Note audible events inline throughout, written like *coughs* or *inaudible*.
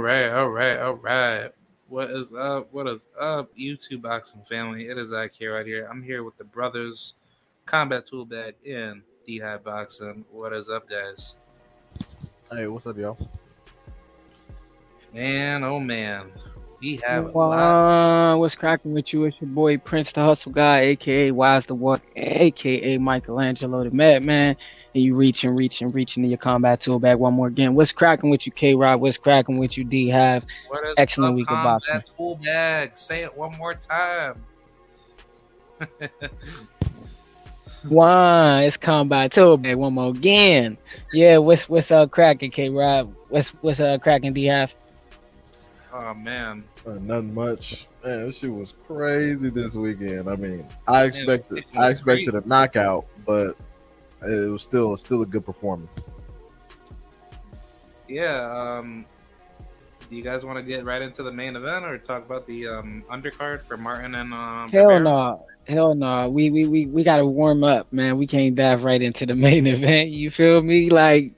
All right, all right, all right. What is up? What is up, YouTube boxing family? It is Ike here right here. I'm here with the brothers, Combat Tool Bag in D Hive Boxing. What is up, guys? Hey, what's up, y'all? Man, oh man, we have a lot. Wow, what's cracking with you? It's your boy Prince the Hustle Guy, aka Wise the Walk, aka Michelangelo the Madman. You reach and you reaching, reaching, reaching in your combat tool bag one more again. What's cracking with you, K Rod? What's cracking with you, D Hive? Excellent up, week of boxing. Tool Bag. Say it one more time. *laughs* One, it's combat tool bag one more again. Yeah, what's what's uh cracking, K Rod? What's what's uh cracking, D Hive? oh man, Uh, nothing much. Man, this shit was crazy this weekend. I mean, I expected, it was I expected crazy. a knockout, but it was still, still a good performance. yeah. Um, do you guys want to get right into the main event or talk about the um undercard for Martin and um? Hell Rivera? no. Hell no. We, we we we gotta warm up, man. We can't dive right into the main *laughs* event. You feel me? Like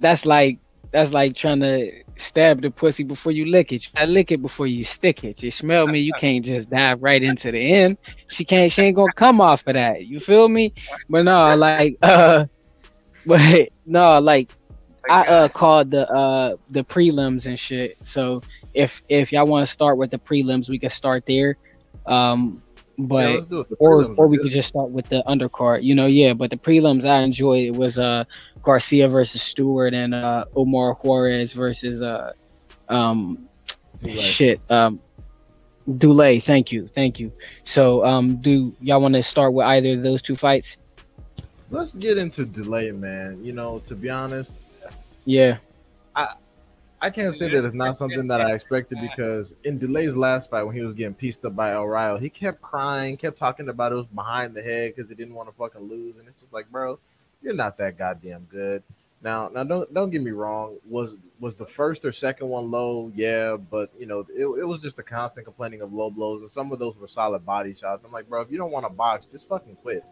that's like that's like trying to stab the pussy before you lick it. You gotta lick it before you stick it. You smell me? You can't just dive right into the end. She can't she ain't gonna come off of that. You feel me? But no, like uh *laughs* but no, like I uh called the uh the prelims and shit. So if if y'all want to start with the prelims, we can start there. Um but Yeah, let's do it. The or or we could just start with the undercard. You know, yeah. But the prelims I enjoyed it was uh Garcia versus Stewart and uh Omar Juarez versus uh um Dulay. shit um Dulay. Thank you, thank you. So um do y'all want to start with either of those two fights? Let's get into Dulay, man. You know, to be honest, Yeah, I I can't say that it's not something that I expected because in Dulay's last fight, when he was getting pieced up by El Rayo, he kept crying, kept talking about it was behind the head because he didn't want to fucking lose, and it's just like, bro, you're not that goddamn good. Now, now, don't don't get me wrong. Was was the first or second one low? Yeah, but you know, it, it was just a constant complaining of low blows, and some of those were solid body shots. I'm like, bro, if you don't want to box, just fucking quit.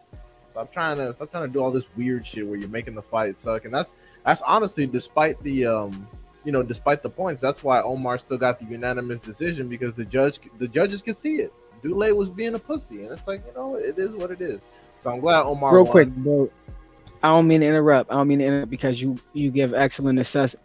Stop trying to stop trying to do all this weird shit where you're making the fight suck, and that's that's honestly despite the um you know, despite the points, that's why Omar still got the unanimous decision because the judge, the judges could see it. Dulay was being a pussy, and it's like you know, it is what it is. So I'm glad Omar. real won. quick, bro. I don't mean to interrupt. I don't mean to interrupt because you you give excellent assess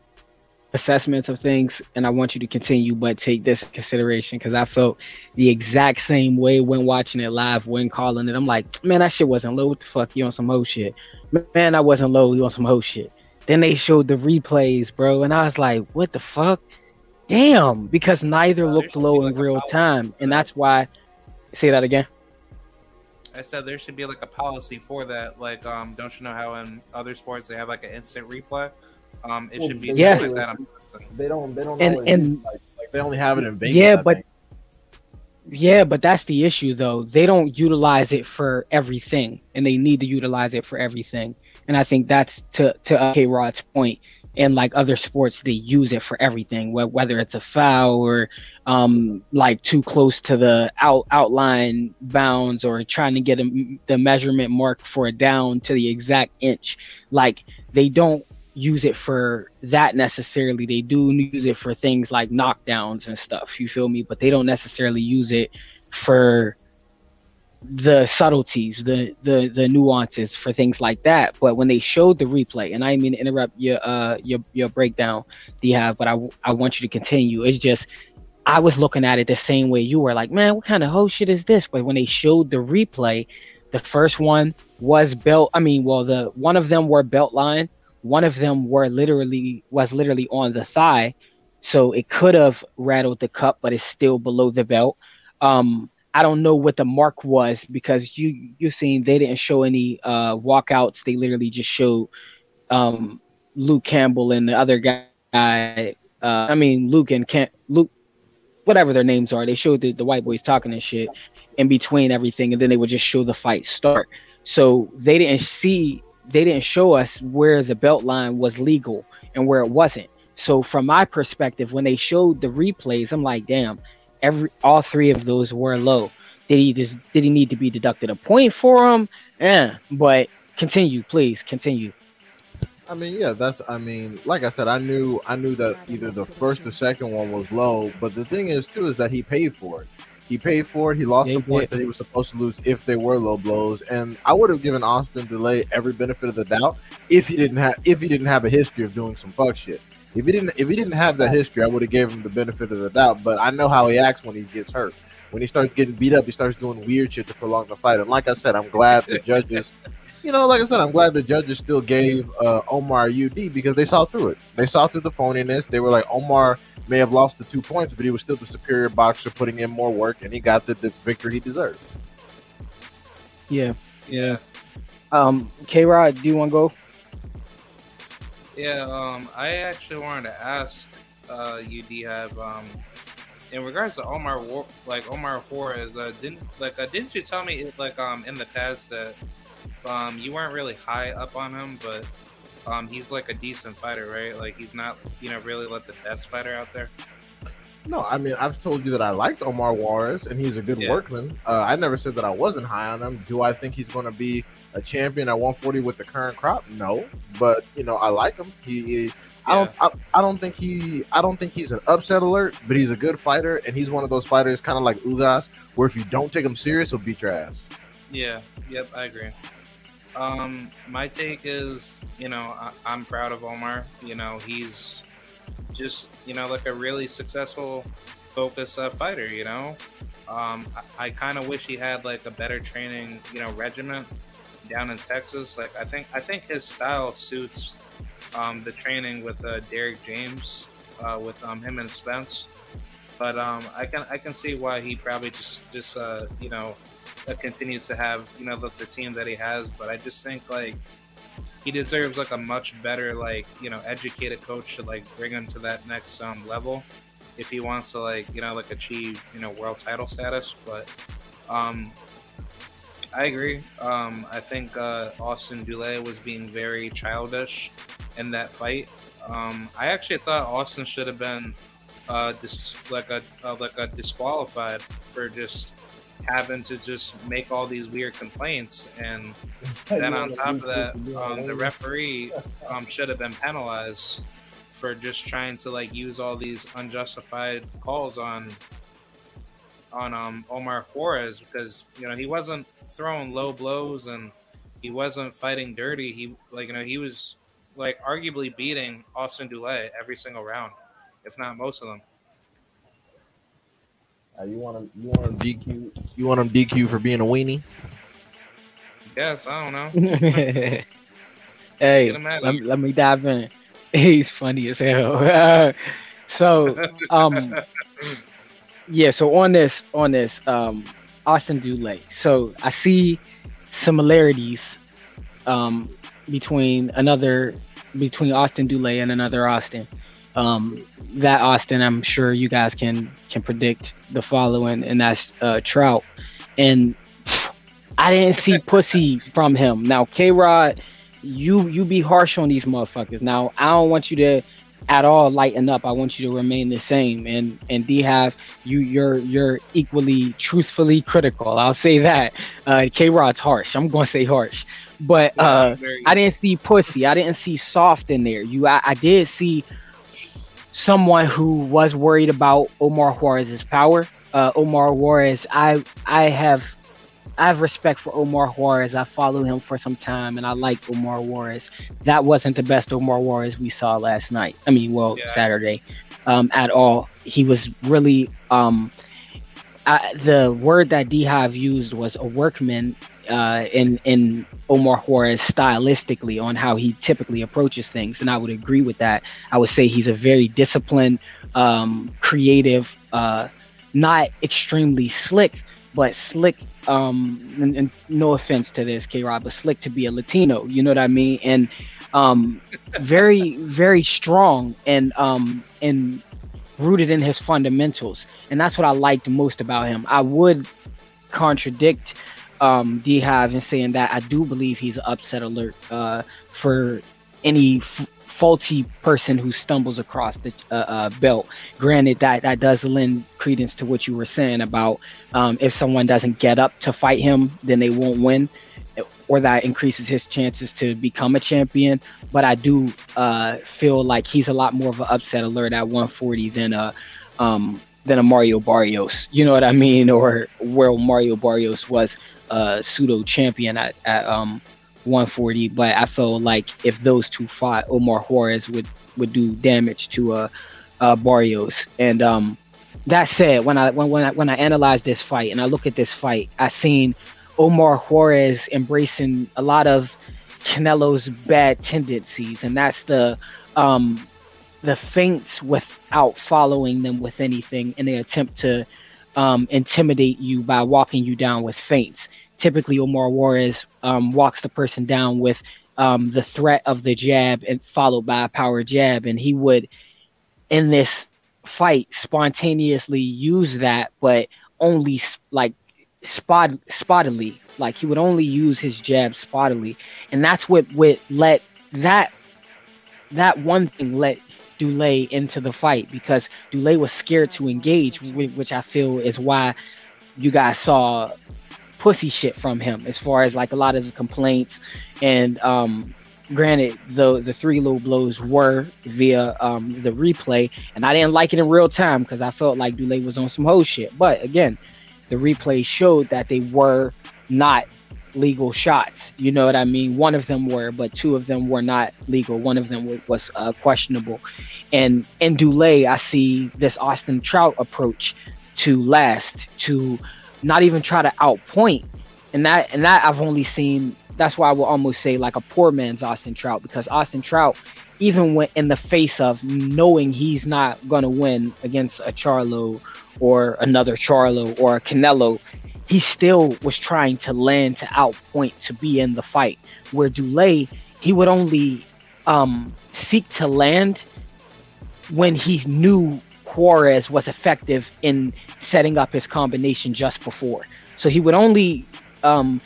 assessments of things, and I want you to continue, but take this in consideration because I felt the exact same way when watching it live, when calling it. I'm like, man, that shit wasn't low. What the fuck? You on some hoe shit? Man, I wasn't low. You on some hoe shit? Then they showed the replays, bro, and I was like, what the fuck? Damn, because neither looked low in real time, and that's why. Say that again. I said there should be like a policy for that. Like, um, don't you know how in other sports they have like an instant replay? Um, it Well, should be yeah. just like that. in boxing. They don't. They don't. And- always, and- like, like they only have it in Vegas. Yeah, but- Yeah, but that's the issue though. They don't utilize it for everything, and they need to utilize it for everything. And I think that's to to K Rod's point. In like other sports, they use it for everything, wh- whether it's a foul or um like too close to the out outline bounds or trying to get a, the measurement mark for a down to the exact inch. Like they don't use it for that necessarily. They do use it for things like knockdowns and stuff. You feel me? But they don't necessarily use it for the subtleties, the the the nuances for things like that. But when they showed the replay, and I mean to interrupt your uh your your breakdown, D Hive, but I I want you to continue. It's just I was looking at it the same way you were, like, man, what kind of whole shit is this? But when they showed the replay, the first one was belt. I mean, well, the one of them were belt line, one of them were literally was literally on the thigh, so it could have rattled the cup, but it's still below the belt. Um, I don't know what the mark was because you you seen they didn't show any uh walkouts. They literally just showed um Luke Campbell and the other guy. Uh, I mean Luke and Cam- Luke, whatever their names are. They showed the, the white boys talking and shit in between everything, and then they would just show the fight start. So they didn't see, they didn't show us where the belt line was legal and where it wasn't. So from my perspective, when they showed the replays, I'm like, damn, every all three of those were low. Did he just did he need to be deducted a point for him? Yeah, but continue, please continue. I mean, yeah, that's. I mean, like I said, I knew, I knew that either the first or second one was low. But the thing is, too, is that he paid for it. He paid for it. He lost yeah, the points that he was supposed to lose if they were low blows. And I would have given Austin Dulay every benefit of the doubt if he didn't have if he didn't have a history of doing some fuck shit. If he didn't if he didn't have that history, I would have gave him the benefit of the doubt. But I know how he acts when he gets hurt. When he starts getting beat up, he starts doing weird shit to prolong the fight. And like I said, I'm glad the judges you know, like I said, I'm glad the judges still gave uh, Omar UD because they saw through it. They saw through the phoniness. They were like, Omar may have lost the two points, but he was still the superior boxer, putting in more work, and he got the, the victory he deserved. Yeah, yeah. Um, K Rod, do you want to go? Yeah, um, I actually wanted to ask uh, UD have um, in regards to Omar War- like Omar Juarez, uh, didn't like uh, didn't you tell me like um in the past that um, you weren't really high up on him, but um, he's like a decent fighter, right? Like he's not, you know, really like the best fighter out there. No, I mean I've told you that I liked Omar Juarez and he's a good yeah. workman. Uh, I never said that I wasn't high on him. Do I think he's going to be a champion at 140 with the current crop? No, but you know I like him. He, he I don't I, I, don't think he I don't think he's an upset alert, but he's a good fighter and he's one of those fighters kind of like Ugas where if you don't take him serious, he'll beat your ass. Yeah. Yep. I agree. Um, my take is, you know, I, I'm proud of Omar. You know, he's just, you know, like a really successful, focused uh, fighter. You know, um, I, I kind of wish he had like a better training, you know, regiment down in Texas. Like, I think I think his style suits um, the training with uh, Derrick James, uh, with um, him and Spence. But um, I can I can see why he probably just just uh, you know that continues to have you know the, the team that he has. But I just think like he deserves like a much better like you know educated coach to like bring him to that next um, level if he wants to like you know like achieve you know world title status. But um, I agree. Um, I think uh, Austin Dulay was being very childish in that fight. Um, I actually thought Austin should have been uh, dis- like a uh, like a disqualified for just having to just make all these weird complaints, and *laughs* then on top of that, um, the referee *laughs* um, should have been penalized for just trying to like use all these unjustified calls on on um, Omar Juarez because you know he wasn't throwing low blows and he wasn't fighting dirty. He like you know he was like arguably beating Austin Dulay every single round, if not most of them. Uh, you want him? You want him DQ? You want him DQ for being a weenie? Yes, I don't know. *laughs* hey, let, let, me dive in. *laughs* He's funny as hell. *laughs* so, um, yeah. So on this, on this, um, Austin Dulay. So I see similarities, um, between another, between Austin Dulay and another Austin. Um, that Austin, I'm sure you guys can can predict the following, and that's uh, Trout. And I didn't see *laughs* pussy from him. Now, K Rod, you you be harsh on these motherfuckers. Now, I don't want you to at all lighten up. I want you to remain the same. And and D Hive you you're you're equally truthfully critical. I'll say that. Uh, K Rod's harsh. I'm gonna say harsh. But uh, I didn't see pussy. I didn't see soft in there. You I, I did see someone who was worried about Omar Juarez's power. Uh, Omar Juarez, I I have I have respect for Omar Juarez. I follow him for some time, and I like Omar Juarez. That wasn't the best Omar Juarez we saw last night. I mean, well, yeah. Saturday, um, at all. He was really um, I, the word that D Hive used was a workman uh, in in Omar Juarez stylistically on how he typically approaches things, and I would agree with that. I would say he's a very disciplined, um, creative, uh, not extremely slick, but slick. Um, and, and no offense to this, K. Rod, but slick to be a Latino. You know what I mean? And um, very, very strong and um, and rooted in his fundamentals, and that's what I liked most about him. I would contradict um, D Hive in saying that I do believe he's upset alert uh, for any f- faulty person who stumbles across the uh, uh, belt. Granted, that that does lend credence to what you were saying about um, if someone doesn't get up to fight him, then they won't win. or that increases his chances to become a champion. But I do uh, feel like he's a lot more of an upset alert at 140 than a um, than a Mario Barrios. You know what I mean? Or where Mario Barrios was a pseudo champion at, at um, 140. But I felt like if those two fought, Omar Juarez would would do damage to uh, uh Barrios. And um, that said, when I when when I when I analyze this fight and I look at this fight, I seen Omar Juarez embracing a lot of Canelo's bad tendencies, and that's the um, the feints without following them with anything in an attempt to um, intimidate you by walking you down with feints. Typically, Omar Juarez um, walks the person down with um, the threat of the jab and followed by a power jab, and he would in this fight spontaneously use that, but only like spot spottily. Like he would only use his jab spottily, and that's what would let that that one thing let Dulay into the fight because Dulay was scared to engage, which I feel is why you guys saw pussy shit from him as far as like a lot of the complaints and um granted the the three low blows were via um the replay and I didn't like it in real time because I felt like Dulay was on some hoe shit but again the replay showed that they were not legal shots. You know what I mean? One of them were, but two of them were not legal. One of them was uh, questionable. And in Dulay, I see this Austin Trout approach to last, to not even try to outpoint. And that and that I've only seen. That's why I will almost say like a poor man's Austin Trout because Austin Trout, even when in the face of knowing he's not gonna win against a Charlo or another Charlo or a Canelo, he still was trying to land to outpoint to be in the fight. Where Dulay, he would only um, seek to land when he knew Juarez was effective in setting up his combination just before. So he would only um,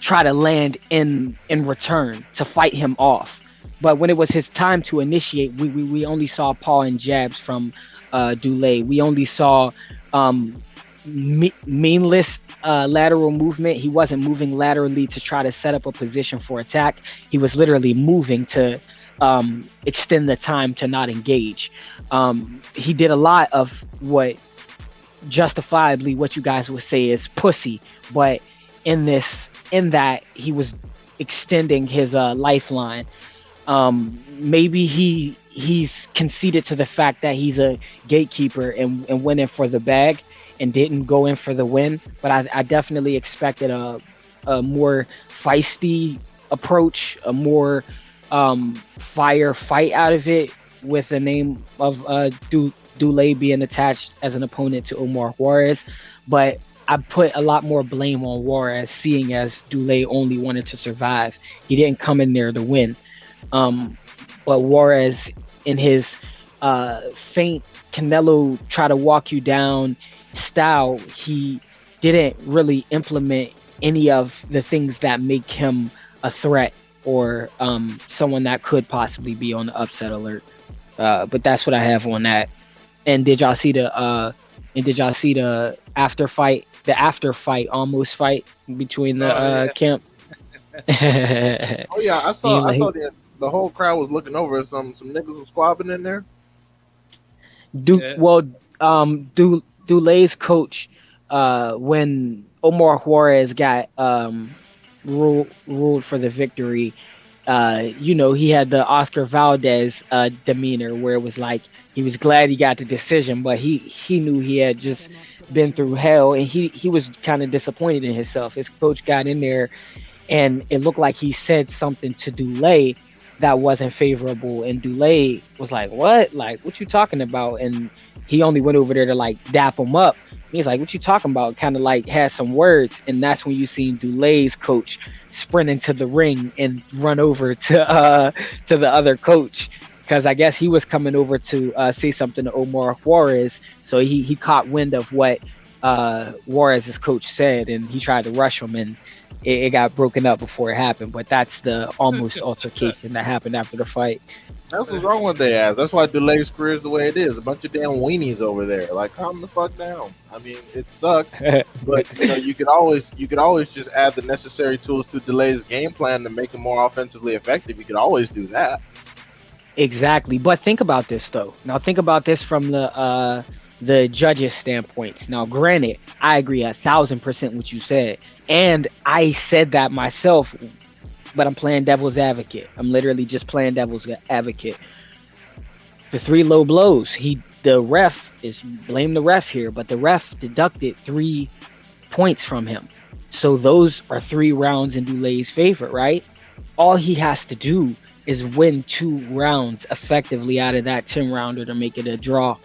try to land in in return to fight him off. But when it was his time to initiate, we, we, we only saw paw and jabs from uh, Dulay. We only saw um, me- meaningless uh, lateral movement. He wasn't moving laterally to try to set up a position for attack. He was literally moving to um, extend the time to not engage. Um, he did a lot of what justifiably what you guys would say is pussy, but in this, in that he was extending his uh, lifeline. Um, maybe he he's conceded to the fact that he's a gatekeeper and, and went in for the bag and didn't go in for the win. But I, I definitely expected a, a more feisty approach, a more um, fire fight out of it with the name of uh, du- Dulay being attached as an opponent to Omar Juarez. But I put a lot more blame on Juarez, seeing as Dulay only wanted to survive. He didn't come in there to win. Um, but Juarez, in his uh, faint Canelo try to walk you down style, he didn't really implement any of the things that make him a threat or um, someone that could possibly be on the upset alert. Uh, but that's what I have on that. And did y'all see the uh, and did y'all see the after fight, the after fight, almost fight between the oh, uh, camp? *laughs* oh yeah, I saw. I saw the, the whole crowd was looking over. Some some niggas was squabbling in there. Do yeah. well. Um. Do Dulay's coach, uh, when Omar Juarez got um, ruled ruled for the victory, uh, you know, he had the Oscar Valdez uh, demeanor where it was like he was glad he got the decision, but he he knew he had just been through hell, and he he was kind of disappointed in himself. His coach got in there, and it looked like he said something to Dulay that wasn't favorable, and Dulay was like, "What? Like, what you talking about?" And he only went over there to like dap him up. He's like, "What you talking about?" Kind of like had some words, and that's when you seen Dulay's coach sprint into the ring and run over *laughs* to uh to the other coach because I guess he was coming over to uh, say something to Omar Juarez. So he he caught wind of what uh, Juarez's coach said, and he tried to rush him, and it, it got broken up before it happened. But that's the almost *laughs* altercation that happened after the fight. That's what's wrong with their ass. That's why Dulay's career is the way it is. A bunch of damn weenies over there. Like, calm the fuck down. I mean, it sucks, *laughs* but you know, you could always you could always just add the necessary tools to Dulay's game plan to make him more offensively effective. You could always do that. Exactly. But think about this though. Now think about this from the uh the judges' standpoints. Now, granted, I agree a thousand percent what you said. And I said that myself but I'm playing devil's advocate. I'm literally just playing devil's advocate. The three low blows, he the ref is blame the ref here, but the ref deducted three points from him. So those are three rounds in Dulay's favor, right? All he has to do is win two rounds effectively out of that 10 rounder to make it a draw.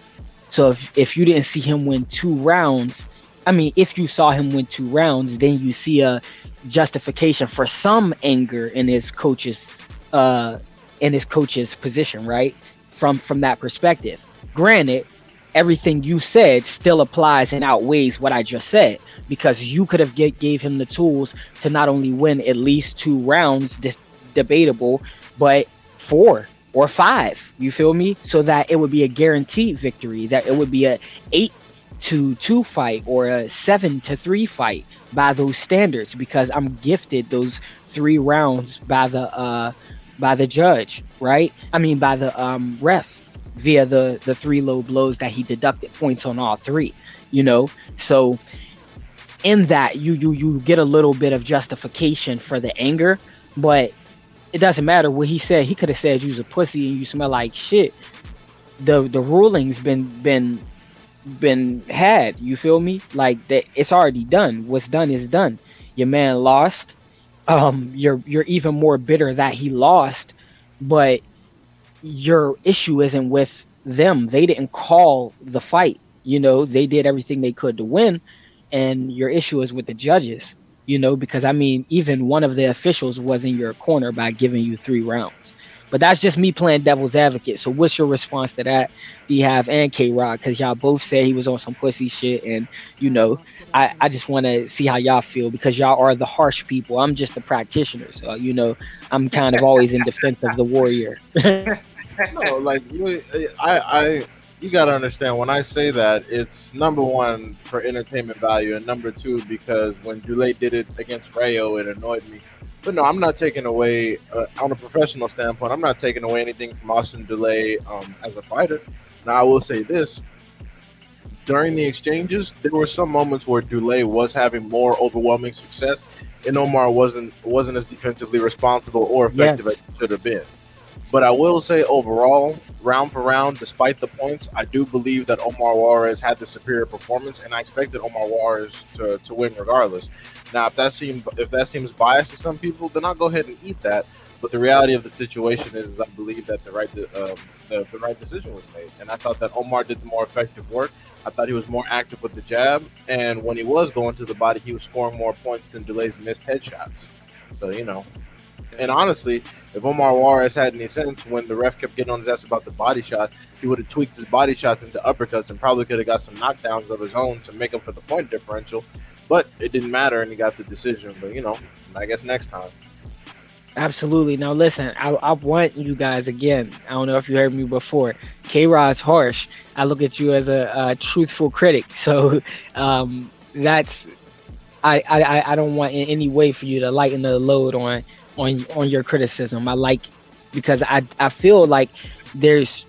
So if, if you didn't see him win two rounds, I mean, if you saw him win two rounds, then you see a justification for some anger in his coach's uh in his coach's position, right? From from that perspective. Granted, everything you said still applies and outweighs what I just said because you could have get, gave him the tools to not only win at least two rounds, dis- debatable, but four or five. You feel me? So that it would be a guaranteed victory. That it would be a eight to two fight or a seven to three fight by those standards because I'm gifted those three rounds by the uh by the judge, right? I mean by the um ref via the the three low blows that he deducted points on all three, you know? So in that you you you get a little bit of justification for the anger, but it doesn't matter what he said. He could have said you was a pussy and you smell like shit. The the ruling's been been been had. You feel me? Like that, it's already done. What's done is done. Your man lost. Um, you're you're even more bitter that he lost, but your issue isn't with them. They didn't call the fight. You know, they did everything they could to win, and your issue is with the judges. You know, because I mean, even one of the officials was in your corner by giving you three rounds. But that's just me playing devil's advocate. So what's your response to that? Do you have and K Rod? Because y'all both said he was on some pussy shit, and you know, I, I just want to see how y'all feel because y'all are the harsh people. I'm just the practitioner, so you know, I'm kind of always in defense of the warrior. *laughs* no, like I, I, you gotta understand when I say that it's number one for entertainment value, and number two because when Dulay did it against Rayo, it annoyed me but no, I'm not taking away uh, on a professional standpoint. I'm not taking away anything from Austin Dulay um, as a fighter. Now, I will say this: during the exchanges, there were some moments where Dulay was having more overwhelming success, and Omar wasn't wasn't as defensively responsible or effective yes. as he should have been. But I will say overall, round for round, despite the points, I do believe that Omar Juarez had the superior performance, and I expected Omar Juarez to, to win regardless. Now, if that seems if that seems biased to some people, then I'll go ahead and eat that. But the reality of the situation is, I believe that the right um, the, the right decision was made, and I thought that Omar did the more effective work. I thought he was more active with the jab, and when he was going to the body, he was scoring more points than Dulay's missed headshots. So you know, and honestly, if Omar Juarez had any sense, when the ref kept getting on his ass about the body shot, he would have tweaked his body shots into uppercuts and probably could have got some knockdowns of his own to make up for the point differential. But it didn't matter, and he got the decision. But you know, I guess next time. Absolutely. Now listen, I, I want you guys again. I don't know if you heard me before. K Rod's harsh. I look at you as a, a truthful critic. *laughs* So um, that's I, I I don't want in any way for you to lighten the load on on on your criticism. I like because I I feel like there's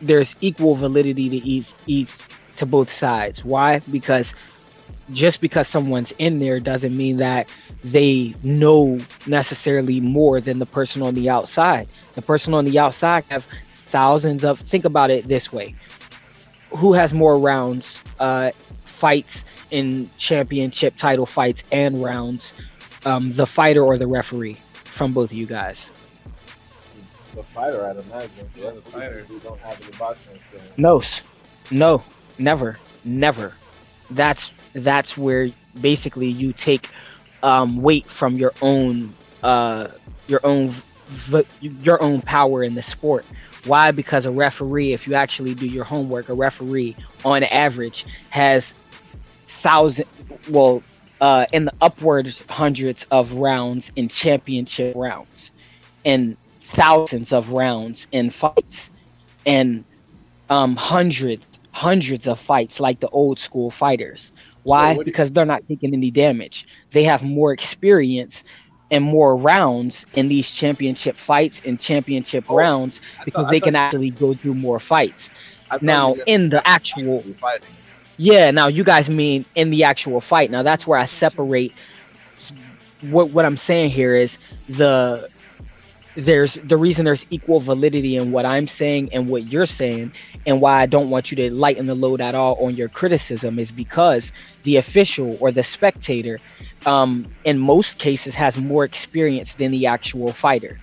there's equal validity to each each to both sides. Why? Because just because someone's in there doesn't mean that they know necessarily more than the person on the outside. The person on the outside have thousands of think about it this way. Who has more rounds, uh, fights in championship title fights and rounds? Um, the fighter or the referee from both of you guys? The fighter, I'd imagine. Yeah, the fighter who don't have any boxing experience. No, no, never, never. That's that's where basically you take um, weight from your own uh, your own your own power in the sport. Why? Because a referee, if you actually do your homework, a referee on average has thousand, well, uh, in the upward hundreds of rounds in championship rounds, and thousands of rounds in fights, and um, hundreds hundreds of fights like the old school fighters. Why? So because they're not taking any damage. They have more experience and more rounds in these championship fights and championship oh, rounds because thought, they can actually go through more fights. Now, in the actual fighting. Yeah, now you guys mean in the actual fight. Now that's where I separate what what I'm saying here is the there's the reason there's equal validity in what I'm saying and what you're saying, and why I don't want you to lighten the load at all on your criticism is because the official or the spectator, um, in most cases, has more experience than the actual fighter,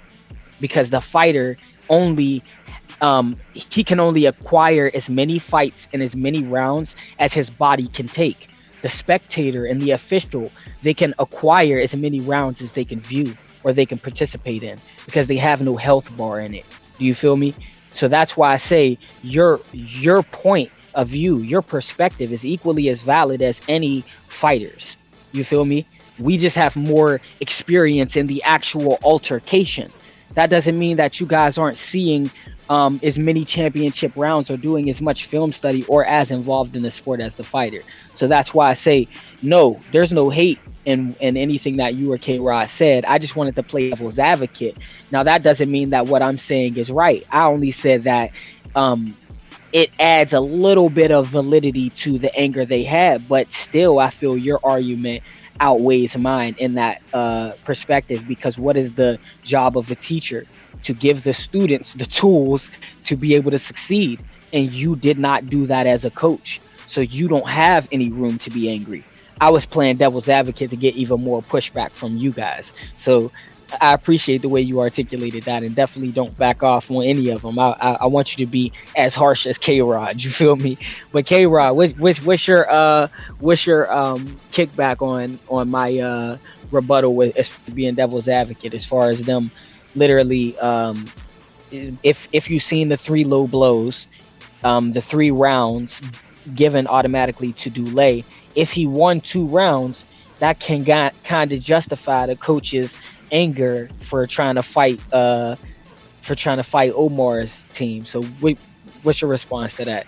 because the fighter only um, he can only acquire as many fights and as many rounds as his body can take. The spectator and the official, they can acquire as many rounds as they can view or they can participate in because they have no health bar in it. Do you feel me? So that's why I say your your point of view, your perspective is equally as valid as any fighters. You feel me? We just have more experience in the actual altercation. That doesn't mean that you guys aren't seeing um, as many championship rounds or doing as much film study or as involved in the sport as the fighter. So that's why I say no. There's no hate in in anything that you or K Rod said. I just wanted to play devil's advocate. Now that doesn't mean that what I'm saying is right. I only said that um, it adds a little bit of validity to the anger they had, but still, I feel your argument outweighs mine in that uh, perspective because what is the job of a teacher? To give the students the tools to be able to succeed. And you did not do that as a coach. So you don't have any room to be angry. I was playing devil's advocate to get even more pushback from you guys. So I appreciate the way you articulated that, and definitely don't back off on any of them. I, I, I want you to be as harsh as K Rod. *laughs* You feel me? But K Rod, what's, what's, what's your uh what's your um kickback on on my uh rebuttal with as being devil's advocate as far as them literally um if if you've seen the three low blows, um the three rounds given automatically to Dulay if he won two rounds, that can got, kind of justify the coach's anger for trying to fight uh for trying to fight Omar's team. So what's your response to that?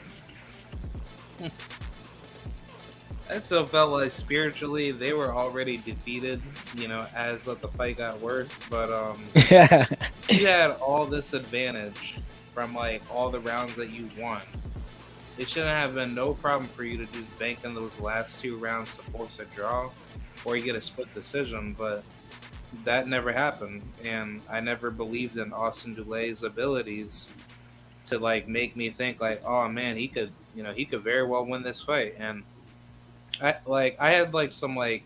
I still felt like spiritually they were already defeated, you know, as the fight got worse. But um, *laughs* yeah, you had all this advantage from like all the rounds that you won it shouldn't have been no problem for you to just bank in those last two rounds to force a draw or you get a split decision, but that never happened. And I never believed in Austin Dulay's abilities to like make me think like, oh man, he could, you know, he could very well win this fight. And I like I had like some like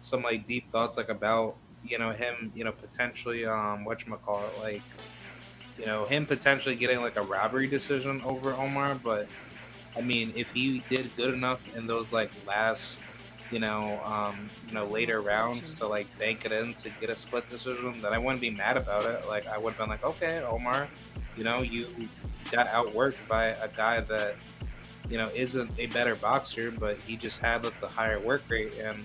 some like deep thoughts like about you know him, you know, potentially um what call it like you know him potentially getting like a robbery decision over Omar, but I mean, if he did good enough in those like last, you know, um, you know, later rounds to like bank it in to get a split decision, then I wouldn't be mad about it. Like I would have been like, okay, Omar, you know, you got outworked by a guy that, you know, isn't a better boxer, but he just had like the higher work rate. And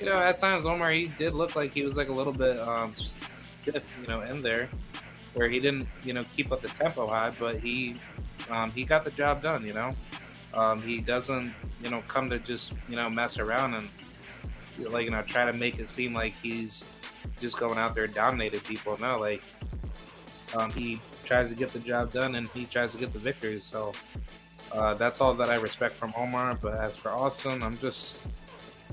you know, at times Omar he did look like he was like a little bit um, stiff, you know, in there, where he didn't, you know, keep up the tempo high, but he um, he got the job done, you know. Um, he doesn't, you know, come to just, you know, mess around and like, you know, try to make it seem like he's just going out there dominating people. No, like, um, he tries to get the job done and he tries to get the victory. So uh, that's all that I respect from Omar. But as for Austin, I'm just,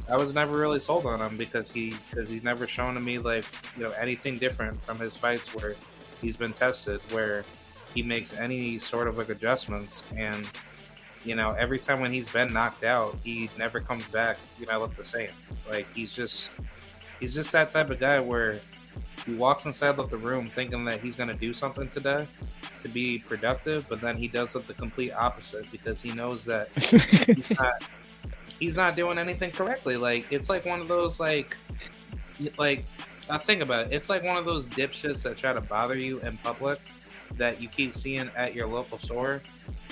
I was never really sold on him because he, because he's never shown to me like, you know, anything different from his fights where he's been tested, where he makes any sort of like adjustments and you know, every time when he's been knocked out, he never comes back, you know, look the same. Like he's just he's just that type of guy where he walks inside of the room thinking that he's gonna do something today to be productive, but then he does it the complete opposite because he knows that *laughs* he's not he's not doing anything correctly. Like it's like one of those like like I think about it. It's like one of those dipshits that try to bother you in public that you keep seeing at your local store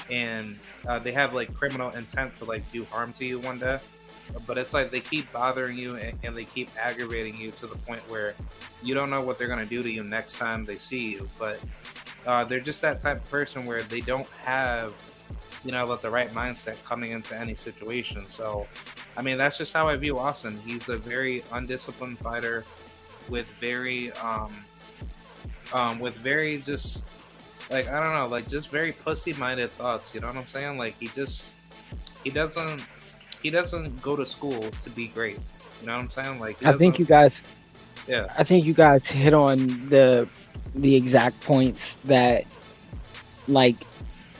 and uh, they have like criminal intent to like do harm to you one day but it's like they keep bothering you and, and they keep aggravating you to the point where you don't know what they're gonna do to you next time they see you. But uh, they're just that type of person where they don't have, you know, like the right mindset coming into any situation. So, I mean, that's just how I view Austin. He's a very undisciplined fighter with very, um, um, with very just like I don't know, like just very pussy-minded thoughts. You know what I'm saying? Like he just he doesn't he doesn't go to school to be great. You know what I'm saying? Like I think you guys, yeah, I think you guys hit on the the exact points that like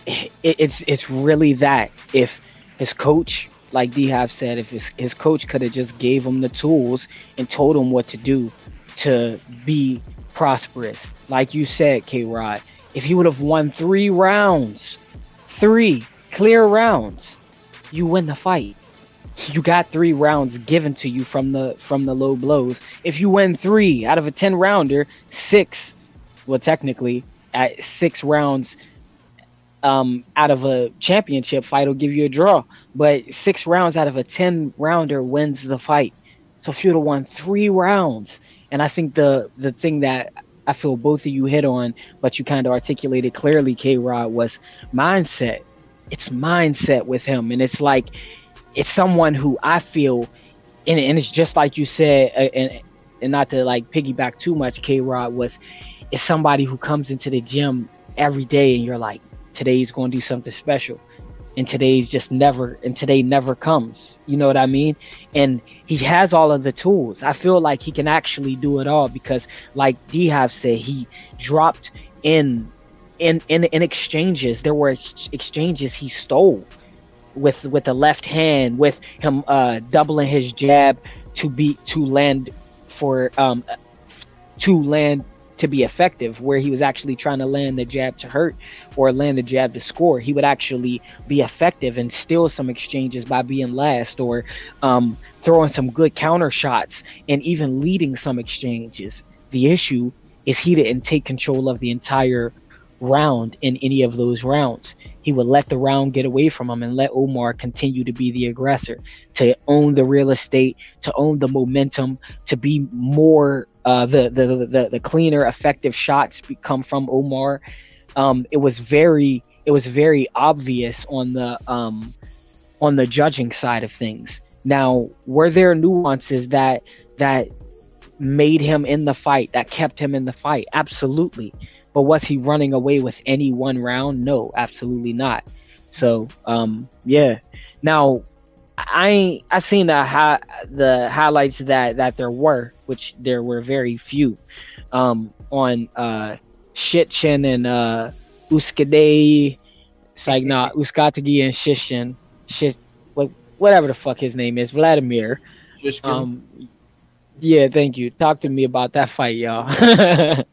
it, it's it's really that if his coach like D said if his, his coach could have just gave him the tools and told him what to do to be prosperous like you said K Rod if he would have won three rounds three clear rounds you win the fight you got three rounds given to you from the from the low blows if you win three out of a 10 rounder six well, technically, at six rounds um, out of a championship fight will give you a draw. But six rounds out of a 10 rounder wins the fight. So if won three rounds, and I think the the thing that I feel both of you hit on, but you kind of articulated clearly, K Rod, was mindset. It's mindset with him. And it's like, it's someone who I feel, and, and it's just like you said, uh, and, and not to like piggyback too much, K Rod, was is somebody who comes into the gym every day and you're like, today's going to do something special. And today's just never, and today never comes. You know what I mean? And he has all of the tools. I feel like he can actually do it all because, like D Hive said, he dropped in in in, in exchanges. There were ex- exchanges he stole with with the left hand, with him uh, doubling his jab to be to land for um to land to be effective, where he was actually trying to land the jab to hurt or land the jab to score. He would actually be effective and steal some exchanges by being last or um, throwing some good counter shots and even leading some exchanges. The issue is he didn't take control of the entire round in any of those rounds. He would let the round get away from him and let Omar continue to be the aggressor, to own the real estate, to own the momentum, to be more uh, the, the, the the cleaner, effective shots come from Omar. Um, it was very it was very obvious on the um, on the judging side of things. Now, were there nuances that that made him in the fight, that kept him in the fight? Absolutely. But was he running away with any one round? No, absolutely not. So, um, yeah. Now, I I seen the hi- the highlights that that there were, which there were very few, um, on uh, Shitchin and uh, Uskade, it's like not Uskatagi and Shishin, Shit, whatever the fuck his name is, Vladimir. Um, yeah, thank you. Talk to me about that fight, y'all. *laughs*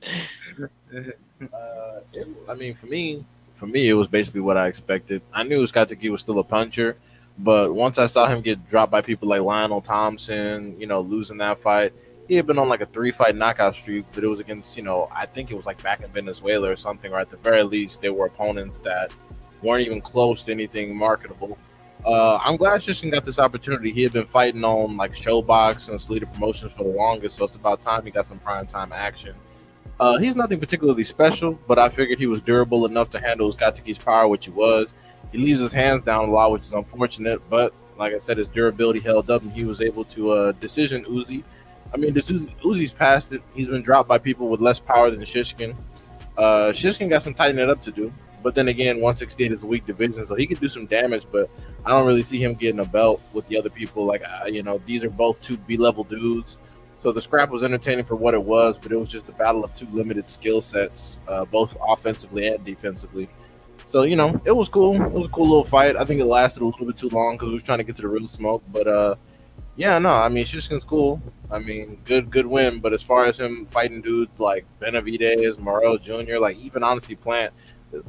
*laughs* uh, it, I mean, for me, for me, it was basically what I expected. I knew Uzcategui was still a puncher but once I saw him get dropped by people like Lionel Thompson, you know, losing that fight, he had been on like a three fight knockout streak, but it was against, you know, I think it was like back in Venezuela or something, or at the very least, there were opponents that weren't even close to anything marketable. Uh, I'm glad Shishin got this opportunity. He had been fighting on like ShoBox and Salita Promotions for the longest, so it's about time he got some prime time action. Uh, he's nothing particularly special, but I figured he was durable enough to handle Skataki's power, which he was. He leaves his hands down a lot, which is unfortunate. But like I said, his durability held up, and he was able to uh, decision Uzi. I mean, this Uzi, Uzi's passed it. He's been dropped by people with less power than Shishkin. Uh, Shishkin got some tightening up to do. But then again, 168 is a weak division, so he could do some damage. But I don't really see him getting a belt with the other people. Like, uh, you know, these are both two B level dudes. So the scrap was entertaining for what it was, but it was just a battle of two limited skill sets, uh, both offensively and defensively. So you know, it was cool. It was a cool little fight. I think it lasted a little bit too long because we were trying to get to the real smoke. But uh, yeah, no, I mean, Shishkin's cool. I mean, good, good win. But as far as him fighting dudes like Benavidez, Morrell Jr., like even honestly, Plant,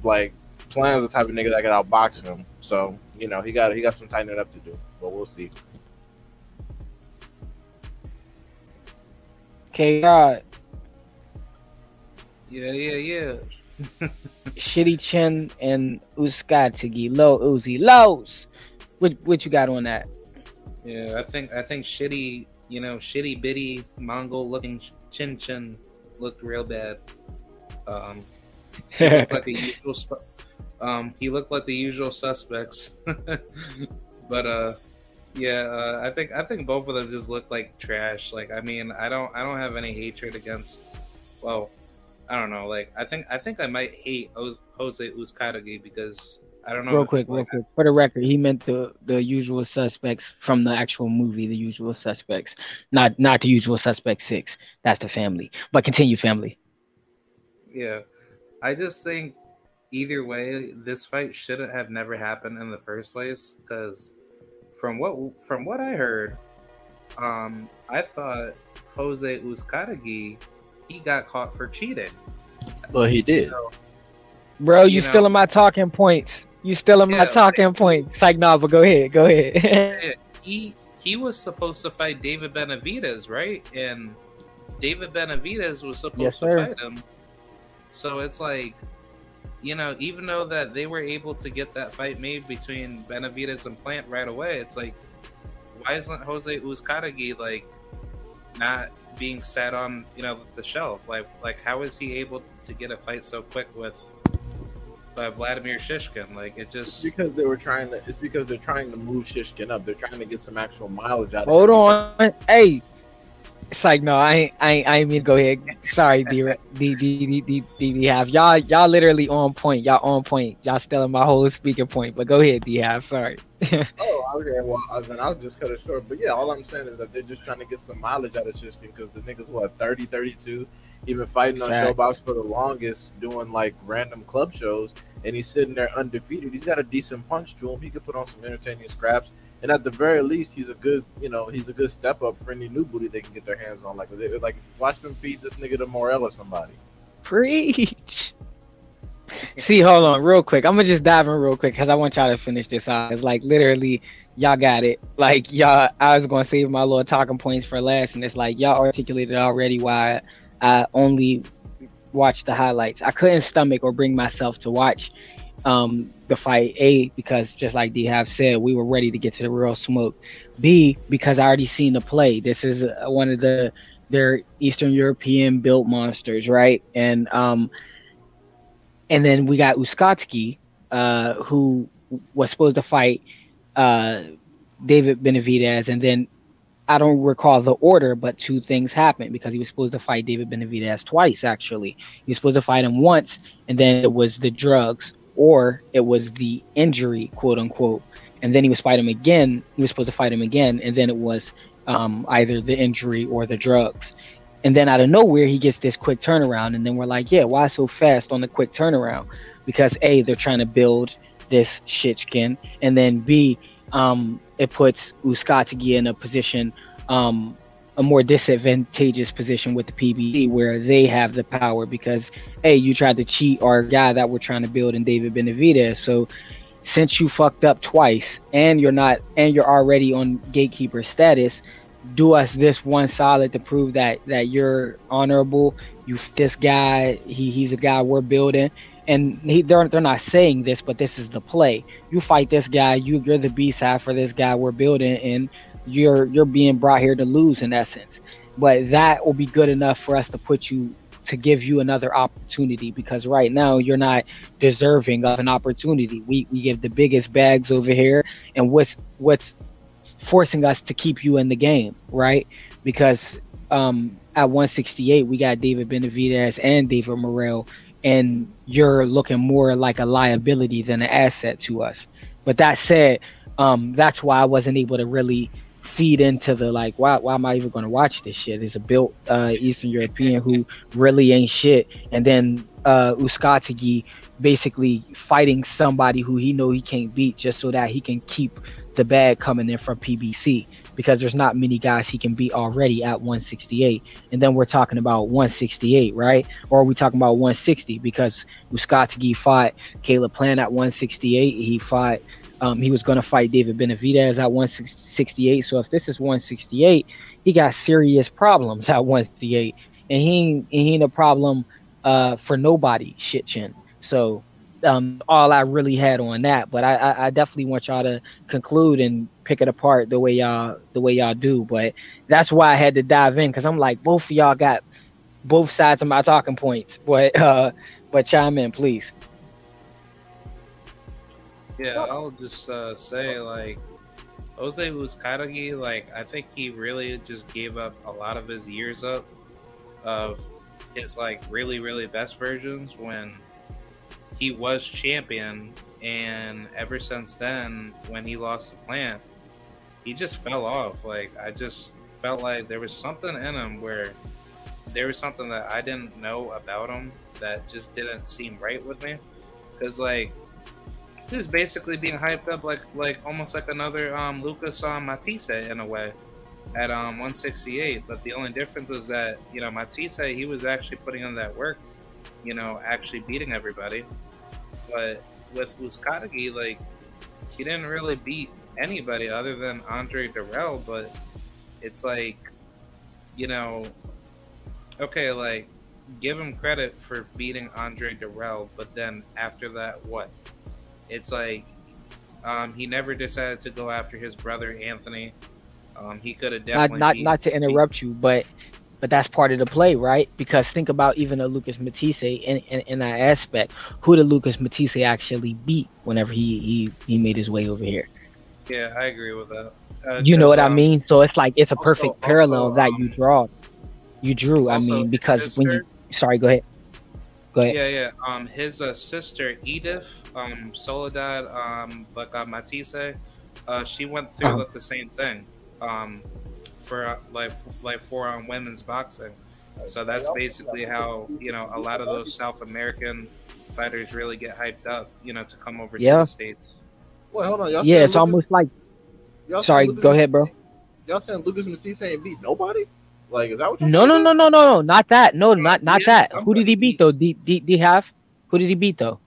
like Plant's the type of nigga that could outbox him. So you know, he got he got some tightening up to do. But we'll see. Uh, yeah, yeah, yeah. Shitty Chin and Uzcategui. Low Uzi. Lows. What what you got on that? Yeah, I think I think shitty, you know, shitty bitty Mongol looking Chin Chin looked real bad. Um, he looked like the *laughs* usual. Um, he looked like the usual suspects, *laughs* but uh, yeah, uh, I think I think both of them just look like trash. Like, I mean, I don't I don't have any hatred against. Well, I don't know. Like, I think I think I might hate Jose Uzcategui because I don't know. Real quick, real quick. For the record, he meant the the usual suspects from the actual movie, The Usual Suspects, not not the Usual Suspect Six. That's the family. But continue, family. Yeah, I just think either way, this fight shouldn't have never happened in the first place. Because from what from what I heard, um, I thought Jose Uzcategui he got caught for cheating. Well, he did. So, Bro, you, you know, stealing my talking points. You stealing yeah, my talking like, points. Like, nah, but go ahead, go ahead. *laughs* he he was supposed to fight David Benavidez, right? And David Benavidez was supposed yes, to fight him. So it's like, you know, even though that they were able to get that fight made between Benavidez and Plant right away, it's like, why isn't Jose Uzcategui like not being set on you know the shelf? Like, like how is he able to get a fight so quick with by Vladimir Shishkin. Like it just it's because they were trying to. It's because they're trying to move Shishkin up. They're trying to get some actual mileage out. Hold of Hold on, hey. It's like no, I I I mean to go ahead. Sorry, D D D D D D Hive y'all y'all literally on point. Y'all on point. Y'all stealing my whole speaking point. But go ahead, D Hive. Sorry. *laughs* oh, okay. Well, then I'll just cut it short. But yeah, all I'm saying is that they're just trying to get some mileage out of Shishkin because the niggas what 30, 32, even fighting on Fact. ShoBox for the longest, doing like random club shows and he's sitting there undefeated. He's got a decent punch to him. He could put on some entertaining scraps, and at the very least, he's a good, you know, he's a good step up for any new booty they can get their hands on. Like, like watch them feed this nigga to Morrell or somebody. Preach. See, hold on, real quick. I'm gonna just dive in real quick because I want y'all to finish this out. It's like literally, y'all got it. Like y'all, I was gonna save my little talking points for last, and it's like y'all articulated already why I only watch the highlights. I couldn't stomach or bring myself to watch um, the fight. A because just like D Hive said, we were ready to get to the real smoke. B because I already seen the play. This is uh, one of the their Eastern European built monsters, right? And um, and then we got Uzcategui, uh, who was supposed to fight uh, David Benavidez, and then I don't recall the order, but two things happened because he was supposed to fight David Benavidez twice. Actually, he was supposed to fight him once, and then it was the drugs, or it was the injury, quote unquote, and then he was fighting him again. He was supposed to fight him again, and then it was um, either the injury or the drugs. And then out of nowhere, he gets this quick turnaround, and then we're like, yeah, why so fast on the quick turnaround? Because a, they're trying to build this shitskin, and then b, um, it puts Uzcategui in a position, um, a more disadvantageous position with the PBC where they have the power because, hey, you tried to cheat our guy that we're trying to build in David Benavidez. So since you fucked up twice and you're not, and you're already on gatekeeper status, do us this one solid to prove that that you're honorable. You, this guy, he, he's a guy we're building and he, they're they're not saying this, but this is the play. You fight this guy, you you're the B side for this guy we're building, and you're you're being brought here to lose in essence. But that will be good enough for us to put you to give you another opportunity because right now you're not deserving of an opportunity. We we give the biggest bags over here, and what's what's forcing us to keep you in the game, right? Because um, at 168 we got David Benavidez and David Morrell and you're looking more like a liability than an asset to us. But that said, um, that's why I wasn't able to really feed into the like, why, why am I even going to watch this shit? It's a built uh, Eastern European who really ain't shit, and then uh, Uzcategui basically fighting somebody who he know he can't beat just so that he can keep the bag coming in from PBC because there's not many guys he can beat already at 168. And then we're talking about 168, right? Or are we talking about 160? Because Uzcategui fought Caleb Plant at 168. He fought, um, he was going to fight David Benavidez at 168. So if this is 168, he got serious problems *laughs* at 168. And he, ain't, he ain't a problem uh, for nobody, shit chin. So um, all I really had on that. But I, I, I, definitely want y'all to conclude and pick it apart the way y'all the way y'all do. But that's why I had to dive in because I'm like both of y'all got both sides of my talking points. But uh, but chime in, please. Yeah, I'll just uh, say like Jose Uzcategui, like I think he really just gave up a lot of his years up of his like really really best versions when he was champion, and ever since then, when he lost the plant, he just fell off. Like I just felt like there was something in him where there was something that I didn't know about him that just didn't seem right with me. Because like he was basically being hyped up like like almost like another um, Lucas um, Matthysse in a way at um 168. But the only difference was that you know Matthysse he was actually putting in that work, you know, actually beating everybody. But with Uzcategui, like he didn't really beat anybody other than Andre Dirrell. But it's like, you know, okay, like give him credit for beating Andre Dirrell, but then after that, what? It's like um, he never decided to go after his brother Anthony. Um, he could have definitely not not, not to interrupt you, but but that's part of the play, right? Because think about even a Lucas Matthysse in, in, in that aspect. Who did Lucas Matthysse actually beat whenever he, he, he made his way over here? Yeah, I agree with that. Uh, you know what um, I mean? So it's like it's a perfect parallel also, that um, you draw. You drew, I mean, because sister, when you sorry, go ahead. Go ahead. Yeah, yeah. Um, his uh, sister Edith, um, Soledad, um, but got Matthysse, uh, she went through uh-huh. the same thing. Um, for like like for on women's boxing. So that's basically how you know a lot of those South American fighters really get hyped up, you know, to come over yeah. to the states. Wait, hold on, y'all yeah, it's Lucas, almost like. Sorry, go ahead, bro. Y'all saying Lucas Matthysse ain't beat nobody? Like, is that what? No, no, no, no, no, no, not that. No, not not that. Who did he beat though? D D Hive? Who did he beat though?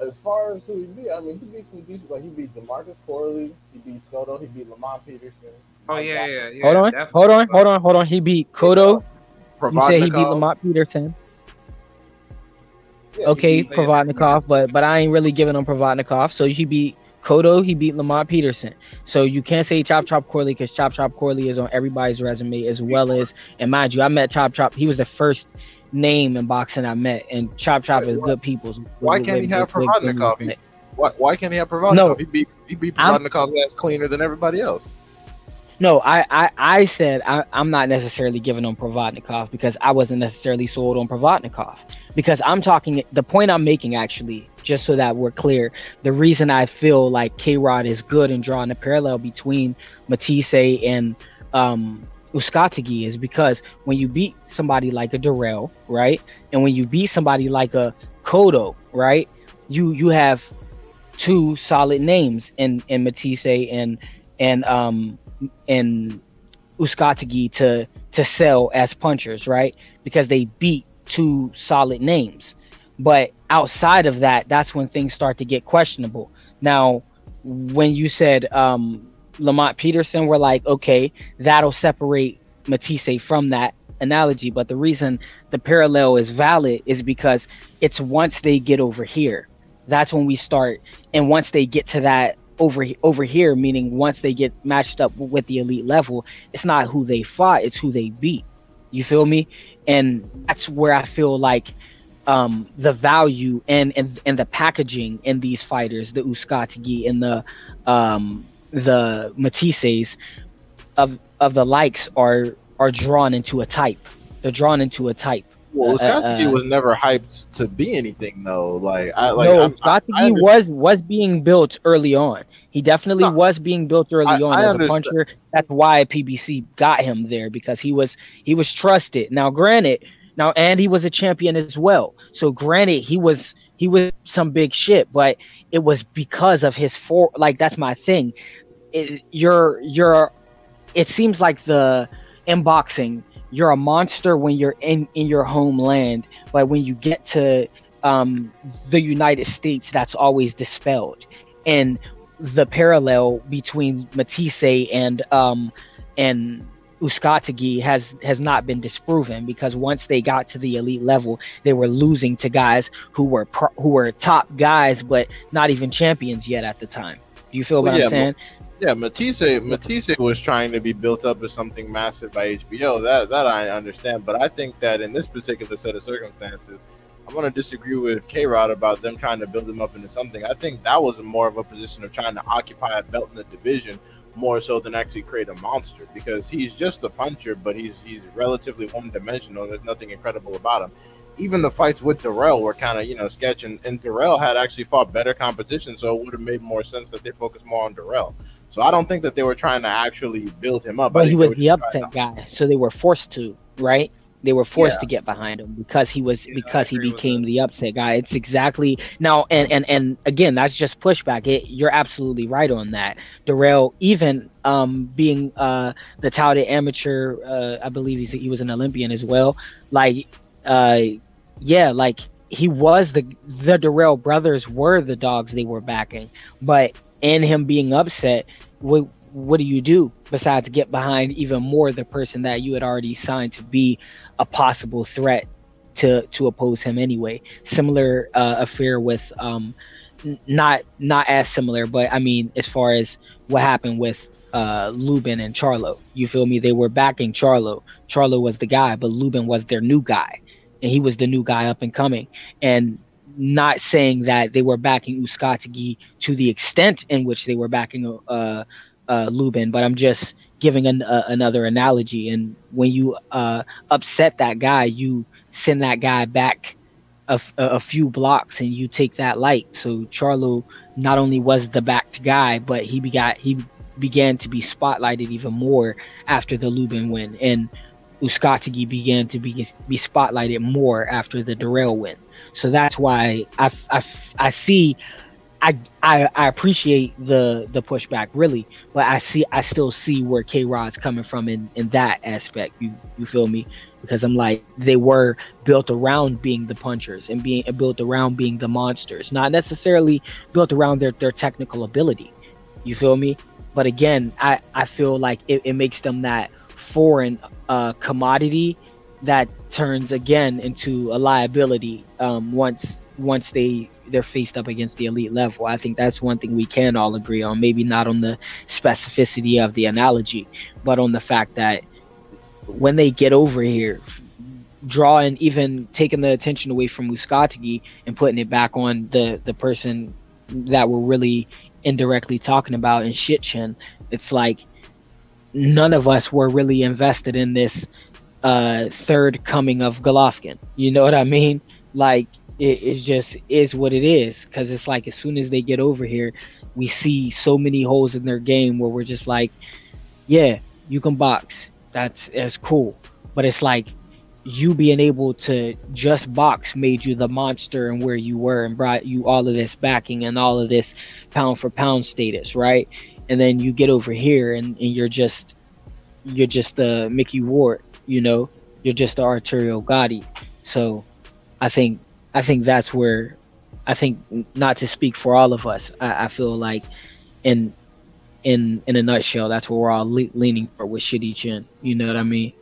As far as who he beat, I mean, he beat some decent. Like he beat Demarcus Corley, he beat Soto, he beat Lamont Peterson. Oh yeah, yeah, yeah. Hold on, hold on, hold on, hold on. He beat Cotto. You say he beat Lamont Peterson. Yeah, okay, Provodnikov, but but I ain't really giving him Provodnikov. So he beat Cotto, he beat Lamont Peterson. So you can't say Chop Chop Corley because Chop Chop Corley is on everybody's resume as well as and mind you, I met Chop Chop. He was the first name in boxing I met, and Chop Chop is good people's. Why can't he have Provodnikov? Why, why can't he have Provodnikov? No, he beat he beat Provodnikov that's cleaner than everybody else. No, I, I, I said I, am not necessarily giving on Provodnikov because I wasn't necessarily sold on Provodnikov. Because I'm talking, the point I'm making actually, just so that we're clear, the reason I feel like K Rod is good in drawing a parallel between Matthysse and um, is because when you beat somebody like a Dirrell, right, and when you beat somebody like a Cotto, right, you you have two solid names in in Matthysse and and um and Uzcategui to to sell as punchers, right? Because they beat two solid names. But outside of that, that's when things start to get questionable. Now, when you said um, Lamont Peterson, we're like, okay, that'll separate Matthysse from that analogy. But the reason the parallel is valid is because it's once they get over here, that's when we start. And once they get to that over over here, meaning once they get matched up with the elite level, it's not who they fought, it's who they beat. You feel me? And that's where I feel like um, the value and, and and the packaging in these fighters, the Uzcategui and the um, the Matthysse of of the likes are are drawn into a type. They're drawn into a type. Well, Uzcategui uh, uh, was never hyped to be anything though. Like I like no, Uzcategui was was being built early on. He definitely no, was being built early I, on I as understand. a puncher. That's why PBC got him there because he was he was trusted. Now, granted, now and he was a champion as well. So, granted, he was he was some big shit, but it was because of his for like that's my thing. It, you're you're. It seems like the in boxing you're a monster when you're in in your homeland, but when you get to um, the United States, that's always dispelled. And the parallel between Matthysse and um, and Uzcategui has has not been disproven because once they got to the elite level, they were losing to guys who were pro- who were top guys, but not even champions yet at the time. Do you feel well, what yeah, I'm saying? Yeah, Matthysse Matthysse was trying to be built up as something massive by HBO. That that I understand, but I think that in this particular set of circumstances, I'm going to disagree with K Rod about them trying to build him up into something. I think that was more of a position of trying to occupy a belt in the division more so than actually create a monster because he's just a puncher, but he's he's relatively one dimensional. There's nothing incredible about him. Even the fights with Dirrell were kind of you know sketching, and Dirrell had actually fought better competition, so it would have made more sense that they focus more on Dirrell. So I don't think that they were trying to actually build him up. But he was the upset guy, so they were forced to, right? They were forced yeah. to get behind him because he was yeah, because he became the upset guy. It's exactly now and and and again that's just pushback. It, you're absolutely right on that. Dirrell, even um, being uh, the touted amateur, uh, I believe he's, he was an Olympian as well. Like, uh, yeah, like he was the the Dirrell brothers were the dogs they were backing, but in him being upset, what what do you do besides get behind even more the person that you had already signed to be a possible threat to to oppose him anyway. Similar uh, affair with um, n- not not as similar, but I mean as far as what happened with uh, Lubin and Charlo. You feel me? They were backing Charlo. Charlo was the guy, but Lubin was their new guy, and he was the new guy up and coming. And not saying that they were backing Uzcategui to the extent in which they were backing uh, uh, Lubin, but I'm just giving an, uh, another analogy. And when you uh, upset that guy, you send that guy back a, a, few blocks and you take that light. So Charlo not only was the backed guy, but he he began to be spotlighted even more after the Lubin win, and Uzcategui began to be be spotlighted more after the Dirrell win. So that's why I see I, I I appreciate the the pushback really, but I see I still see where K Rod's coming from in in that aspect. You you feel me? Because I'm like they were built around being the punchers and being built around being the monsters, not necessarily built around their their technical ability. You feel me? But again, I I feel like it, it makes them that foreign uh, commodity that turns again into a liability um, once once they they're faced up against the elite level. I think that's one thing we can all agree on. Maybe not on the specificity of the analogy, but on the fact that when they get over here, drawing even taking the attention away from Uzcategui and putting it back on the the person that we're really indirectly talking about in Shitchin, it's like none of us were really invested in this uh, third coming of Golovkin. You know what I mean? Like it, it just is what it is. Because it's like as soon as they get over here we see so many holes in their game where we're just like yeah you can box. That's that's cool. But it's like you being able to just box made you the monster and where you were and brought you all of this backing and all of this pound for pound status right? And then you get over here and, and you're just you're just the mickey ward you know? You're just the arturo gatti so i think I think that's where I think not to speak for all of us. I, I feel like in in in a nutshell, that's where we're all le- leaning for with Shitty Chin. You know what I mean?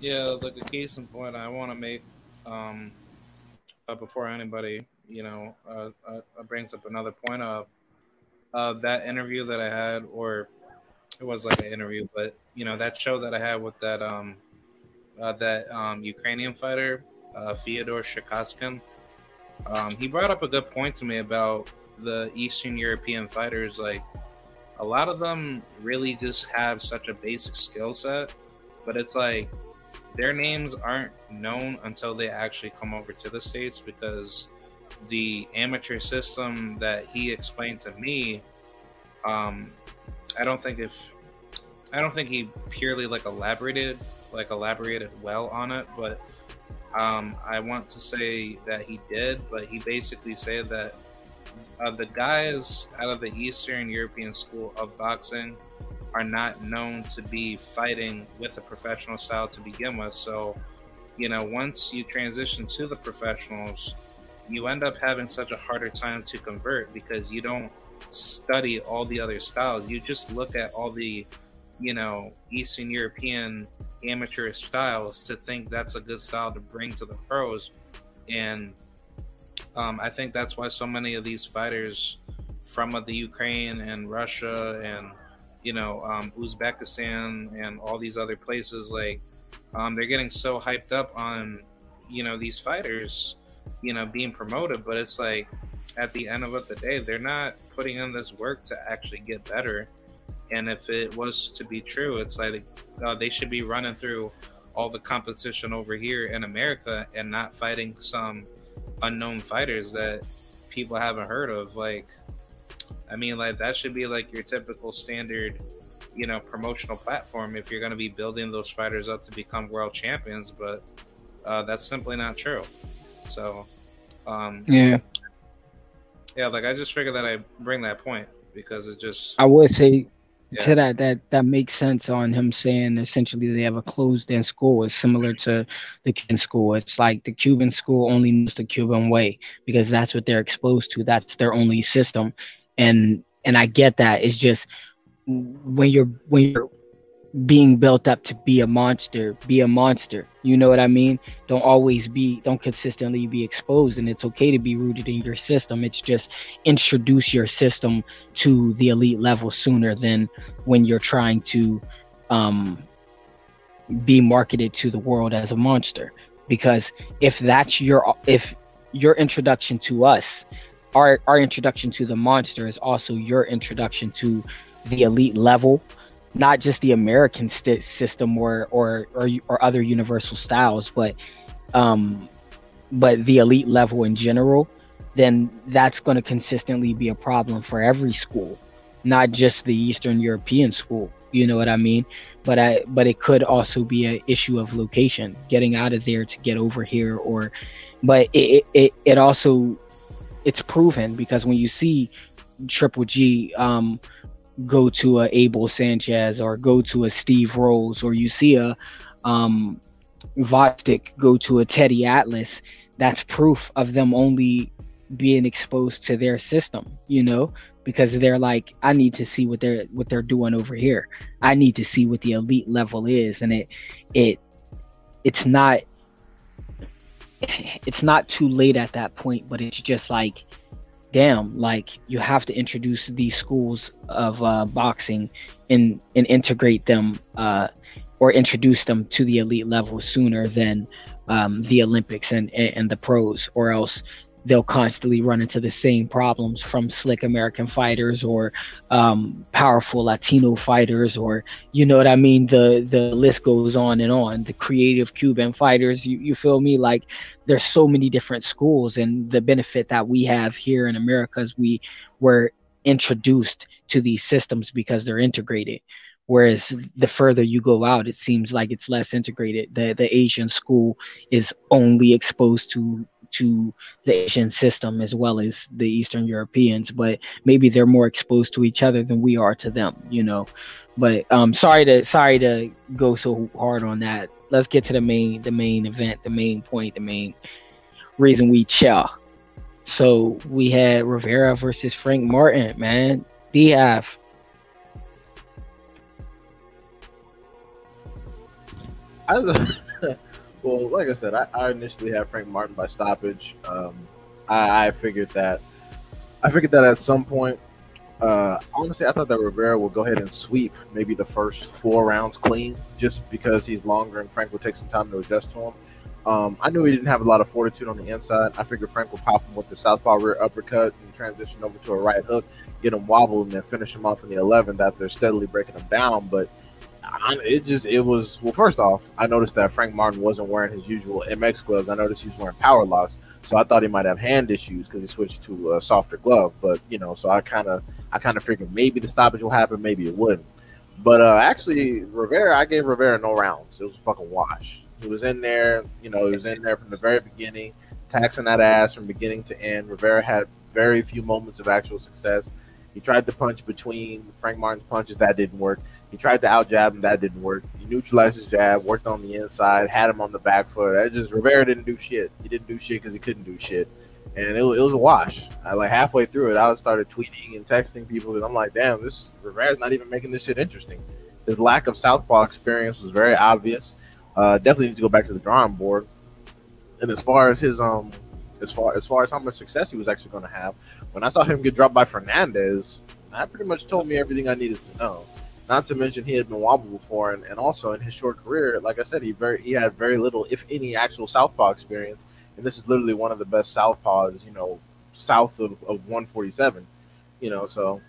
Yeah, like a case in point, I want to make um, uh, before anybody, you know, uh, uh, brings up another point of that interview that I had, or it was like an interview, but you know that show that I had with that um, uh, that um, Ukrainian fighter uh, Fyodor Shakatskin. Um, he brought up a good point to me about the Eastern European fighters. Like, a lot of them really just have such a basic skill set, but it's like their names aren't known until they actually come over to the States because the amateur system that he explained to me, um, I don't think if I don't think he purely like elaborated like elaborated well on it, but um, I want to say that he did, but he basically said that uh, the guys out of the Eastern European School of Boxing are not known to be fighting with a professional style to begin with. So, you know, once you transition to the professionals, you end up having such a harder time to convert because you don't study all the other styles. You just look at all the you know, Eastern European amateur styles to think that's a good style to bring to the pros. And um, I think that's why so many of these fighters from the Ukraine and Russia and you know um, Uzbekistan and all these other places, like um, they're getting so hyped up on you know these fighters, you know, being promoted, but it's like at the end of the day, they're not putting in this work to actually get better. And if it was to be true, it's like uh, they should be running through all the competition over here in America and not fighting some unknown fighters that people haven't heard of. Like, I mean, like that should be like your typical standard, you know, promotional platform if you're going to be building those fighters up to become world champions. But uh, that's simply not true. So, um, yeah, yeah, like I just figured that I bring that point because it just. I would say yeah. to that that that makes sense on him saying essentially they have a closed in school. It's similar to the cuban school. It's like the cuban school only knows the cuban way because that's what they're exposed to. That's their only system. And and i get that. It's just when you're when you're being built up to be a monster be a monster. You know what i mean? Don't always be don't consistently be exposed and it's okay to be rooted in your system. It's just introduce your system to the elite level sooner than when you're trying to um, be marketed to the world as a monster. Because if that's your if your introduction to us our our introduction to the monster is also your introduction to the elite level not just the American st- system or, or or or other universal styles, but um, but the elite level in general, then that's going to consistently be a problem for every school, not just the Eastern European school. You know what I mean? But I but it could also be an issue of location, getting out of there to get over here, or but it it it also it's proven because when you see Triple G um go to a Abel Sanchez or go to a Steve Rolls or you see a um, go to a Teddy Atlas, that's proof of them only being exposed to their system, you know, because they're like, I need to see what they're what they're doing over here. I need to see what the elite level is, and it it it's not it's not too late at that point, but it's just like damn, like you have to introduce these schools of uh, boxing and and integrate them uh, or introduce them to the elite level sooner than um, the Olympics and, and, and the pros, or else they'll constantly run into the same problems from slick American fighters or um, powerful Latino fighters, or you know what I mean. The the list goes on and on. The creative Cuban fighters, you, you feel me? Like there's so many different schools, and the benefit that we have here in America is we were introduced to these systems because they're integrated. Whereas the further you go out, it seems like it's less integrated. The the Asian school is only exposed to to the Asian system as well as the Eastern Europeans, but maybe they're more exposed to each other than we are to them, you know. But um sorry to sorry to go so hard on that. Let's get to the main the main event, the main point, the main reason we chill. So we had Rivera versus Frank Martin, man. DF. I well, like I said, I, I initially had Frank Martin by stoppage. Um, I, I, figured that I figured that at some point. Uh, honestly, I thought that Rivera would go ahead and sweep maybe the first four rounds clean, just because he's longer and Frank would take some time to adjust to him. Um, I knew he didn't have a lot of fortitude on the inside. I figured Frank would pop him with the southpaw rear uppercut and transition over to a right hook, get him wobbled, and then finish him off in the 11th after steadily breaking him down. But I, it just it was well. First off, I noticed that Frank Martin wasn't wearing his usual MX gloves. I noticed he was wearing power locks, so I thought he might have hand issues because he switched to a softer glove. But you know, so I kind of I kind of figured maybe the stoppage will happen, maybe it wouldn't. But uh, actually, Rivera, I gave Rivera no rounds. It was a fucking wash. He was in there, you know, he was in there from the very beginning, taxing that ass from beginning to end. Rivera had very few moments of actual success. He tried to punch between Frank Martin's punches, that didn't work. He tried to out jab him, that didn't work. He neutralized his jab, worked on the inside, had him on the back foot. That just Rivera didn't do shit. He didn't do shit because he couldn't do shit, and it, it was a wash. I like halfway through it, I started tweeting and texting people, and I'm like, damn, this Rivera's not even making this shit interesting. his lack of southpaw experience was very obvious. Uh, definitely needs to go back to the drawing board. And as far as his um, as far as far as how much success he was actually going to have, when I saw him get dropped by Fernandez, that pretty much told me everything I needed to know. Not to mention he had been wobbled before, and, and also in his short career, like I said, he very he had very little, if any, actual southpaw experience. And this is literally one of the best southpaws, you know, south of, of 147. You know, so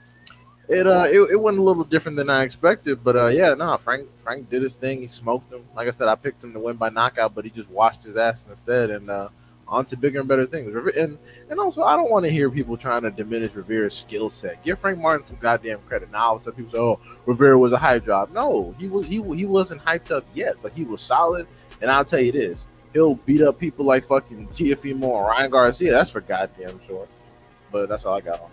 it uh it, it went a little different than I expected, but uh yeah, no, nah, Frank Frank did his thing. He smoked him. Like I said, I picked him to win by knockout, but he just washed his ass instead, and uh, on to bigger and better things. And and also, I don't want to hear people trying to diminish Rivera's skill set. Give Frank Martin some goddamn credit. Now, some people say, "Oh, Rivera was a hype job." No, he was he he wasn't hyped up yet, but he was solid. And I'll tell you this: he'll beat up people like fucking Teofimo and Ryan Garcia. That's for goddamn sure. But that's all I got on.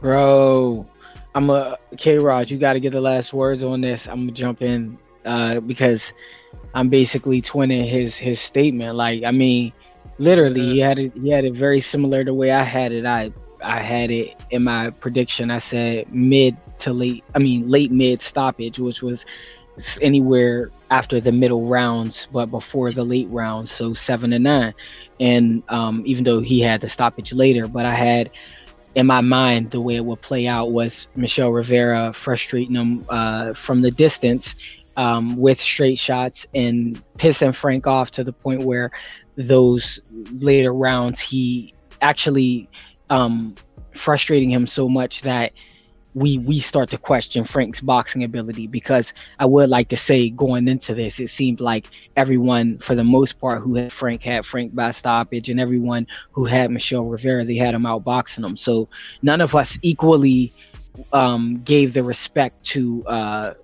Bro, I'm a K Rod. You got to get the last words on this. I'm gonna jump in uh, because I'm basically twinning his his statement. Like, I mean, literally, he had it. He had it very similar to the way I had it. I I had it in my prediction. I said mid to late. I mean, late mid stoppage, which was anywhere after the middle rounds, but before the late rounds, so seven to nine. And um, even though he had the stoppage later, but I had in my mind, the way it would play out was Michel Rivera frustrating him uh, from the distance um, with straight shots and pissing Frank off to the point where those later rounds he actually um, frustrating him so much that we we start to question Frank's boxing ability because I would like to say going into this, it seemed like everyone, for the most part, who had Frank had Frank by stoppage, and everyone who had Michel Rivera, they had him outboxing him. So none of us equally um, gave the respect to uh,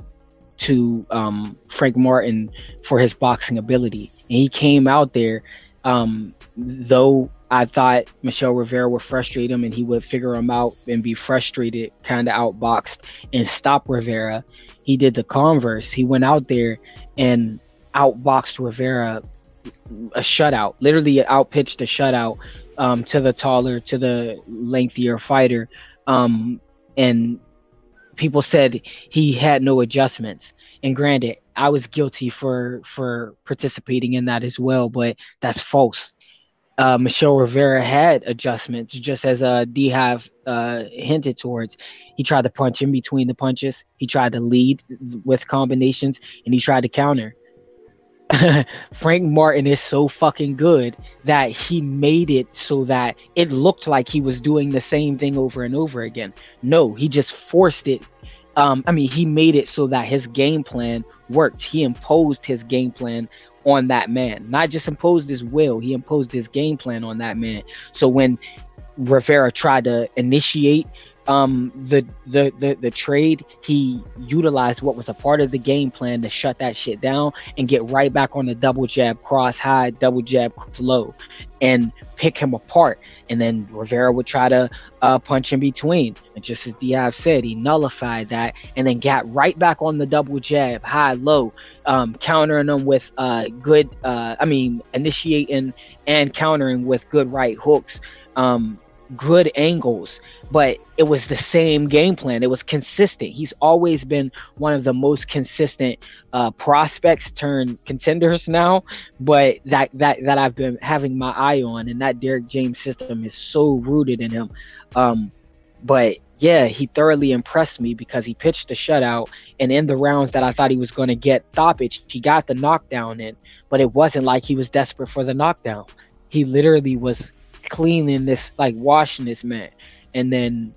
to um, Frank Martin for his boxing ability, and he came out there. Um, though I thought Michel Rivera would frustrate him and he would figure him out and be frustrated, kind of outboxed and stop Rivera. He did the converse. He went out there and outboxed Rivera a shutout, literally outpitched a shutout um, to the taller, to the lengthier fighter. Um, and people said he had no adjustments. And granted, I was guilty for for participating in that as well, but that's false uh, Michel Rivera had adjustments, just as uh, D Hive uh, hinted towards. He tried to punch in between the punches. He tried to lead with combinations, and he tried to counter. *laughs* Frank Martin is so fucking good that he made it so that it looked like he was doing the same thing over and over again. No, he just forced it. Um, I mean, he made it so that his game plan worked. He imposed his game plan on that man. Not just imposed his will, he imposed his game plan on that man. So when Rivera tried to initiate um the, the the the trade he utilized what was a part of the game plan to shut that shit down and get right back on the double jab cross high double jab low and pick him apart and then Rivera would try to uh, punch in between. And just as Diaz said, he nullified that and then got right back on the double jab, high, low, um, countering them with uh, good, uh, I mean, initiating and countering with good right hooks. Um, good angles, but it was the same game plan. It was consistent. He's always been one of the most consistent uh, prospects turned contenders now, but that that that I've been having my eye on, and that Derrick James system is so rooted in him. Um, but yeah, he thoroughly impressed me because he pitched the shutout, and in the rounds that I thought he was going to get stoppage, he got the knockdown in. But it wasn't like he was desperate for the knockdown. He literally was cleaning this, like washing this man. And then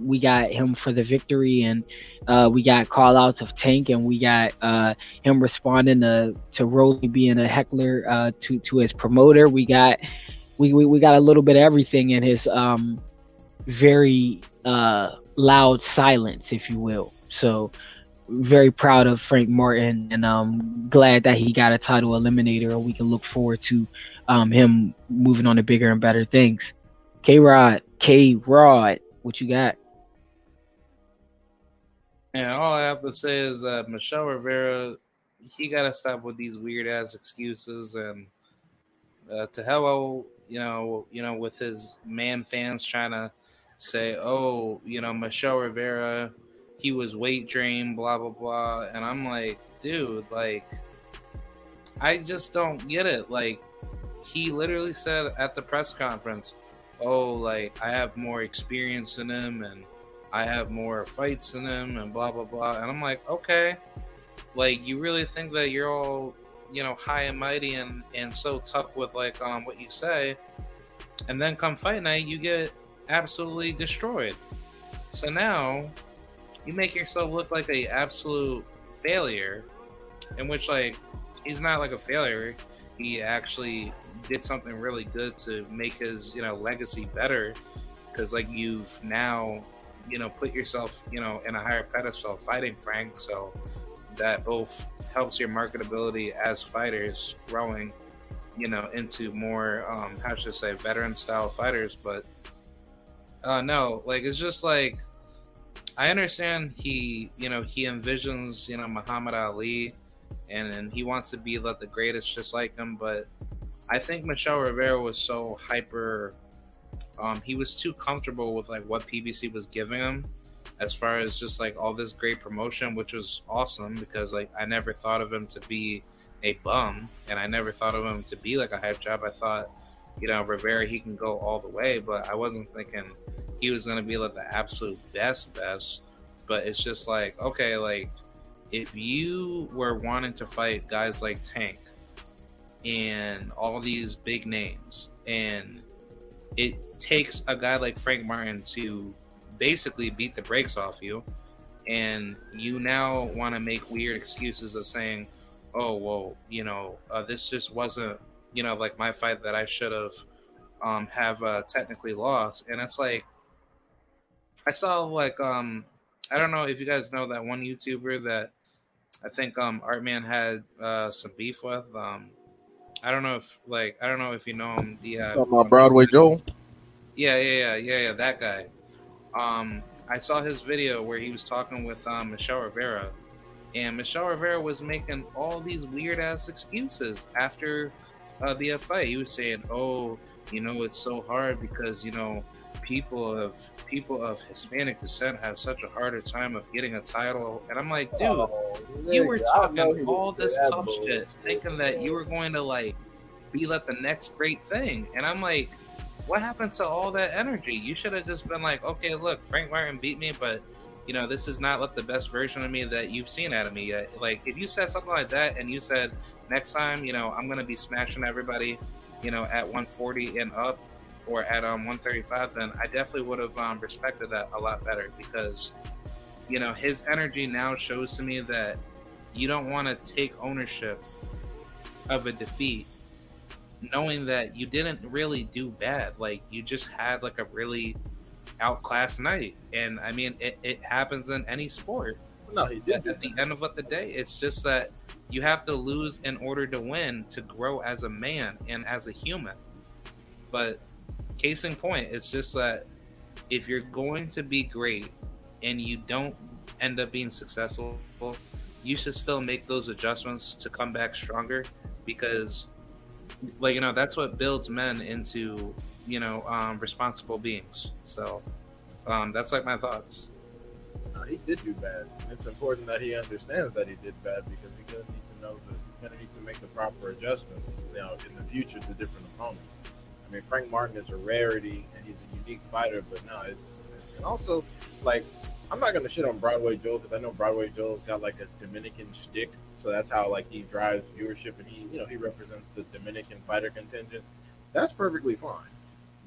we got him for the victory, and uh, we got call outs of Tank, and we got uh, him responding to to Rolly being a heckler uh, to to his promoter. We got we, we, we got a little bit of everything in his um, very uh, loud silence, if you will. So very proud of Frank Martin, and um, glad that he got a title eliminator. and We can look forward to um, him moving on to bigger and better things. K Rod, K Rod, what you got? And all I have to say is that Michel Rivera, he got to stop with these weird ass excuses and uh, to hello, you know, you know, with his man fans trying to say, oh, you know, Michel Rivera, he was weight drained, blah blah blah, and I'm like, dude, like, I just don't get it. Like, he literally said at the press conference, "Oh, like I have more experience in him, and I have more fights in him, and blah blah blah," and I'm like, okay, like you really think that you're all you know high and mighty and and so tough with like um what you say and then come fight night you get absolutely destroyed. So now you make yourself look like a absolute failure in which like he's not like a failure he actually did something really good to make his you know legacy better because like you've now you know put yourself you know in a higher pedestal fighting frank so that both helps your marketability as fighters growing, you know, into more um how should I say veteran style fighters. But uh no, like it's just like I understand he you know, he envisions, you know, Muhammad Ali and, and he wants to be like the greatest just like him, but I think Michel Rivera was so hyper um he was too comfortable with like what PBC was giving him as far as just like all this great promotion, which was awesome because like I never thought of him to be a bum, and I never thought of him to be like a hype job. I thought, you know, Rivera he can go all the way, but I wasn't thinking he was gonna be like the absolute best best. But it's just like okay, like if you were wanting to fight guys like Tank and all these big names, and it takes a guy like Frank Martin to basically beat the brakes off you, and you now want to make weird excuses of saying, "Oh, well, you know, uh, this just wasn't, you know, like my fight that I should have um, have uh, technically lost," and it's like I saw like um I don't know if you guys know that one YouTuber that I think um Artman had uh, some beef with. Um, I don't know if like I don't know if you know him. Yeah, uh, Broadway Joe. Yeah, yeah, yeah, yeah, yeah. That guy um, I saw his video where he was talking with um, Michel Rivera, and Michel Rivera was making all these weird ass excuses after uh, the fight. He was saying, "Oh, you know, it's so hard because you know people of people of Hispanic descent have such a harder time of getting a title." And I'm like, dude, oh, you were talking all this tough shit, thinking that you were going to like be like the next great thing, and I'm like what happened to all that energy? You should have just been like, okay, look, Frank Martin beat me, but you know, this is not like the best version of me that you've seen out of me yet. Like, if you said something like that and you said next time, you know, I'm gonna be smashing everybody, you know, at 140 and up or at um 135, then I definitely would have um, respected that a lot better because, you know, his energy now shows to me that you don't want to take ownership of a defeat knowing that you didn't really do bad. Like you just had like a really outclassed night, and I mean it, it happens in any sport. No, he did. At, at the end of the day, it's just that you have to lose in order to win to grow as a man and as a human. But case in point, it's just that if you're going to be great and you don't end up being successful, you should still make those adjustments to come back stronger because like you know that's what builds men into you know um, responsible beings. So um, that's like my thoughts. No, he did do bad. It's important that he understands that he did bad because he's gonna need to know that he's gonna need to make the proper adjustments, you know, in the future to different opponents. I mean, Frank Martin is a rarity and he's a unique fighter, but no, it's, and also like I'm not gonna shit on Broadway Joe because I know Broadway Joe's got like a Dominican shtick so that's how like he drives viewership, and he you know he represents the Dominican fighter contingent. That's perfectly fine,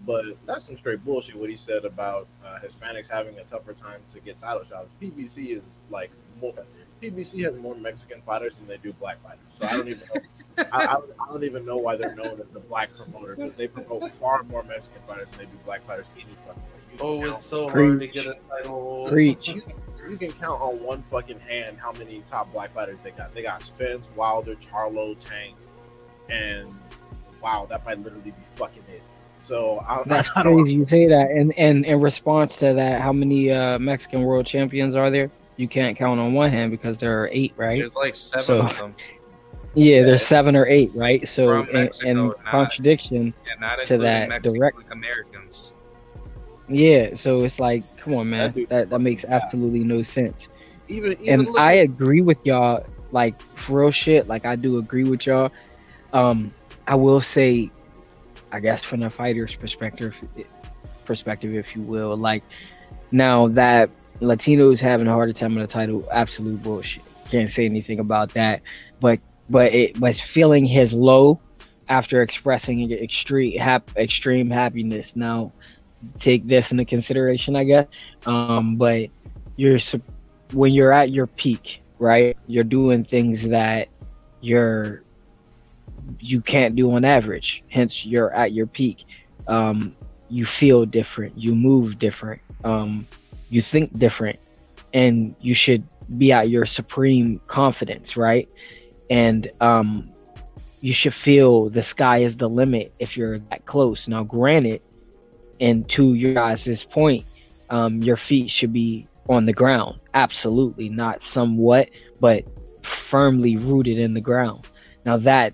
but that's some straight bullshit. What he said about uh, Hispanics having a tougher time to get title shots. PBC is like more. PBC has more Mexican fighters than they do black fighters. So I don't even know. I, I, don't even know why they're known as the black promoter, but they promote far more Mexican fighters than they do black fighters any fucking way. Oh, it's so hard to get a title. Preach you can count on one fucking hand how many top black fighters they got. They got Spence, Wilder, Charlo, Tank, and wow, that might literally be fucking it. So I, that's I, crazy. You say that, and and in response to that, how many uh, Mexican world champions are there? You can't count on one hand because there are eight, right? There's like seven so, of them. Yeah, there's seven or eight, right? So, in, in contradiction yeah, to that, Mexican, direct like Americans. Yeah, so it's like, come on, man, That that that makes absolutely no sense. Even, even and look I agree with y'all, like for real shit. Like I do agree with y'all. Um, I will say, I guess from the fighter's perspective, perspective, if you will, like now that Latinos having a harder time on the title, absolute bullshit. Can't say anything about that. But but it was feeling his low after expressing extreme hap- extreme happiness. Now take this into consideration, I guess. Um, but you're when you're at your peak, right? You're doing things that you're you can't do on average. Hence, you're at your peak. Um, you feel different. You move different. Um, you think different, and you should be at your supreme confidence, right? And um, you should feel the sky is the limit if you're that close. Now, granted, and to your guys' point, um, your feet should be on the ground. Absolutely, not somewhat, but firmly rooted in the ground. Now that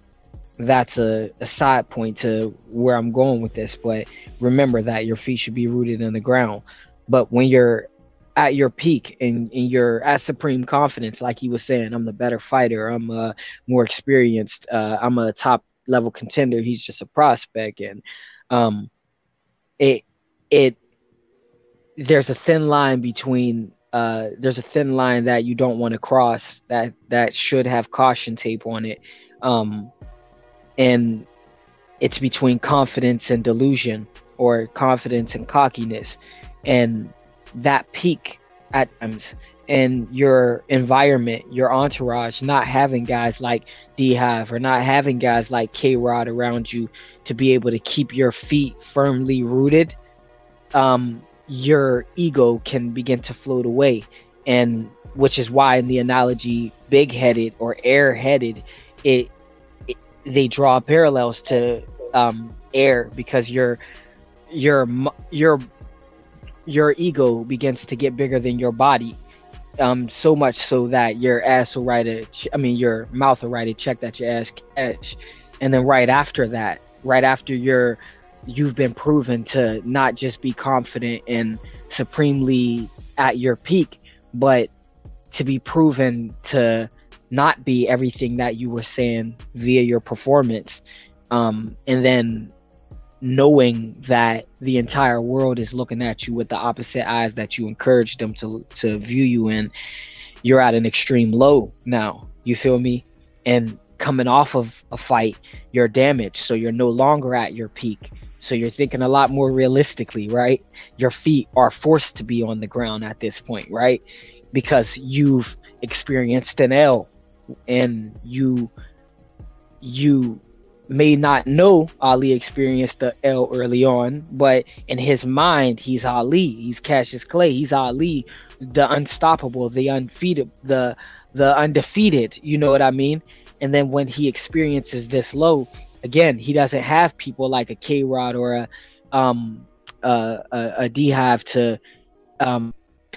that's a, a side point to where I'm going with this, but remember that your feet should be rooted in the ground. But when you're at your peak and, and you're at supreme confidence, like he was saying, I'm the better fighter, I'm uh, more experienced, uh, I'm a top level contender. He's just a prospect, and um, it it there's a thin line between uh there's a thin line that you don't want to cross that that should have caution tape on it um and it's between confidence and delusion or confidence and cockiness and that peak at times and your environment your entourage not having guys like D Hive or not having guys like K. Rod around you to be able to keep your feet firmly rooted um your ego can begin to float away. And which is why in the analogy big headed or air-headed it, it they draw parallels to um air because you're your your your your ego begins to get bigger than your body um so much so that your ass will write a ch- i mean your mouth will write a check that your ass catch and then right after that right after you're you've been proven to not just be confident and supremely at your peak but to be proven to not be everything that you were saying via your performance. Um and then knowing that the entire world is looking at you with the opposite eyes that you encourage them to to view you in you're at an extreme low now. You feel me? And coming off of a fight you're damaged. So you're no longer at your peak. So you're thinking a lot more realistically right? Your feet are forced to be on the ground at this point right? Because you've experienced an L and you you may not know Ali experienced the L early on, but in his mind, he's Ali. He's Cassius Clay. He's Ali, the unstoppable, the undefeated, the the undefeated. You know what I mean? And then when he experiences this low, again, he doesn't have people like a K. Rod or a um uh, a, a D Hive to um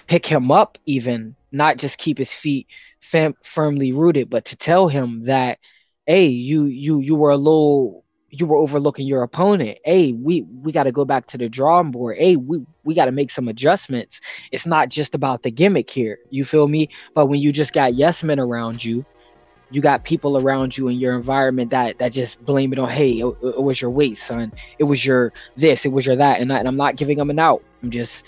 pick him up, even not just keep his feet fam- firmly rooted, but to tell him that hey you you you were a little you were overlooking your opponent. Hey we we got to go back to the drawing board. Hey we we got to make some adjustments. It's not just about the gimmick here. You feel me? But when you just got yes men around you you got people around you in your environment that that just blame it on hey it, it was your weight son. It was your this it was your that and, I, and i'm not giving them an out. I'm just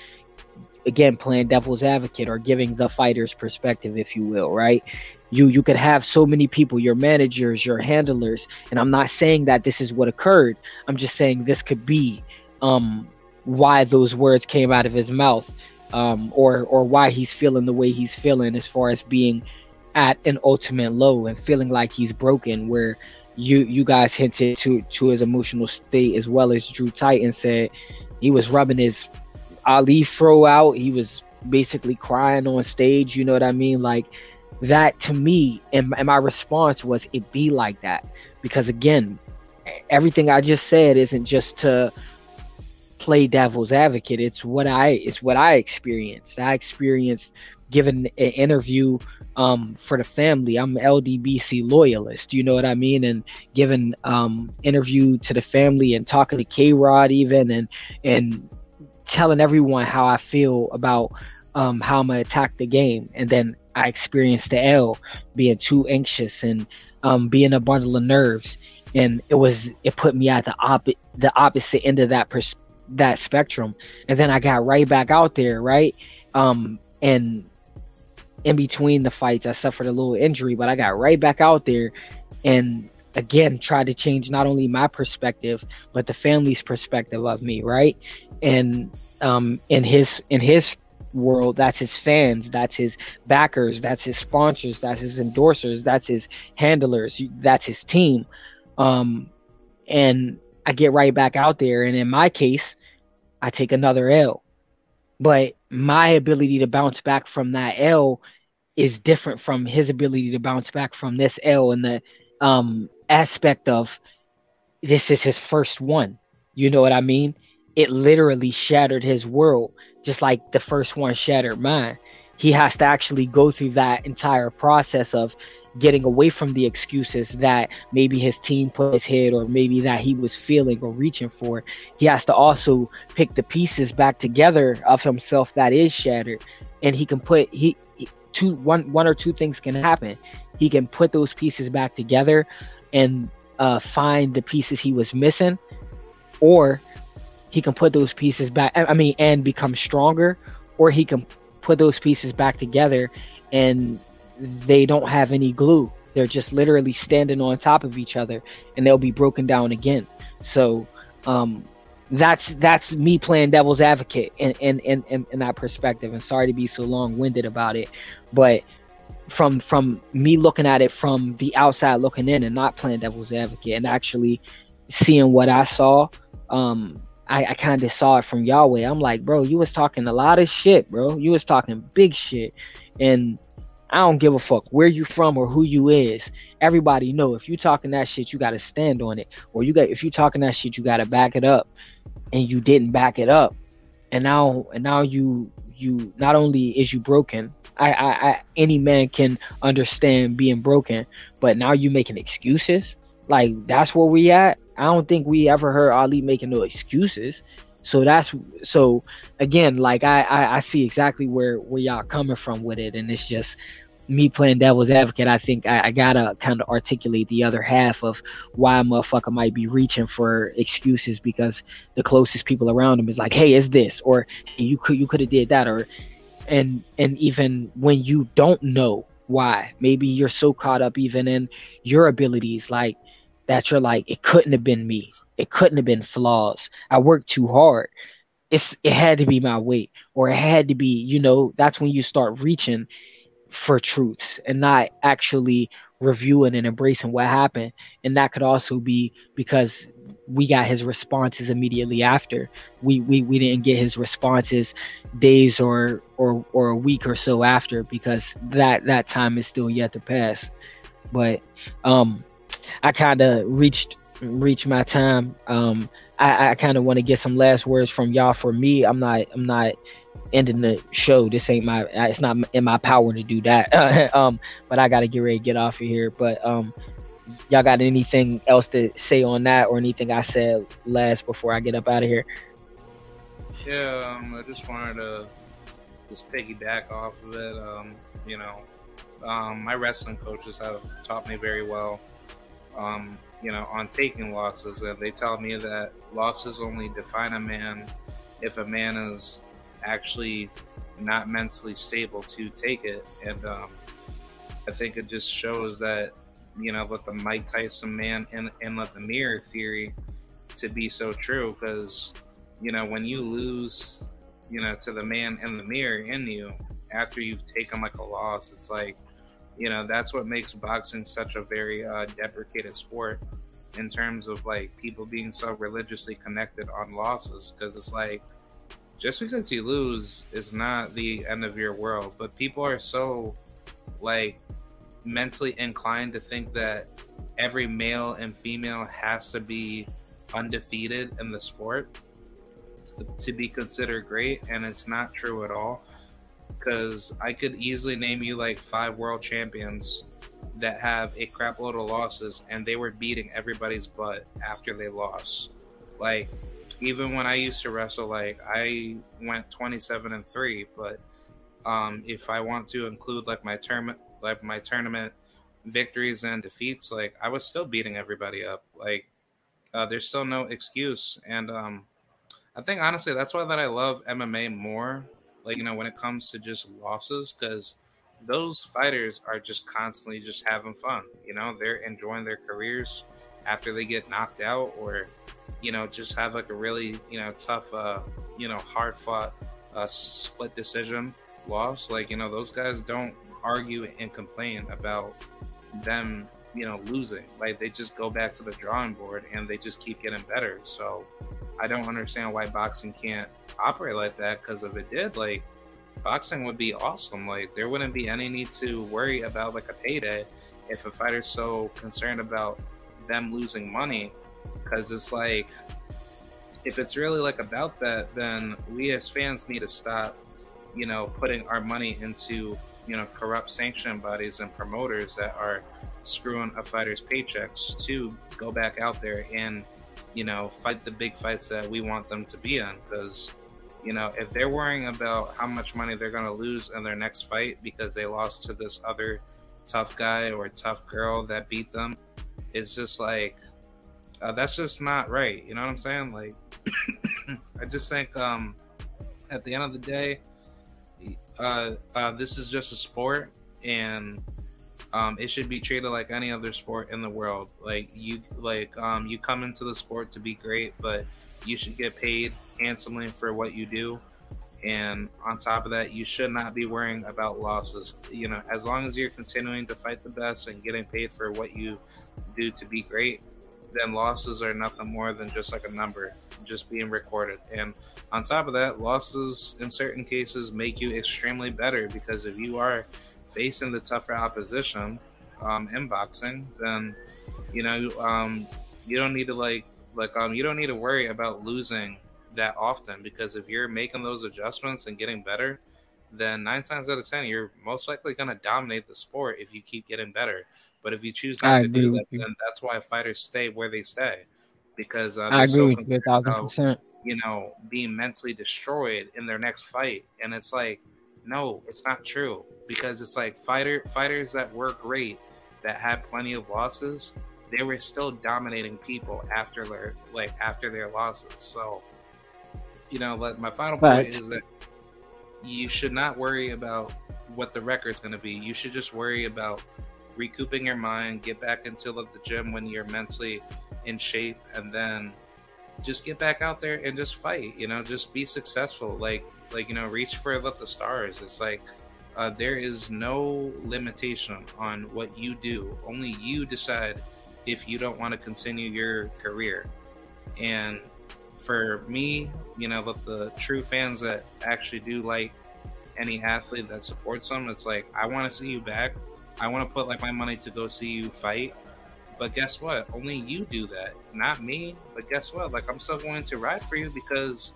again playing devil's advocate or giving the fighter's perspective if you will right? You you could have so many people your managers your handlers and i'm not saying that this is what occurred. I'm just saying this could be um why those words came out of his mouth um or or why he's feeling the way he's feeling as far as being at an ultimate low and feeling like he's broken where you you guys hinted to to his emotional state as well as drew titan said he was rubbing his ali throw out he was basically crying on stage you know what i mean? Like that to me and, and my response was it be like that. Because again everything i just said isn't just to play devil's advocate. It's what i it's what i experienced. I experienced giving an interview um, for the family. I'm ldbc loyalist you know what i mean? And giving um, interview to the family and talking to K. Rod even and and telling everyone how I feel about um, how I'm gonna attack the game, and then I experienced the L, being too anxious and um, being a bundle of nerves, and it was it put me at the op- the opposite end of that pers- that spectrum, and then I got right back out there, right, um, and in between the fights, I suffered a little injury, but I got right back out there, and again tried to change not only my perspective but the family's perspective of me, right, and um, in his in his world that's his fans that's his backers that's his sponsors that's his endorsers that's his handlers that's his team. Um and i get right back out there and in my case i take another l. But my ability to bounce back from that l is different from his ability to bounce back from this l and the um aspect of this is his first one. You know what i mean it literally shattered his world just like the first one shattered mine. He has to actually go through that entire process of getting away from the excuses that maybe his team put his head or maybe that he was feeling or reaching for. He has to also pick the pieces back together of himself that is shattered. And he can put he two one one or two things can happen. He can put those pieces back together and uh, find the pieces he was missing, or he can put those pieces back i mean and become stronger or he can put those pieces back together and they don't have any glue. They're just literally standing on top of each other and they'll be broken down again. So um that's that's me playing devil's advocate in in, in, in, in that perspective. And sorry to be so long-winded about it but from from me looking at it from the outside looking in and not playing devil's advocate and actually seeing what i saw um I, I kind of saw it from Yahweh. I'm like, bro, you was talking a lot of shit, bro. You was talking big shit, and I don't give a fuck where you from or who you is. Everybody know if you talking that shit, you gotta stand on it, or you got if you talking that shit, you gotta back it up, and you didn't back it up, and now and now you you not only is you broken. I, I, I any man can understand being broken, but now you making excuses. Like that's where we at I don't think we ever heard Ali making no excuses. So that's so again, like I, I, I see exactly where where y'all coming from with it, and it's just me playing devil's advocate. I think I, I gotta kind of articulate the other half of why a motherfucker might be reaching for excuses because the closest people around him is like, hey, it's this, or hey, you could you could have did that, or and and even when you don't know why, maybe you're so caught up even in your abilities, like that you're like, it couldn't have been me. It couldn't have been flaws. I worked too hard. It's it had to be my weight, or it had to be, you know, that's when you start reaching for truths and not actually reviewing and embracing what happened. And that could also be because we got his responses immediately after. We we, we didn't get his responses days or or or a week or so after because that that time is still yet to pass. But um I kind of reached reached my time. Um, I, I kind of want to get some last words from y'all. For me, I'm not I'm not ending the show. This ain't my it's not in my power to do that. *laughs* um, but I got to get ready to get off of here. But um, y'all got anything else to say on that or anything I said last before I get up out of here? Yeah, um, I just wanted to just piggyback off of it. Um, you know, um, my wrestling coaches have taught me very well um, you know, on taking losses. And they tell me that losses only define a man if a man is actually not mentally stable to take it. And um, I think it just shows that, you know, with the Mike Tyson man and, and let the mirror theory to be so true. Because, you know, when you lose, you know, to the man in the mirror in you after you've taken like a loss, it's like, you know that's what makes boxing such a very uh, deprecated sport in terms of like people being so religiously connected on losses because it's like just because you lose is not the end of your world but people are so like mentally inclined to think that every male and female has to be undefeated in the sport to be considered great and it's not true at all because I could easily name you like five world champions that have a crapload of losses and they were beating everybody's butt after they lost. Like, even when I used to wrestle, like I went 27 and three, but um, if I want to include like my tournament, like my tournament victories and defeats, like I was still beating everybody up. Like uh, there's still no excuse, and um, I think honestly that's why that I love MMA more. Like you know when it comes to just losses, because those fighters are just constantly just having fun. You know? They're enjoying their careers after they get knocked out or you know just have like a really you know tough uh you know hard fought uh, split decision loss. Like you know those guys don't argue and complain about them you know losing. Like they just go back to the drawing board and they just keep getting better. So i don't understand why boxing can't operate like that because if it did like boxing would be awesome. Like there wouldn't be any need to worry about like a payday if a fighter's so concerned about them losing money because it's like if it's really like about that then we as fans need to stop you know putting our money into you know corrupt sanction bodies and promoters that are screwing a fighter's paychecks to go back out there and you know fight the big fights that we want them to be in because you know if they're worrying about how much money they're going to lose in their next fight because they lost to this other tough guy or tough girl that beat them it's just like uh, that's just not right. You know what I'm saying? Like, *coughs* I just think um, at the end of the day, uh, uh, this is just a sport, and um, it should be treated like any other sport in the world. Like you, like um, you come into the sport to be great, but you should get paid handsomely for what you do. And on top of that, you should not be worrying about losses. You know, as long as you're continuing to fight the best and getting paid for what you do to be great, then losses are nothing more than just like a number just being recorded. And on top of that, losses in certain cases make you extremely better because if you are facing the tougher opposition um, in boxing, then you know um, you don't need to like like um, you don't need to worry about losing that often because if you're making those adjustments and getting better, then nine times out of ten you're most likely going to dominate the sport if you keep getting better. But if you choose not I to do that, then that's why fighters stay where they stay because uh, I agree so with you, thousand percent. You know, being mentally destroyed in their next fight, and it's like, no, it's not true because it's like fighter fighters that were great that had plenty of losses, they were still dominating people after their like after their losses. So, you know, like my final point is that you should not worry about what the record's going to be. You should just worry about recouping your mind, get back into the gym when you're mentally in shape, and then just get back out there and just fight. You know, just be successful. Like like you know, reach for the stars. It's like uh, there is no limitation on what you do. Only you decide if you don't want to continue your career. And for me, you know, but the true fans that actually do like any athlete that supports them, it's like I want to see you back I want to put like my money to go see you fight. But guess what? Only you do that, not me. But guess what? Like I'm still going to ride for you because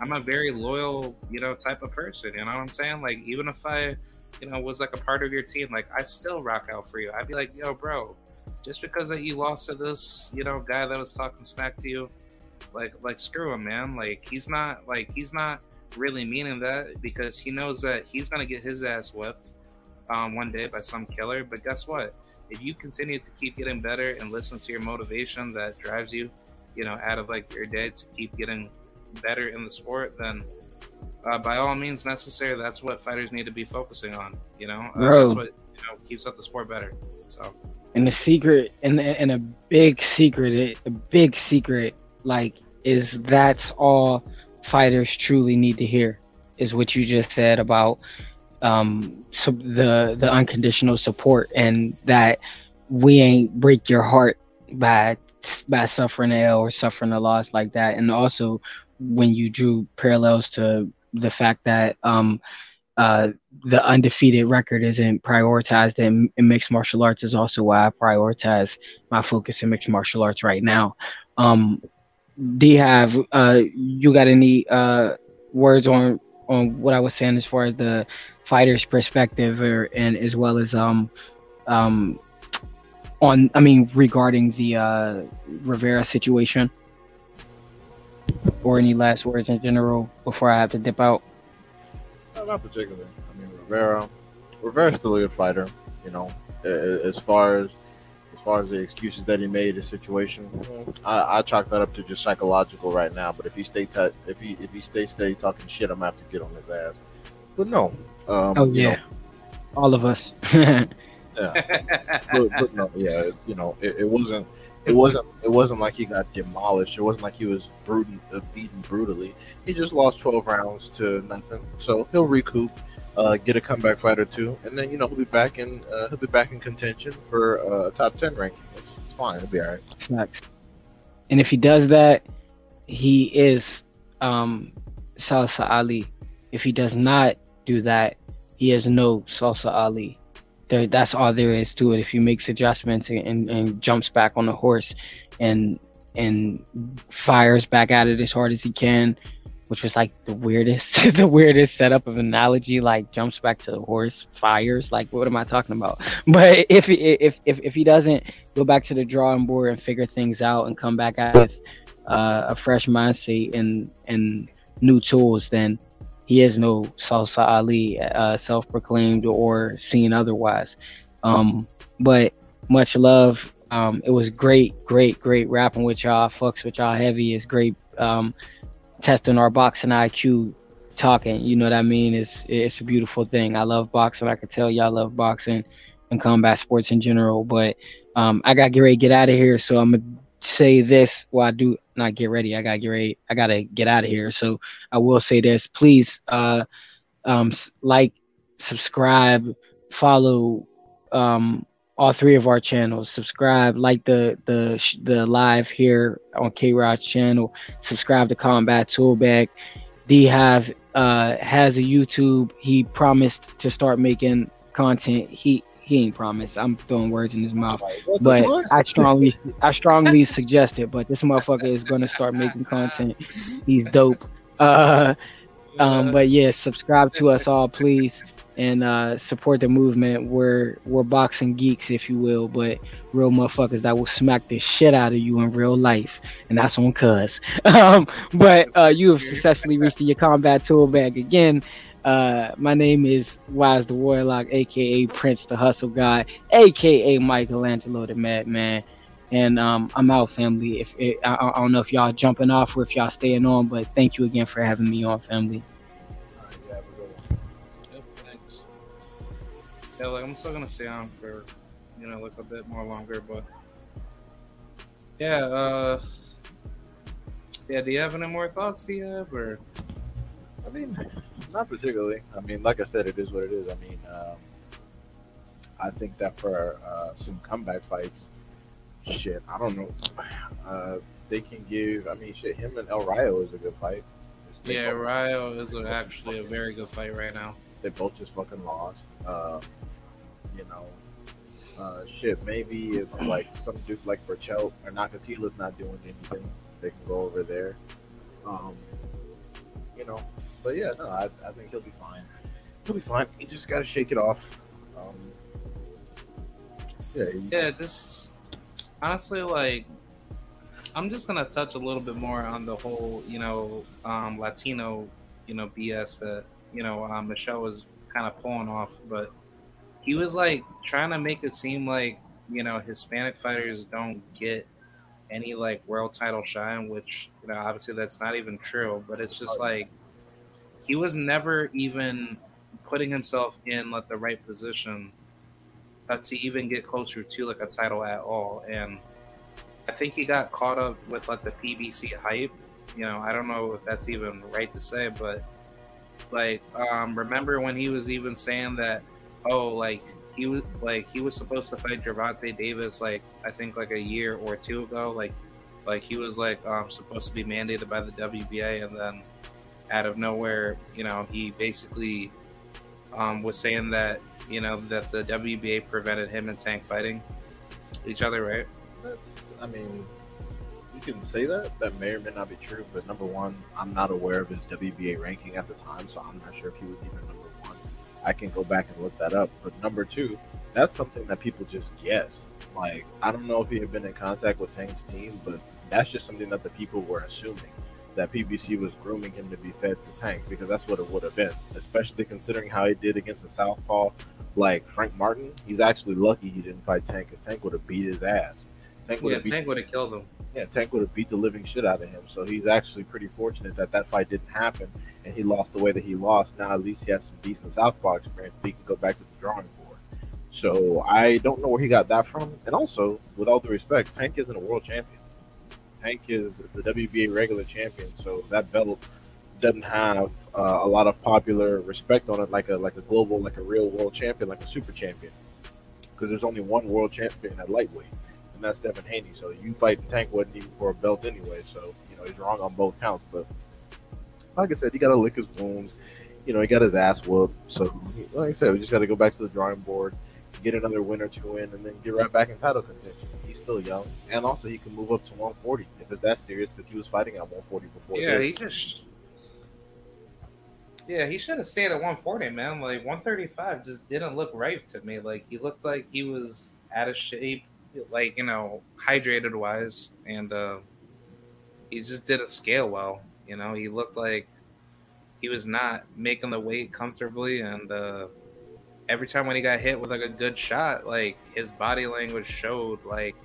I'm a very loyal, you know, type of person. You know what I'm saying? Like even if I, you know, was like a part of your team, like I'd still rock out for you. I'd be like, yo, bro, just because that you lost to this, you know, guy that was talking smack to you, like like screw him, man. Like he's not like he's not really meaning that because he knows that he's gonna get his ass whipped um, one day by some killer. But guess what? If you continue to keep getting better and listen to your motivation that drives you, you know, out of like your day to keep getting better in the sport, then uh, by all means necessary, that's what fighters need to be focusing on. You know, uh, that's what you know keeps up the sport better. So, and the secret, and and a big secret, a big secret, like is that's all fighters truly need to hear is what you just said about um, so the the unconditional support and that we ain't break your heart by by suffering a L or suffering a loss like that. And also when you drew parallels to the fact that um, uh, the undefeated record isn't prioritized in, in, mixed martial arts is also why I prioritize my focus in mixed martial arts right now. Um, have uh, you got any uh, words on on what I was saying as far as the fighter's perspective or, and as well as um um on I mean regarding the uh Rivera situation? Or any last words in general before I have to dip out? No, not particularly. I mean, Rivera, Rivera's still a good fighter. You know, as far as as far as the excuses that he made, the situation, I, I chalk that up to just psychological right now. But if he stay t- if he if he stay stay talking shit, I'm gonna have to get on his ass. But no. Um, oh yeah, know, all of us. *laughs* yeah, but, but, no, yeah, you know, it, it wasn't it wasn't it wasn't like he got demolished. It wasn't like he was brutal, uh, beaten brutally. He just lost 12 rounds to nothing. So he'll recoup, uh, get a comeback fight or two, and then you know he'll be back in uh, he'll be back in contention for uh, a top 10 ranking. It's, it's fine. It'll be all right. Next. And if he does that, he is um, Salsa Ali. If he does not do that, he is no Salsa Ali there, that's all there is to it. If he makes adjustments and, and, and, jumps back on the horse and and fires back at it as hard as he can, which was like the weirdest *laughs* the weirdest setup of analogy, like jumps back to the horse, fires. Like what am I talking about? *laughs* But if if if if he doesn't go back to the drawing board and figure things out and come back at with uh, a fresh mindset and and new tools, then he is no Salsa Ali, uh, self-proclaimed or seen otherwise. Um, but much love. Um, it was great, great, great rapping with y'all. Fucks with y'all heavy. It's great um, testing our boxing IQ, talking. You know what I mean? It's it's a beautiful thing. I love boxing. I can tell y'all love boxing and combat sports in general. But um, I got to get ready to get out of here, so I'm gonna say this while I do not get ready. I gotta get ready. I gotta get out of here. So I will say this. Please, uh, um, like, subscribe, follow, um, all three of our channels. Subscribe, like the the the live here on K. Rod channel. Subscribe to Combat Toolbag. D Hive uh has a YouTube. He promised to start making content. He he ain't promised. I'm throwing words in his mouth, but I strongly, I strongly suggest it. But this motherfucker is gonna start making content. He's dope. Uh, um, but yeah, subscribe to us all, please, and uh, support the movement. We're we're boxing geeks, if you will, but real motherfuckers that will smack the shit out of you in real life, and that's on cuz. *laughs* Um, but uh, you have successfully reached your combat tool bag again. Uh, my name is Wise the Warlock, aka Prince the Hustle Guy, aka Michelangelo the Madman. And um, I'm out, family. If it, I, I, don't know if y'all jumping off or if y'all staying on, but thank you again for having me on, family. Yep, thanks. Yeah, like I'm still gonna stay on for you know like a bit more longer, but yeah, uh, yeah. Do you have any more thoughts? Do you have or? I mean, not particularly. I mean, like I said, it is what it is. I mean, um, I think that for uh, some comeback fights, shit, I don't know. *sighs* Uh, they can give. I mean, shit, him and El Rayo is a good fight. Yeah, Rayo is a, actually a very good fight right now. They both just fucking lost. Uh, you know, uh, shit, maybe if like some dude like Berchelt or Nakathila's not doing anything, they can go over there. Um, you know, but yeah, no, I, I think he'll be fine. He'll be fine. He just got to shake it off. Um, yeah. yeah, just honestly, like, I'm just gonna touch a little bit more on the whole, you know, um, Latino, you know, BS that you know um, Michel was kind of pulling off, but he was like trying to make it seem like you know Hispanic fighters don't get any like world title shine, which you know obviously that's not even true. But it's just like he was never even putting himself in like the right position uh, to even get closer to like a title at all. And I think he got caught up with like the PBC hype. You know, I don't know if that's even right to say, but like, um, remember when he was even saying that, oh, like he was like he was supposed to fight Gervonta Davis like I think like a year or two ago, like like he was like um, supposed to be mandated by the WBA, and then out of nowhere, you know, he basically um, was saying that you know that the WBA prevented him and Tank fighting each other, right? That's, I mean, you can say that. That may or may not be true. But number one, I'm not aware of his WBA ranking at the time, so I'm not sure if he was even. I can go back and look that up. But number two, that's something that people just guess. Like, I don't know if he had been in contact with Tank's team, but that's just something that the people were assuming that PBC was grooming him to be fed to Tank because that's what it would have been, especially considering how he did against the Southpaw like Frank Martin. He's actually lucky he didn't fight Tank because Tank would have beat his ass. Tank would yeah, Tank would have killed him. Yeah, Tank would have beat the living shit out of him. So he's actually pretty fortunate that that fight didn't happen and he lost the way that he lost. Now at least he has some decent Southpaw experience. He can go back to the drawing board. So I don't know where he got that from. And also, with all due respect, Tank isn't a world champion. Tank is the WBA regular champion, so that belt doesn't have uh, a lot of popular respect on it, like a like a global, like a real world champion, like a super champion. Because there's only one world champion at lightweight, and that's Devin Haney. So you fight the Tank wasn't even for a belt anyway. So you know he's wrong on both counts. But like I said, he got to lick his wounds. You know he got his ass whooped. So like I said, we just got to go back to the drawing board, get another win or two in, and then get right back in title contention He's still young, and also he can move up to 140 if it's that serious because he was fighting at 140 before. Yeah, he just. Yeah, he should have stayed at 140, man. Like 135 just didn't look right to me. Like he looked like he was out of shape, like you know, hydrated wise, and uh, he just didn't scale well. You know, he looked like he was not making the weight comfortably, and uh, every time when he got hit with like a good shot, like his body language showed like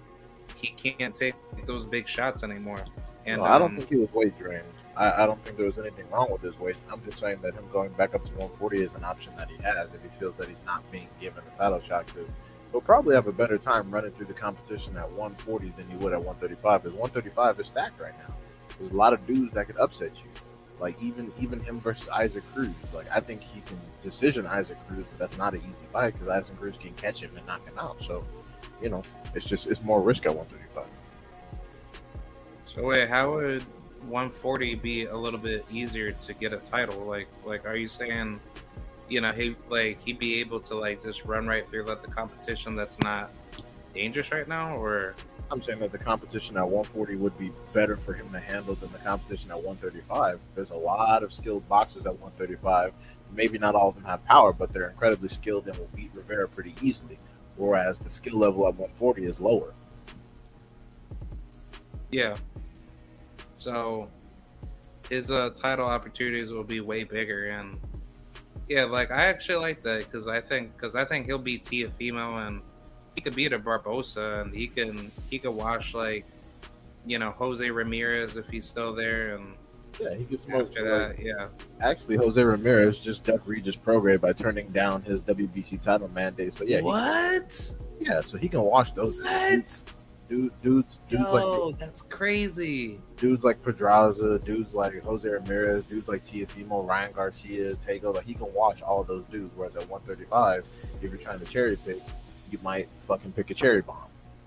he can't take those big shots anymore. And no, I don't um, think he was weight drained. I, I, don't think there was anything wrong with his weight. I'm just saying that him going back up to 140 is an option that he has if he feels that he's not being given a title shot. Because he'll probably have a better time running through the competition at 140 than he would at 135. Because 135 is stacked right now. There's a lot of dudes that could upset you. Like even even him versus Isaac Cruz. Like I think he can decision Isaac Cruz, but that's not an easy fight because Isaac Cruz can catch him and knock him out. So, you know, it's just it's more risk at 135. So wait, how would 140 be a little bit easier to get a title? Like, like, are you saying, you know, he like he'd be able to like just run right through let the competition that's not dangerous right now, or? I'm saying that the competition at 140 would be better for him to handle than the competition at 135. There's a lot of skilled boxers at 135. Maybe not all of them have power, but they're incredibly skilled and will beat Rivera pretty easily. Whereas the skill level at 140 is lower. Yeah, so his uh, title opportunities will be way bigger. And yeah, like I actually like that because I think because I think he'll beat Teofimo and he could beat a Barboza and he can he could watch like you know Jose Ramirez if he's still there and. Yeah, he gets smoke after that. Like, yeah, actually, Jose Ramirez just ducked Regis Prograis by turning down his WBC title mandate. So yeah, what? yeah, so he can watch those. What? Dude, dudes, dudes Yo, like that's crazy. Dudes like Pedraza, dudes like Jose Ramirez, dudes like Teofimo, Ryan Garcia, Tego. Like he can watch all those dudes. Whereas at 135, if you're trying to cherry pick, you might fucking pick a cherry bomb.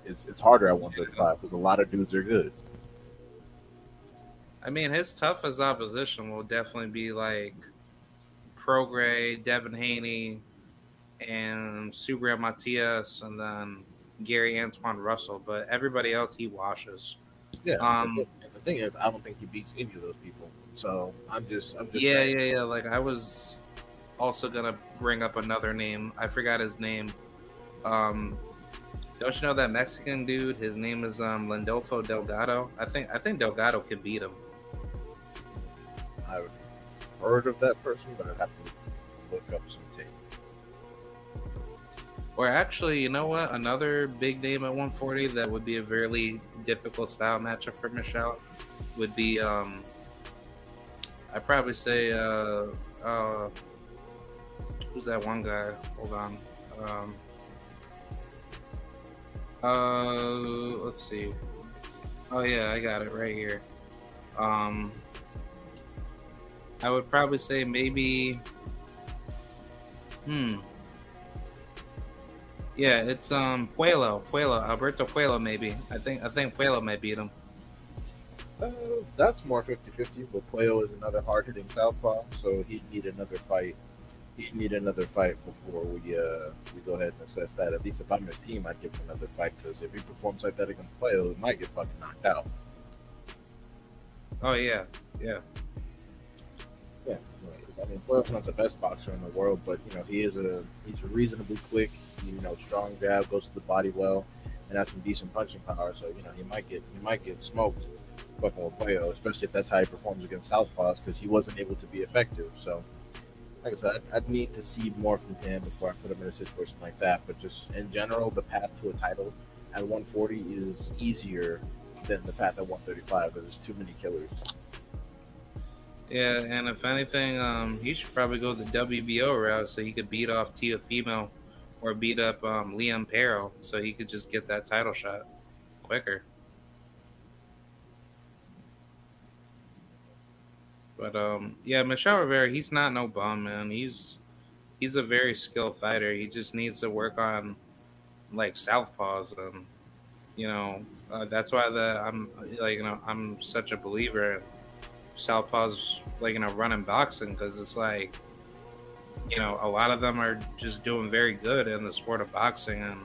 It's it's harder at 135 because a lot of dudes are good. I mean, his toughest opposition will definitely be like Prograis, Devin Haney, and Subriel Matias, and then Gary Antuanne Russell, but everybody else he washes. Yeah. Um, and the thing is, I don't think he beats any of those people. So I'm just, I'm just. Yeah, saying. yeah, yeah. Like I was also gonna bring up another name. I forgot his name. Um, don't you know that Mexican dude? His name is um Lindolfo Delgado. I think I think Delgado could beat him. I've heard of that person, but I'd have to look up some or actually, you know what? Another big name at 140 that would be a very difficult style matchup for Michel would be um I'd probably say uh uh who's that one guy? Hold on. Um uh let's see. Oh yeah, I got it right here. Um I would probably say maybe hmm yeah, it's um Puelo, Puello, Alberto Puello maybe. I think I think Puello might beat him. Uh, that's more 50-50, but Puello is another hard-hitting southpaw, so he'd need another fight. He'd need another fight before we uh we go ahead and assess that. At least if I'm his team, I'd give him another fight because if he performs like that against Puello, he might get fucking knocked out. Oh yeah. Yeah, I mean, Puello's not the best boxer in the world, but you know he is a he's reasonably quick you know, strong jab, goes to the body well, and has some decent punching power. So you know, he might get he might get smoked. fucking with especially if that's how he performs against Southpaws, because he wasn't able to be effective. So, like I said, I'd, I'd, need to see more from him before I put him in a situation like that. But just in general, the path to a title at 140 is easier than the path at 135. because There's too many killers. Yeah, and if anything, um, he should probably go the WBO route so he could beat off Teofimo or beat up um, Liam Paro so he could just get that title shot quicker. But um, yeah, Michel Rivera, he's not no bum, man. He's he's a very skilled fighter. He just needs to work on like southpaws, and you know uh, that's why the I'm like you know I'm such a believer southpaws, like you know running boxing because it's like you know a lot of them are just doing very good in the sport of boxing, and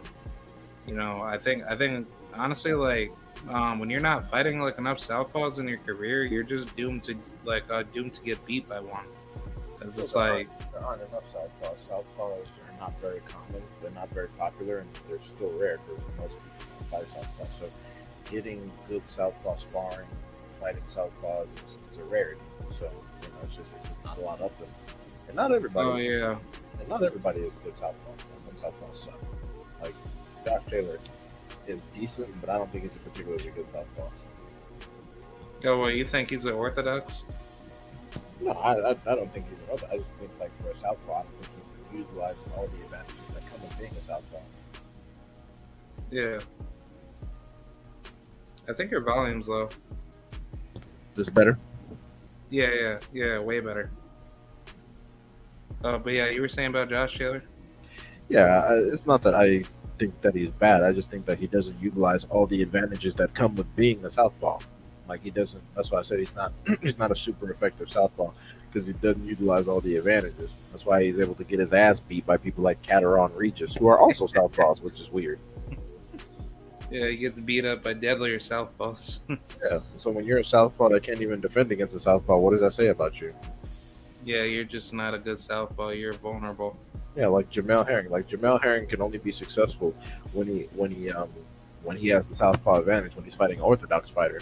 you know I think I think honestly like um, when you're not fighting like enough southpaws in your career, you're just doomed to like uh, doomed to get beat by one. Because it's there like aren't, there aren't enough southpaws. Southpaws are not very common. They're not very popular, and they're still rare because most people fight southpaws So, getting good southpaw sparring, fighting southpaws is, is a rarity. So, you know, it's just, it's just not a lot of them, and not everybody. Oh yeah. And not everybody is good southpaw. Some southpaws suck. Like Josh Taylor is decent, but I don't think he's a particularly good southpaw. Oh, well, you think he's an orthodox? No, I, I, I don't think he's an orthodox. I just think like for a southpaw, I don't think he's utilizing all the advantages that come with being a southpaw. Yeah. I think your volume's low. Is this better? Yeah, yeah, yeah, way better. Uh, but yeah, you were saying about Josh Taylor? Yeah, it's not that I think that he's bad. I just think that he doesn't utilize all the advantages that come with being a southpaw. Like he doesn't. That's why I said he's not. *clears throat* he's not a super effective southpaw because he doesn't utilize all the advantages. That's why he's able to get his ass beat by people like Catterall Regis, who are also *laughs* southpaws, which is weird. Yeah, he gets beat up by deadlier southpaws. *laughs* yeah. So when you're a southpaw that can't even defend against a southpaw, what does that say about you? Yeah, you're just not a good southpaw. You're vulnerable. Yeah, like Jamel Herring. Like Jamel Herring can only be successful when he when he um when he has the southpaw advantage when he's fighting an orthodox fighter.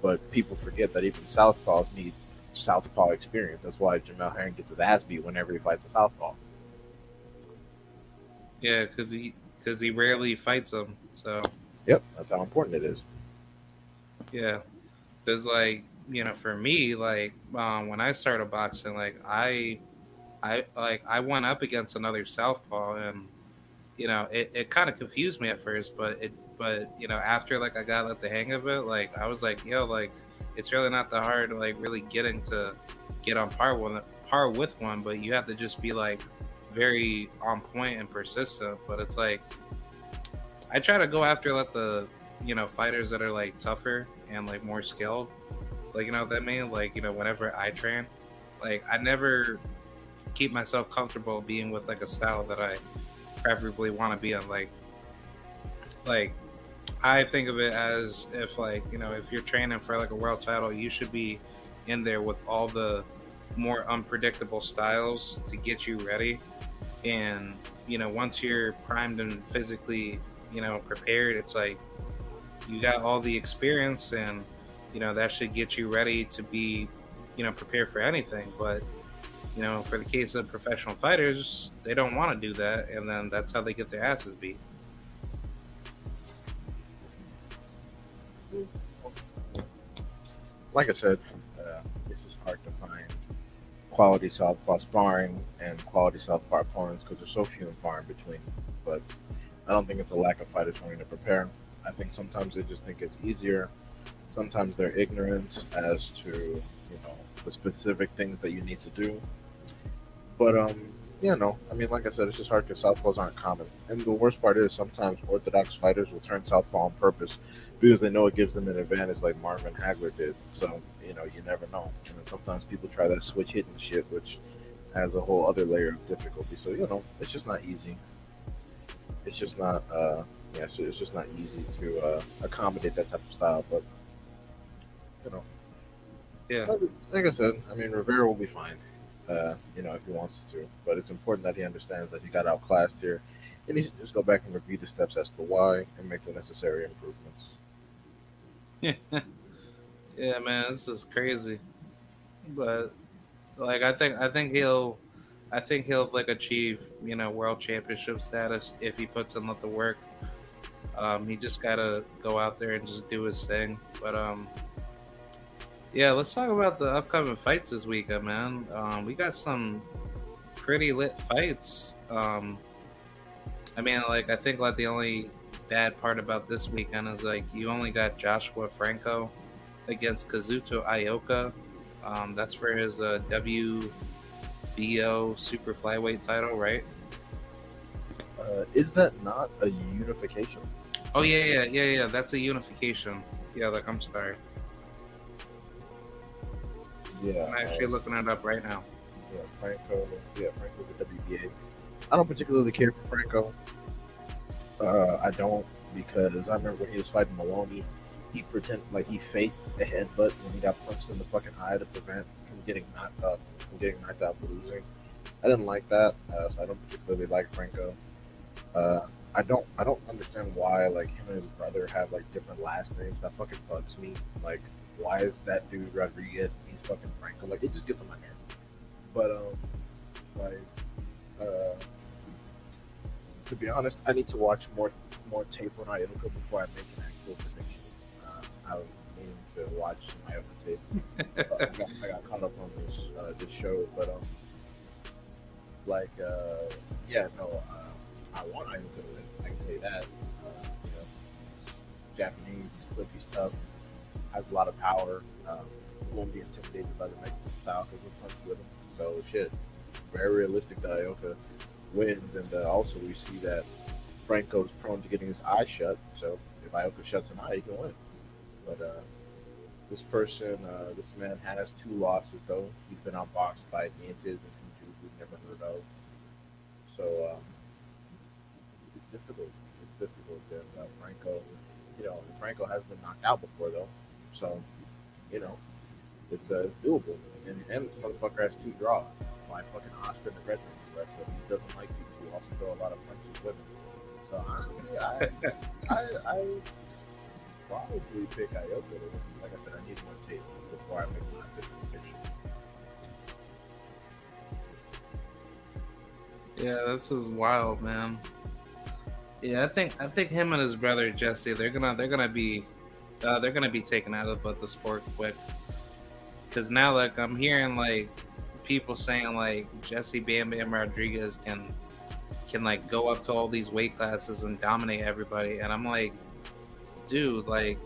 But people forget that even southpaws need southpaw experience. That's why Jamel Herring gets his ass beat whenever he fights a southpaw. Yeah, because he because he rarely fights them. So. Yep, that's how important it is. Yeah, because like you know, for me, like um, when I started boxing, like I, I like I went up against another southpaw, and you know, it, it kind of confused me at first, but it but you know, after like I got like, the hang of it, like I was like, yo, like it's really not that hard, like really getting to get on par with par with one, but you have to just be like very on point and persistent. But it's like I try to go after like the you know fighters that are like tougher and like more skilled. Like you know what I mean? Like you know whenever I train, like I never keep myself comfortable being with like a style that I preferably want to be on. Like like I think of it as if like you know if you're training for like a world title, you should be in there with all the more unpredictable styles to get you ready. And you know once you're primed and physically you know prepared it's like you got all the experience and you know that should get you ready to be you know prepared for anything. But you know for the case of professional fighters they don't want to do that and then that's how they get their asses beat. Like i said uh, it's just hard to find quality southpaw sparring and quality southpaw opponents because there's so few and far in between. But I don't think it's a lack of fighters wanting to prepare. I think sometimes they just think it's easier. Sometimes they're ignorant as to you know the specific things that you need to do. But um, yeah, no. I mean, like I said, it's just hard because southpaws aren't common. And the worst part is sometimes orthodox fighters will turn southpaw on purpose because they know it gives them an advantage, like Marvin Hagler did. So you know, you never know. And then sometimes people try that switch hitting shit, which has a whole other layer of difficulty. So you know, it's just not easy it's just not uh yeah it's, it's just not easy to uh, accommodate that type of style but you know yeah like i said i mean rivera will be fine uh you know if he wants to but it's important that he understands that he got outclassed here and he should just go back and review the steps as to why and make the necessary improvements yeah *laughs* Yeah, man, this is crazy. But like, I think I think he'll, I think he'll like achieve you know world championship status if he puts in the work. Um, he just gotta go out there and just do his thing. But um, yeah, let's talk about the upcoming fights this weekend, man. Um, we got some pretty lit fights. Um, I mean, like I think like the only bad part about this weekend is like you only got Joshua Franco against Kazuto Ioka. Um, that's for his uh, WBO super flyweight title, right? Uh, is that not a unification? Oh yeah, yeah, yeah, yeah. That's a unification. Yeah, like I'm sorry. Yeah, I'm actually uh, looking it up right now. Yeah, Franco. Yeah, Franco's a WBA. I don't particularly care for Franco. Uh, I don't because I remember when he was fighting Moloney, he pretended like he faked a headbutt when he got punched in the fucking eye to prevent from getting knocked out, from getting knocked out for losing. I didn't like that, uh, so I don't particularly like Franco. Uh, I don't, I don't understand why like him and his brother have like different last names. That fucking bugs me. Like, why is that dude Rodriguez? and He's fucking Franco. Like, it just gets on my nerves. But um, like, uh, to be honest, I need to watch more more tape on Ioka before I make an actual prediction. Uh, I was watch tape. but I, got, I got caught up on this uh, this show, but um, like uh, yeah, no, uh, I want Ioka to win. I can say that. Uh, you know, Japanese, he's tough, has a lot of power. Um, won't be intimidated by the Mexican style because we'll punch with him. So shit, very realistic that Ioka wins, and uh, also we see that Franco's prone to getting his eye shut. So if Ioka shuts an eye, he can win. But uh, this person, uh, this man has two losses though. He's been outboxed by Nietes and some dude we've never heard of. So um, it's difficult. It's difficult. And uh, Franco, you know, Franco has been knocked out before though. So you know, it's, uh, it's doable. And, and this motherfucker has two draws. By fucking Oscar the Red so he doesn't like people who also throw a lot of punches with him. So honestly, I, *laughs* I, I probably pick Ioka. Like I said, I need more tape before I make my official prediction. Yeah, this is wild, man. Yeah, I think I think him and his brother Jesse, they're gonna they're gonna be uh, they're gonna be taken out of the sport quick. Cause now, like I'm hearing like people saying like Jesse Bam Bam Rodriguez can can like go up to all these weight classes and dominate everybody, and I'm like, dude, like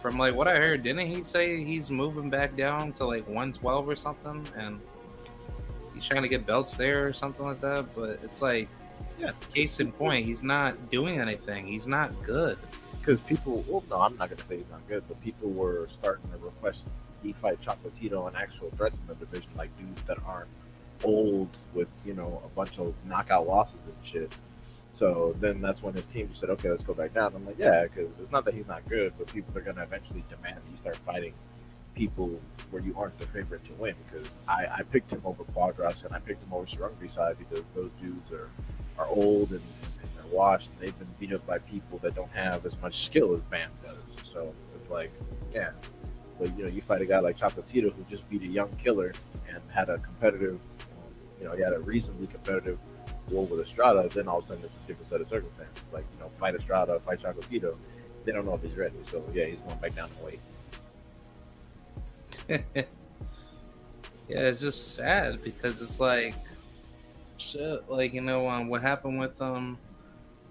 from like what I heard, didn't he say he's moving back down to like 112 or something, and he's trying to get belts there or something like that? But it's like, yeah, case in point, he's not doing anything. He's not good. Because people, well, no, I'm not gonna say he's not good, but people were starting to request he fight Chocolatito in actual threats in the division, like dudes that aren't old with you know a bunch of knockout losses and shit. So then that's when his team just said, okay, let's go back down. I'm like, yeah, because it's not that he's not good, but people are gonna eventually demand that you start fighting people where you aren't the favorite to win. Because I, I picked him over Cuadras and I picked him over Sor Rungvisai because those dudes are are old and, and they're washed and they've been beat up by people that don't have as much skill as Bam does. So it's like, yeah, but you know, you fight a guy like Chocolatito who just beat a young killer and had a competitive, um, you know, he had a reasonably competitive war with Estrada. Then all of a sudden, it's a different set of circumstances. Like you know, fight Estrada, fight Chocolatito. They don't know if he's ready. So yeah, he's going back down the weight. *laughs* yeah, it's just sad because it's like, shit. Like you know, um, what happened with um,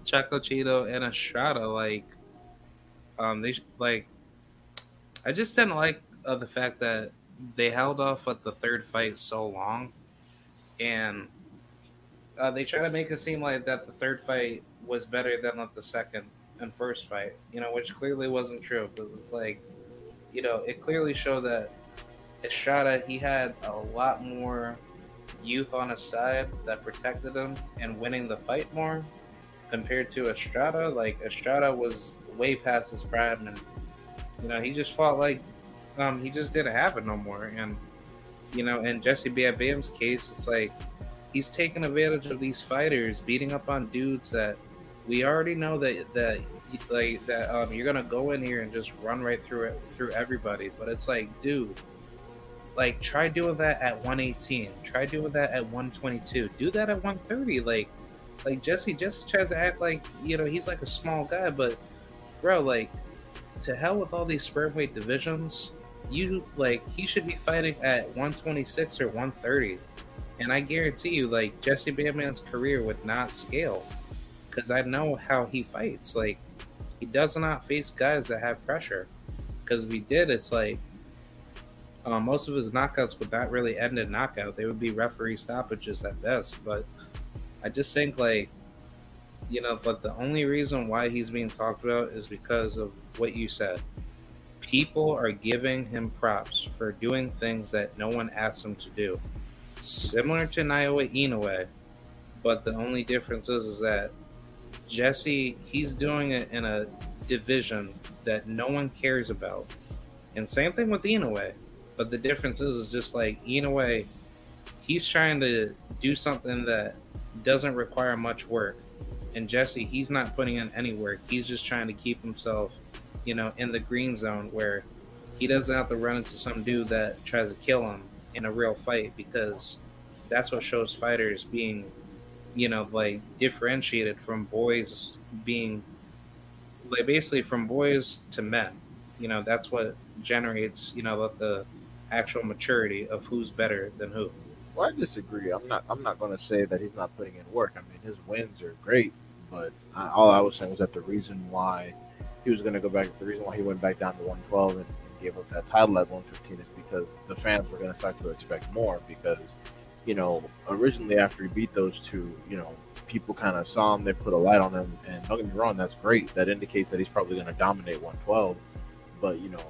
Chocolatito and Estrada? Like, um, they like I just didn't like uh, the fact that they held off at the third fight so long, and uh, they try to make it seem like that the third fight was better than the second and first fight. You know, which clearly wasn't true because it's like, you know, it clearly showed that Estrada he had a lot more youth on his side that protected him and winning the fight more compared to Estrada. Like Estrada was way past his prime and you know, he just fought like um, he just didn't have it no more. And you know, in Jesse Bam Bam's case, it's like he's taking advantage of these fighters, beating up on dudes that we already know that that like that um, you're gonna go in here and just run right through it through everybody. But it's like, dude, like try doing that at 118. Try doing that at 122. Do that at 130. Like, like Jesse Jesse tries to act like you know he's like a small guy, but bro, like to hell with all these sperm weight divisions. You like he should be fighting at 126 or 130. And I guarantee you, like Jesse Bam Bam's career would not scale because I know how he fights. Like he does not face guys that have pressure. Because he did, it's like uh, most of his knockouts would not really end in knockout. They would be referee stoppages at best. But I just think like you know, but the only reason why he's being talked about is because of what you said. People are giving him props for doing things that no one asked him to do. Similar to Naoya Inoue, but the only difference is, is that Jesse, he's doing it in a division that no one cares about. And same thing with Inoue. But the difference is, is just like Inoue, he's trying to do something that doesn't require much work. And Jesse, he's not putting in any work. He's just trying to keep himself, you know, in the green zone where he doesn't have to run into some dude that tries to kill him in a real fight because that's what shows fighters being you know, like differentiated from boys being like basically from boys to men. You know, that's what generates, you know, the actual maturity of who's better than who. Well, I disagree. I'm not. I'm not going to say that he's not putting in work. I mean, his wins are great, but I, all I was saying was that the reason why he was going to go back, the reason why he went back down to 112 and, and gave up that title at 115 is because the fans were going to start to expect more. Because you know, originally after he beat those two, you know, people kind of saw him, they put a light on him, and don't get me wrong, that's great. That indicates that he's probably going to dominate 112. But you know,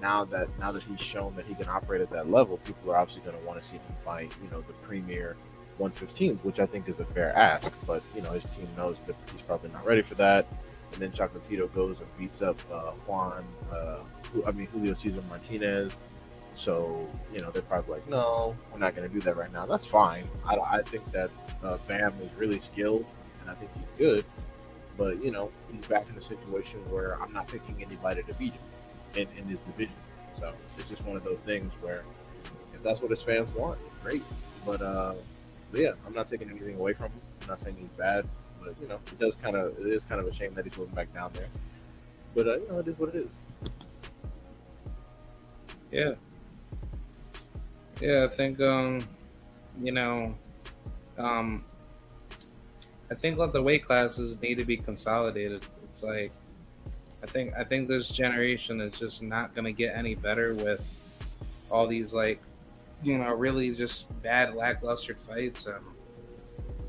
now that now that he's shown that he can operate at that level, people are obviously going to want to see him fight, you know, the premier 115, which I think is a fair ask. But you know, his team knows that he's probably not ready for that. And then Chocolatito goes and beats up uh, Juan, uh, I mean Julio Cesar Martinez so, you know, they're probably like, no, we're not going to do that right now. That's fine. I, I think that uh, Bam is really skilled, and I think he's good. But, you know, he's back in a situation where I'm not picking anybody to beat him in, in his division. So it's just one of those things where if that's what his fans want, great. But, uh, but yeah, I'm not taking anything away from him. I'm not saying he's bad, but, you know, it does kind of, it is kind of a shame that he's moving back down there. But, uh, you know, it is what it is. Yeah, yeah, I think um, you know, um, I think that the weight classes need to be consolidated. It's like I think I think this generation is just not gonna get any better with all these like you know really just bad lackluster fights and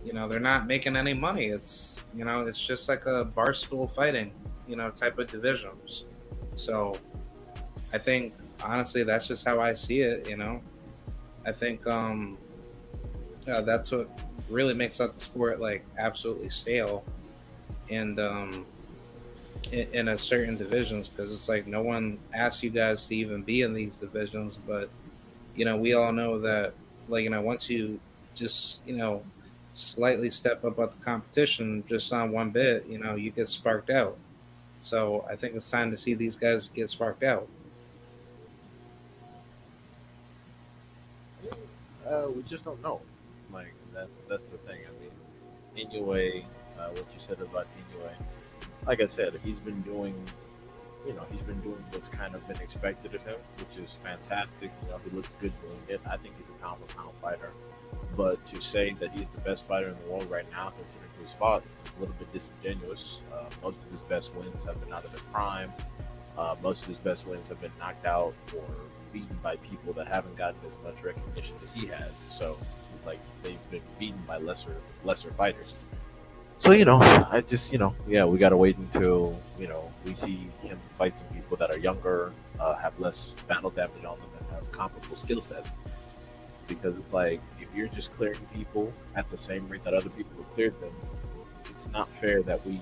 you know they're not making any money. It's you know it's just like a barstool fighting you know type of divisions. So I think honestly that's just how I see it. You know. I think um, yeah, that's what really makes up the sport like absolutely stale, and um, in, in a certain divisions because it's like no one asks you guys to even be in these divisions, but you know we all know that like you know once you just you know slightly step up at the competition just on one bit, you know you get sparked out. So I think it's time to see these guys get sparked out. Uh, we just don't know. Like that's that's the thing. I mean, Inoue, uh, what you said about Inoue, like I said, he's been doing, you know, he's been doing what's kind of been expected of him, which is fantastic. You know, he looks good doing it. I think he's a pound for pound fighter. But to say that he's the best fighter in the world right now, considering his fought, is a little bit disingenuous. Uh, most of his best wins have been out of his prime. Uh, most of his best wins have been knocked out or beaten by people that haven't gotten as much recognition as he has. So, it's like, they've been beaten by lesser lesser fighters. So you know, I just you know, yeah, we gotta wait until you know we see him fight some people that are younger, uh, have less battle damage on them, and have comparable skill sets. Because it's like if you're just clearing people at the same rate that other people have cleared them, it's not fair that we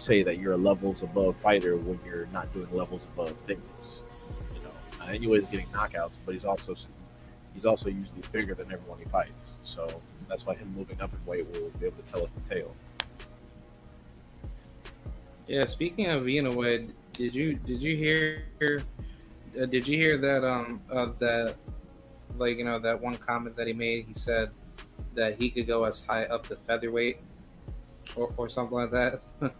say that you're a levels above fighter when you're not doing levels above things. Uh, anyways, getting knockouts, but he's also he's also usually bigger than everyone he fights. So that's why him moving up in weight will be able to tell us the tale. Yeah, speaking of Inoue, did you did you hear uh, did you hear that um uh, that like you know that one comment that he made? He said that he could go as high up the featherweight or, or something like that. *laughs*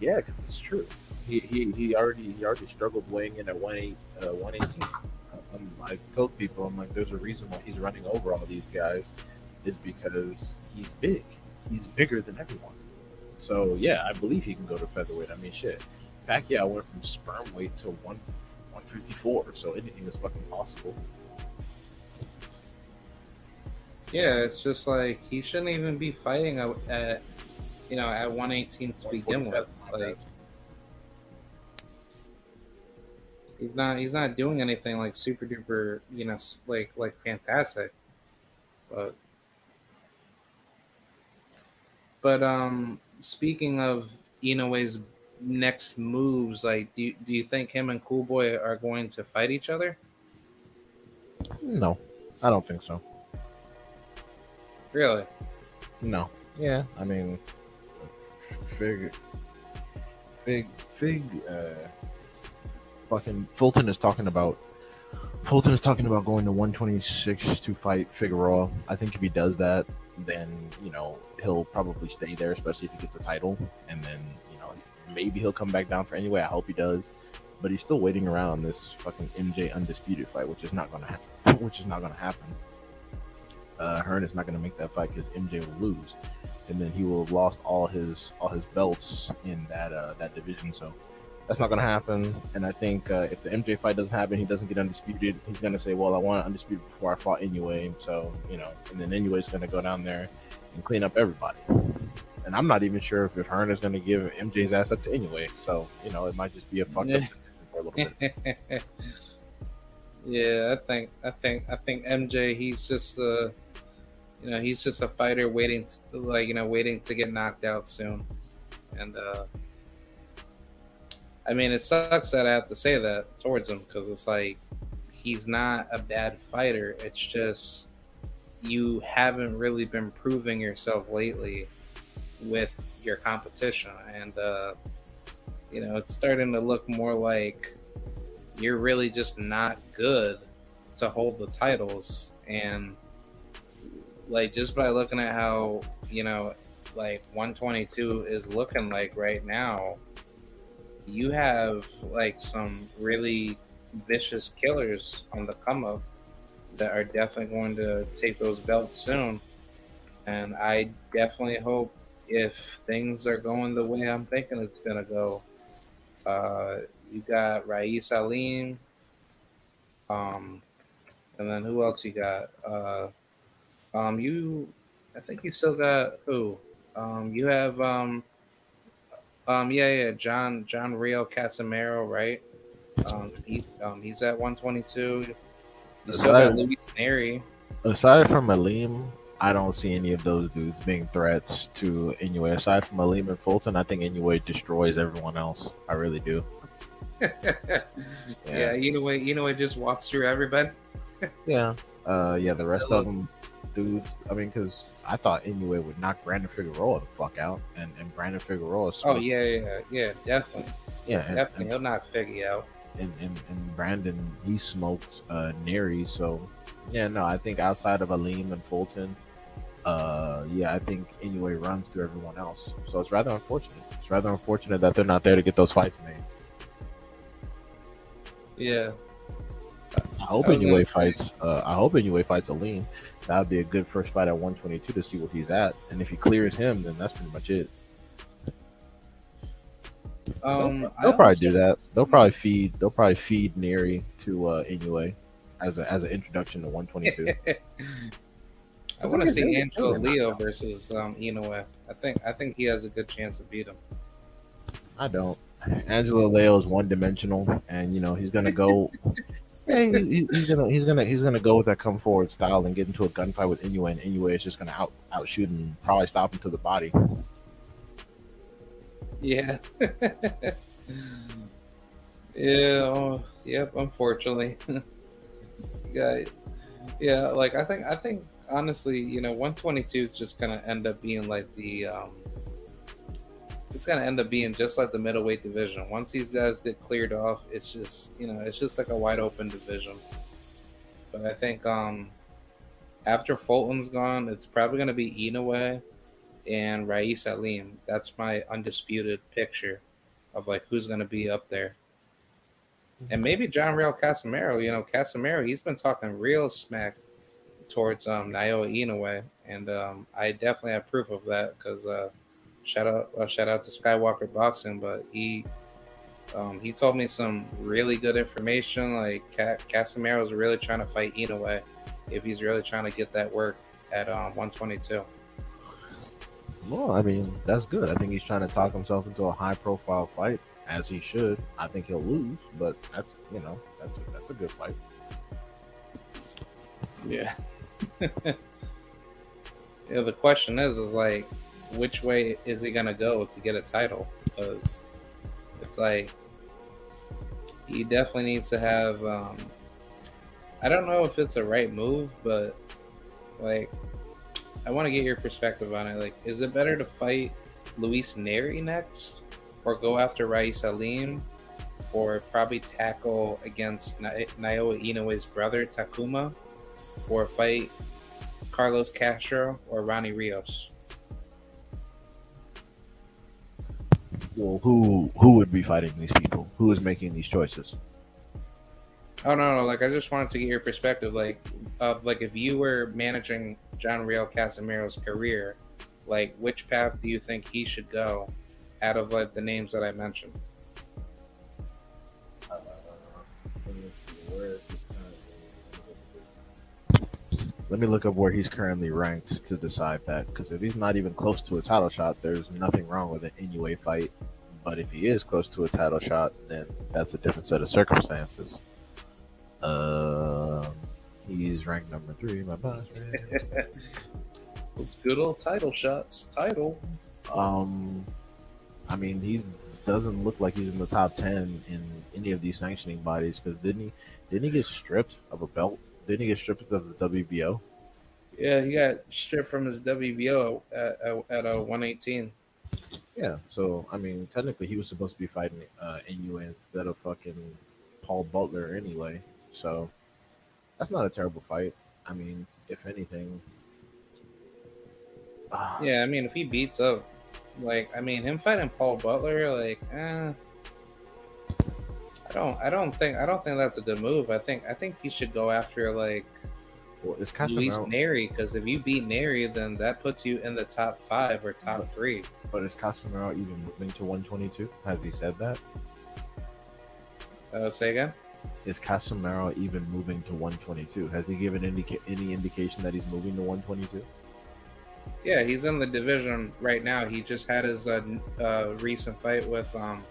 yeah, because it's true. He, he, he already he already struggled weighing in at one eight uh, one eighteen. Um, I told people I'm like, there's a reason why he's running over all these guys, is because he's big. He's bigger than everyone. So yeah, I believe he can go to featherweight. I mean, shit. Pacquiao went from sperm weight to one 154, so anything is fucking possible. Yeah, it's just like he shouldn't even be fighting at, you know, at 118 to begin with. Like, he's not he's not doing anything like super duper, you know, like like fantastic. But but um, speaking of Inoue's next moves, like, do you, do you think him and Cool Boy are going to fight each other? No, I don't think so. Really? No. Yeah, I mean, big, big, big. Uh, fucking Fulton is talking about. Fulton is talking about going to 126 to fight Figueroa. I think if he does that, then you know he'll probably stay there, especially if he gets the title, and then you know maybe he'll come back down for anyway. I hope he does, but he's still waiting around this fucking MJ undisputed fight, which is not gonna happen. *laughs* Which is not gonna happen. Uh, Hearn is not gonna make that fight because MJ will lose, and then he will have lost all his all his belts in that uh, that division. So that's not gonna happen. And I think uh, if the MJ fight doesn't happen, he doesn't get undisputed. He's gonna say, "Well, I want undisputed before I fought anyway." So you know, and then anyway, is gonna go down there and clean up everybody. And I'm not even sure if, if Hearn is gonna give MJ's ass up to anyway. So you know, it might just be a fucked up *laughs* for a little bit. *laughs* yeah, I think I think I think MJ he's just uh you know he's just a fighter waiting to, like you know waiting to get knocked out soon, and uh I mean it sucks that I have to say that towards him because it's like he's not a bad fighter. It's just you haven't really been proving yourself lately with your competition, and uh, you know it's starting to look more like you're really just not good to hold the titles and like just by looking at how you know like 122 is looking like right now you have like some really vicious killers on the come up that are definitely going to take those belts soon. And I definitely hope if things are going the way I'm thinking it's going to go, uh, you got Ra'eese Aleem, um, and then who else you got? Uh, um, you, I think you still got who? Um, you have, um, um, yeah, yeah, John John Riel Casimero, right? Um, he, um, he's at 122. You still got Luis Nery. Aside from Aleem, I don't see any of those dudes being threats to Inoue. Aside from Aleem and Fulton, I think Inoue destroys everyone else. I really do. *laughs* yeah. yeah, Inoue, Inoue just walks through everybody. *laughs* yeah. Uh, yeah, the rest of them dudes. I mean, because I thought Inoue would knock Brandon Figueroa the fuck out, and, and Brandon Figueroa. Oh yeah, yeah, yeah, definitely. Yeah, definitely. And, He'll knock Figgy out and, and, and Brandon he smoked uh, Nery. So yeah, no, I think outside of Aleem and Fulton, uh, yeah, I think Inoue runs through everyone else. So it's rather unfortunate. It's rather unfortunate that they're not there to get those fights made. Yeah. I hope Inoue fights. Uh, I hope Inoue fights Aleem. That would be a good first fight at 122 to see what he's at. And if he clears him, then that's pretty much it. Um, they'll, they'll probably do that. They'll probably feed. They'll probably feed Nery to uh, Inoue as a, as an introduction to 122. *laughs* I want to see Angelo Leo versus um, Inoue. I think I think he has a good chance to beat him. I don't. Angelo Leo is one dimensional, and you know he's gonna go. *laughs* hey, he, he's gonna he's gonna he's gonna go with that come forward style and get into a gunfight with Inoue, and Inoue is just gonna out outshoot and probably stop him to the body. Yeah. *laughs* yeah. Oh, yep. Unfortunately. *laughs* yeah. Yeah. Like I think I think honestly, you know, 122 is just gonna end up being like the um it's gonna end up being just like the middleweight division. Once these guys get cleared off, it's just you know it's just like a wide open division. But I think um after Fulton's gone, it's probably gonna be Inoue and Ra'eese Aleem. That's my undisputed picture of like who's gonna be up there. And maybe John Riel Casimero. You know, Casimero, he's been talking real smack towards um Naoya Inoue, and um, I definitely have proof of that because uh, shout out uh, shout out to Skywalker Boxing, but he um, he told me some really good information. Like Casimero is really trying to fight Inoue if he's really trying to get that work at um, 122. Well, I mean that's good. I think he's trying to talk himself into a high profile fight, as he should. I think he'll lose, but that's you know that's a, that's a good fight. Yeah. *laughs* yeah. The question is, is like, which way is he gonna go to get a title? Because it's like he definitely needs to have. Um, I don't know if it's a right move, but like, I want to get your perspective on it. Like, is it better to fight Luis Nery next, or go after Ra'eese Aleem, or probably tackle against Naoya Inoue's brother Takuma, or fight Carlos Castro or Ronnie Rios? Who who would be fighting these people? Who is making these choices? Oh no, no, like I just wanted to get your perspective, like of like if you were managing John Riel Casimero's career, like which path do you think he should go out of like the names that I mentioned? Let me look up where he's currently ranked to decide that. Because if he's not even close to a title shot, there's nothing wrong with an Inoue fight. But if he is close to a title shot, then that's a different set of circumstances. Um, he's ranked number three. My boss. *laughs* Good old title shots. Title. Um, I mean, he doesn't look like he's in the top ten in any of these sanctioning bodies. Because didn't he? Didn't he get stripped of a belt didn't he get stripped of the WBO? Yeah, he got stripped from his WBO at, at, at a 118. Yeah, so I mean, technically, he was supposed to be fighting uh, Inoue instead of fucking Paul Butler anyway. So that's not a terrible fight. I mean, if anything. Uh, yeah, I mean, if he beats up, like, I mean, him fighting Paul Butler, like, eh, I don't. I don't think. I don't think that's a good move. I think. I think he should go after like well, it's Luis Nery because if you beat Nery, then that puts you in the top five or top but, three. But is Casimero even moving to 122? Has he said that? Uh, say again. Is Casimero even moving to 122? Has he given indica- any indication that he's moving to 122? Yeah, he's in the division right now. He just had his uh, uh, recent fight with um,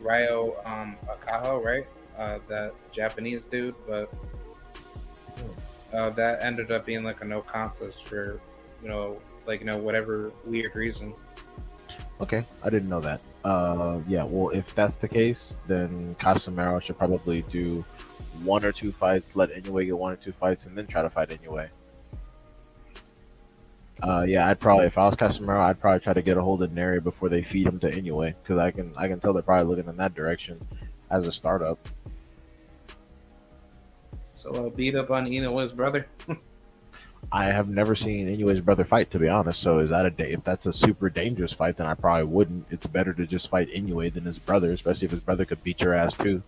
Ryo um, Akaho, right? Uh, that Japanese dude, but uh, that ended up being like a no contest for, you know, like you know whatever weird reason. Okay, I didn't know that. Uh, yeah, well, if that's the case, then Casimero should probably do one or two fights, let Inoue get one or two fights, and then try to fight Inoue. Uh, yeah, I'd probably if I was Casimero, I'd probably try to get a hold of Nery before they feed him to Inoue because I can I can tell they're probably looking in that direction as a startup. So uh, beat up on Inoue's brother. *laughs* I have never seen Inoue's brother fight, to be honest. So is that a day? If that's a super dangerous fight, then I probably wouldn't. It's better to just fight Inoue than his brother, especially if his brother could beat your ass too.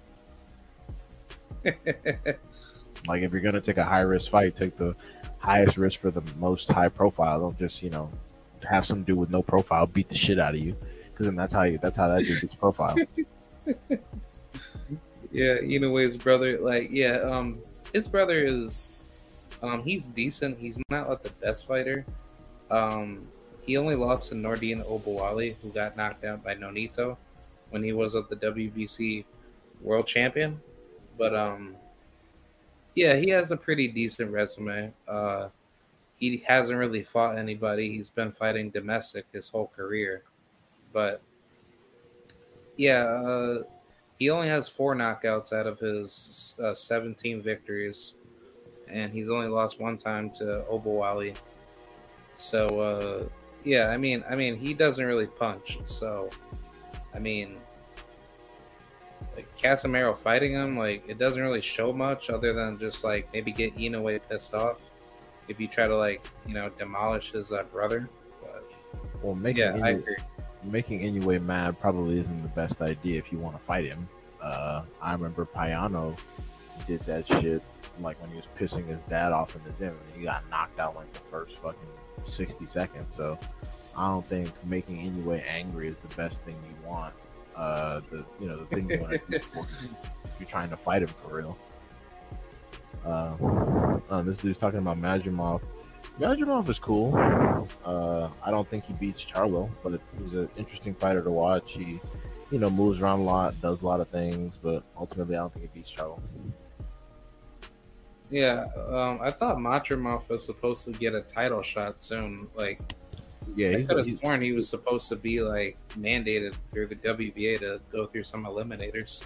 *laughs* like if you're gonna take a high risk fight, take the highest risk for the most high profile. Don't just you know have some dude with no profile beat the shit out of you because then that's how you that's how that dude gets profile. *laughs* yeah, you know, his brother, like, yeah, um, his brother is, um, he's decent. He's not like the best fighter. Um, he only lost to Nordine Oubaali, who got knocked out by Nonito when he was at the WBC World Champion. But um, yeah, he has a pretty decent resume. Uh, he hasn't really fought anybody. He's been fighting domestic his whole career, but yeah, uh, he only has four knockouts out of his uh, 17 victories, and he's only lost one time to Oubaali. So uh, Yeah, I mean, I mean, he doesn't really punch, so I mean, like Casimero fighting him, like it doesn't really show much other than just like maybe get Inoue pissed off if you try to like you know demolish his uh, brother. But Well, making yeah, I Inu- agree. making Inoue mad probably isn't the best idea if you want to fight him. Uh, I remember Payano did that shit like when he was pissing his dad off in the gym and he got knocked out like the first fucking 60 seconds. So I don't think making Inoue angry is the best thing you want. Uh, the you know the thing you want to do for if you're trying to fight him for real. Uh, uh, this dude's talking about Madrimov. Madrimov is cool. Uh, I don't think he beats Charlo, but it, he's an interesting fighter to watch. He, you know, moves around a lot, does a lot of things, but ultimately, I don't think he beats Charlo. Yeah, um, I thought Madrimov was supposed to get a title shot soon. Like, Yeah, I could have sworn he was supposed to be like mandated through the WBA to go through some eliminators.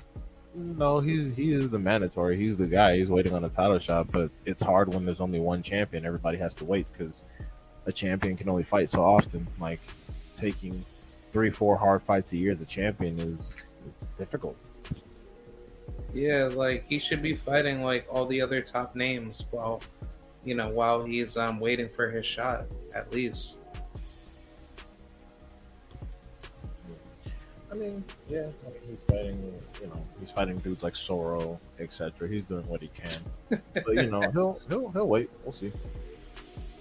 no, he's he is the mandatory. He's the guy. He's waiting on a title shot, but it's hard when there's only one champion. Everybody has to wait because a champion can only fight so often. Like taking three, four hard fights a year as a champion is it's difficult. Yeah, like he should be fighting like all the other top names while, you know, while he's um waiting for his shot at least. I mean, yeah, I mean, he's fighting. You know, he's fighting dudes like Soro, etc. He's doing what he can, *laughs* but you know, he'll he'll he'll wait. We'll see.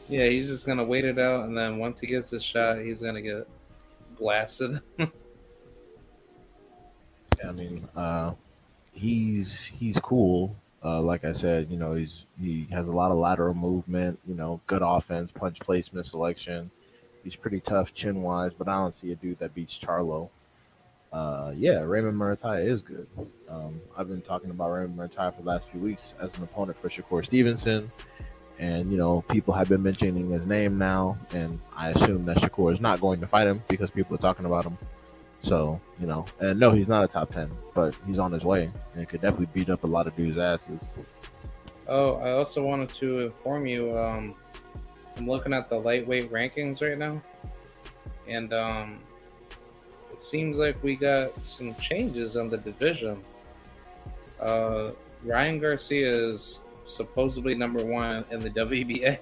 Yeah, he's just gonna wait it out, and then once he gets his shot, he's gonna get blasted. *laughs* I mean, uh, he's he's cool. Uh, like I said, you know, he's he has a lot of lateral movement. You know, good offense, punch placement, selection. He's pretty tough chin wise, but I don't see a dude that beats Charlo. Uh, yeah, Raymond Muratalla is good. Um, I've been talking about Raymond Muratalla for the last few weeks as an opponent for Shakur Stevenson, and you know, people have been mentioning his name now, and I assume that Shakur is not going to fight him because people are talking about him. So, you know, and no, he's not a top 10, but he's on his way and could definitely beat up a lot of dudes' asses. oh, I also wanted to inform you. Um, I'm looking at the lightweight rankings right now, and um, it seems like we got some changes on the division. Uh, Ryan Garcia is supposedly number one in the *laughs* WBA,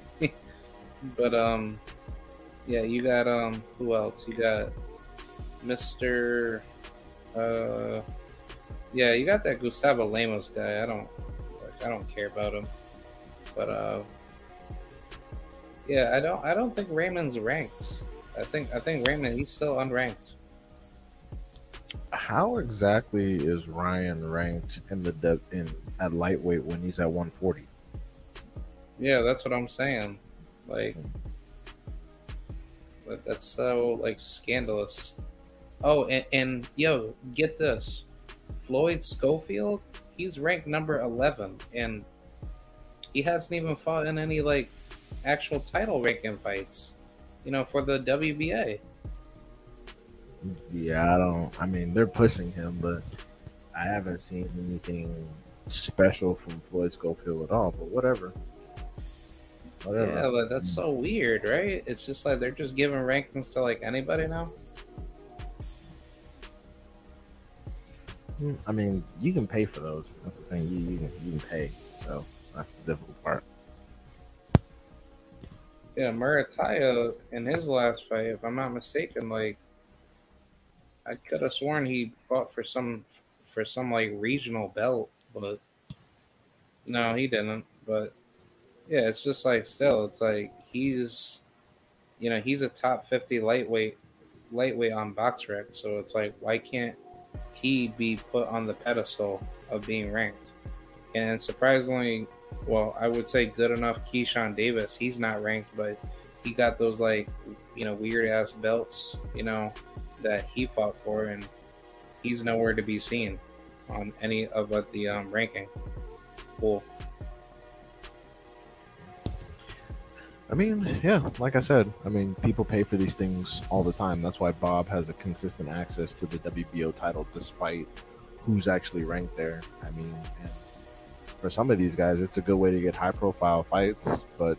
but um, yeah, you got um, who else? You got Mister. Uh, yeah, you got that Gustavo Lemos guy. I don't, like, I don't care about him, but uh, yeah, I don't, I don't think Raymond's ranked. I think, I think Raymond, he's still unranked. How exactly is Ryan ranked in the de- in at lightweight when he's at 140? Yeah, that's what I'm saying. Like, hmm. but that's so like scandalous. Oh, and, and yo, get this, Floyd Schofield, he's ranked number eleven, and he hasn't even fought in any like actual title ranking fights. You know, for the WBA. Yeah, I don't. I mean, they're pushing him, but I haven't seen anything special from Floyd Schofield at all. But whatever. Whatever. Yeah, but that's so weird, right? It's just like they're just giving rankings to like anybody now. Hmm, I mean, you can pay for those. That's the thing. You, you, can, you can pay. So that's the difficult part. Yeah, Muratalla in his last fight, if I'm not mistaken, like I could have sworn he fought for some for some like regional belt, but no, he didn't. But yeah, it's just like still, it's like he's you know, he's a top fifty lightweight lightweight on BoxRec, so it's like why can't he be put on the pedestal of being ranked? And surprisingly, well, I would say good enough. Keyshawn Davis, he's not ranked, but he got those like you know weird ass belts, you know, that he fought for, and he's nowhere to be seen on any of the um, ranking. Cool. I mean, yeah, like I said, I mean, people pay for these things all the time. That's why Bob has a consistent access to the WBO title despite who's actually ranked there. I mean, for some of these guys, it's a good way to get high profile fights, but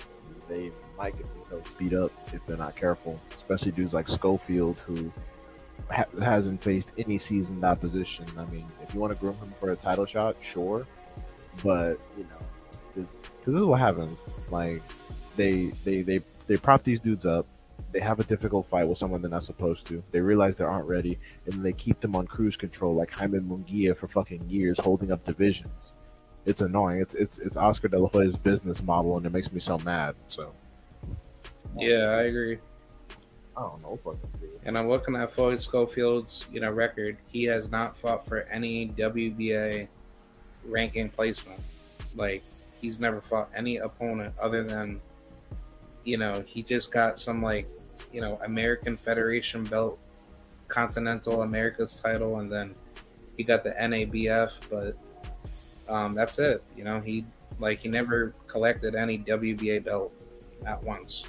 they might get they'll speed up if they're not careful. Especially dudes like Schofield who ha- hasn't faced any seasoned opposition. I mean, if you want to groom him for a title shot, sure, but you know, because this is what happens. Like they they they they prop these dudes up. They have a difficult fight with someone they're not supposed to. They realize they aren't ready, and they keep them on cruise control like Jaime Munguia for fucking years, holding up divisions. It's annoying. It's it's it's Oscar De La Hoya's business model, and it makes me so mad. So Yeah, I agree. I don't know. And I'm looking at Floyd Schofield's, you know, record. He has not fought for any WBA ranking placement. Like he's never fought any opponent other than, you know, he just got some like, you know, American Federation belt, Continental America's title, and then he got the NABF. But um, that's it. You know, he like he never collected any WBA belt at once.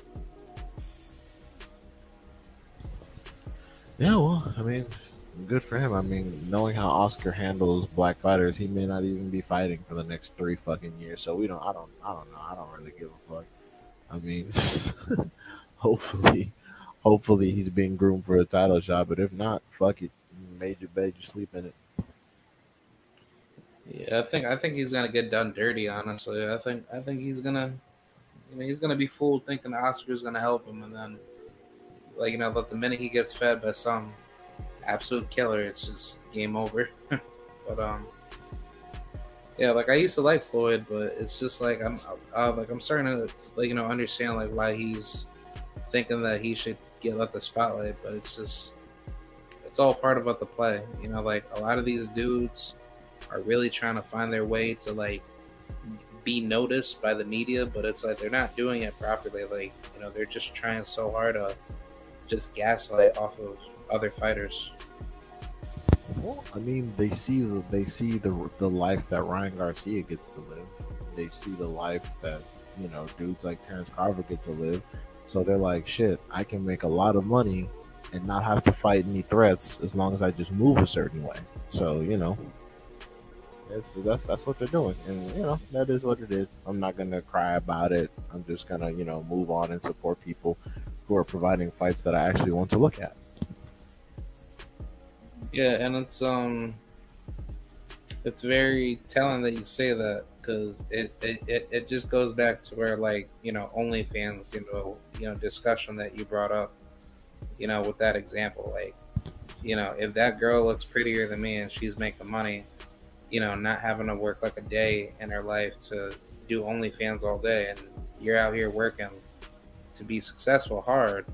Yeah, well, I mean, good for him. I mean, knowing how Oscar handles black fighters, he may not even be fighting for the next three fucking years. So we don't. I don't. I don't know. I don't really give a fuck. I mean, *laughs* hopefully, hopefully he's being groomed for a title shot. But if not, fuck it. Made your bed, you sleep in it. Yeah, I think I think he's gonna get done dirty. Honestly, I think I think he's gonna, you know, he's gonna be fooled thinking Oscar's gonna help him, and then, like you know, but the minute he gets fed by some absolute killer, it's just game over. *laughs* but um, yeah, like I used to like Floyd, but it's just like I'm uh, like I'm starting to like you know understand like why he's thinking that he should get let the spotlight, but it's just it's all part about the play. You know, like a lot of these dudes are really trying to find their way to like be noticed by the media, but it's like they're not doing it properly. Like, you know, they're just trying so hard to just gaslight off of other fighters. Well, I mean, they see the they see the the life that Ryan Garcia gets to live. They see the life that you know dudes like Terrence Carver get to live. So they're like, shit, I can make a lot of money and not have to fight any threats as long as I just move a certain way. So you know, that's that's what they're doing, and you know that is what it is. I'm not gonna cry about it. I'm just gonna you know move on and support people who are providing fights that I actually want to look at. Yeah, and it's um, it's very telling that you say that because it, it, it, it just goes back to where like you know OnlyFans you know you know discussion that you brought up, you know with that example like, you know if that girl looks prettier than me and she's making money, you know not having to work like a day in her life to do OnlyFans all day and you're out here working to be successful hard,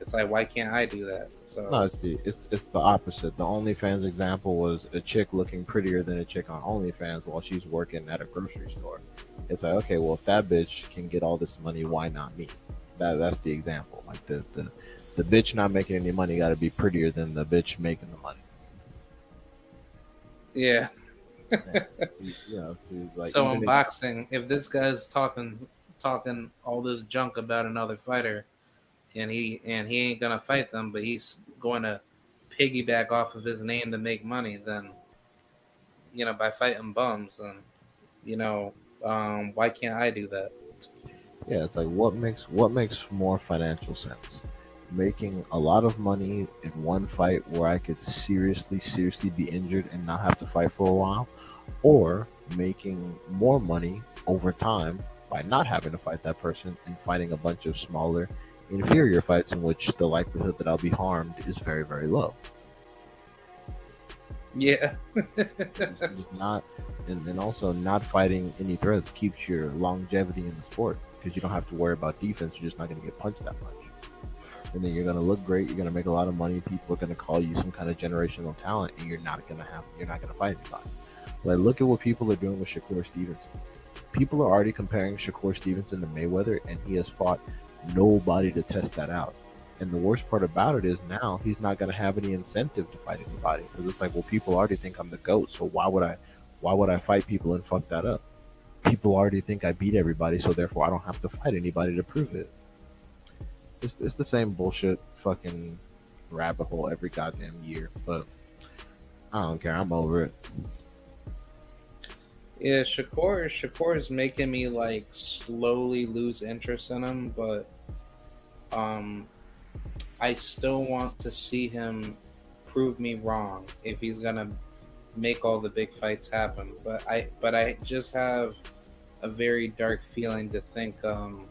it's like why can't I do that? So No, it's the it's it's the opposite. The OnlyFans example was a chick looking prettier than a chick on OnlyFans while she's working at a grocery store. It's like, okay, well, if that bitch can get all this money, why not me? That that's the example. Like the the, the bitch not making any money got to be prettier than the bitch making the money. yeah. *laughs* You, you know, like so even in boxing, if this guy's talking talking all this junk about another fighter, and he and he ain't gonna fight them, but he's going to piggyback off of his name to make money, then you know by fighting bums, and you know um, why can't I do that? Yeah, it's like what makes what makes more financial sense? Making a lot of money in one fight where I could seriously, seriously be injured and not have to fight for a while, or making more money over time by not having to fight that person and fighting a bunch of smaller, inferior fights in which the likelihood that I'll be harmed is very, very low. Yeah, not, and, and also not fighting any threats keeps your longevity in the sport because you don't have to worry about defense. You're just not going to get punched that much. And then you're going to look great. You're going to make a lot of money. People are going to call you some kind of generational talent, and you're not going to have. You're not going to fight anybody. Like look at what people are doing with Shakur Stevenson. People are already comparing Shakur Stevenson to Mayweather, and he has fought nobody to test that out. And the worst part about it is now he's not going to have any incentive to fight anybody because it's like, well, people already think I'm the goat, so why would I, why would I fight people and fuck that up? People already think I beat everybody, so therefore I don't have to fight anybody to prove it. It's, it's the same bullshit fucking rabbit hole every goddamn year, but I don't care. I'm over it. Yeah. Shakur Shakur is making me like slowly lose interest in him, but um, I still want to see him prove me wrong if he's gonna make all the big fights happen. But I but I just have a very dark feeling to think um,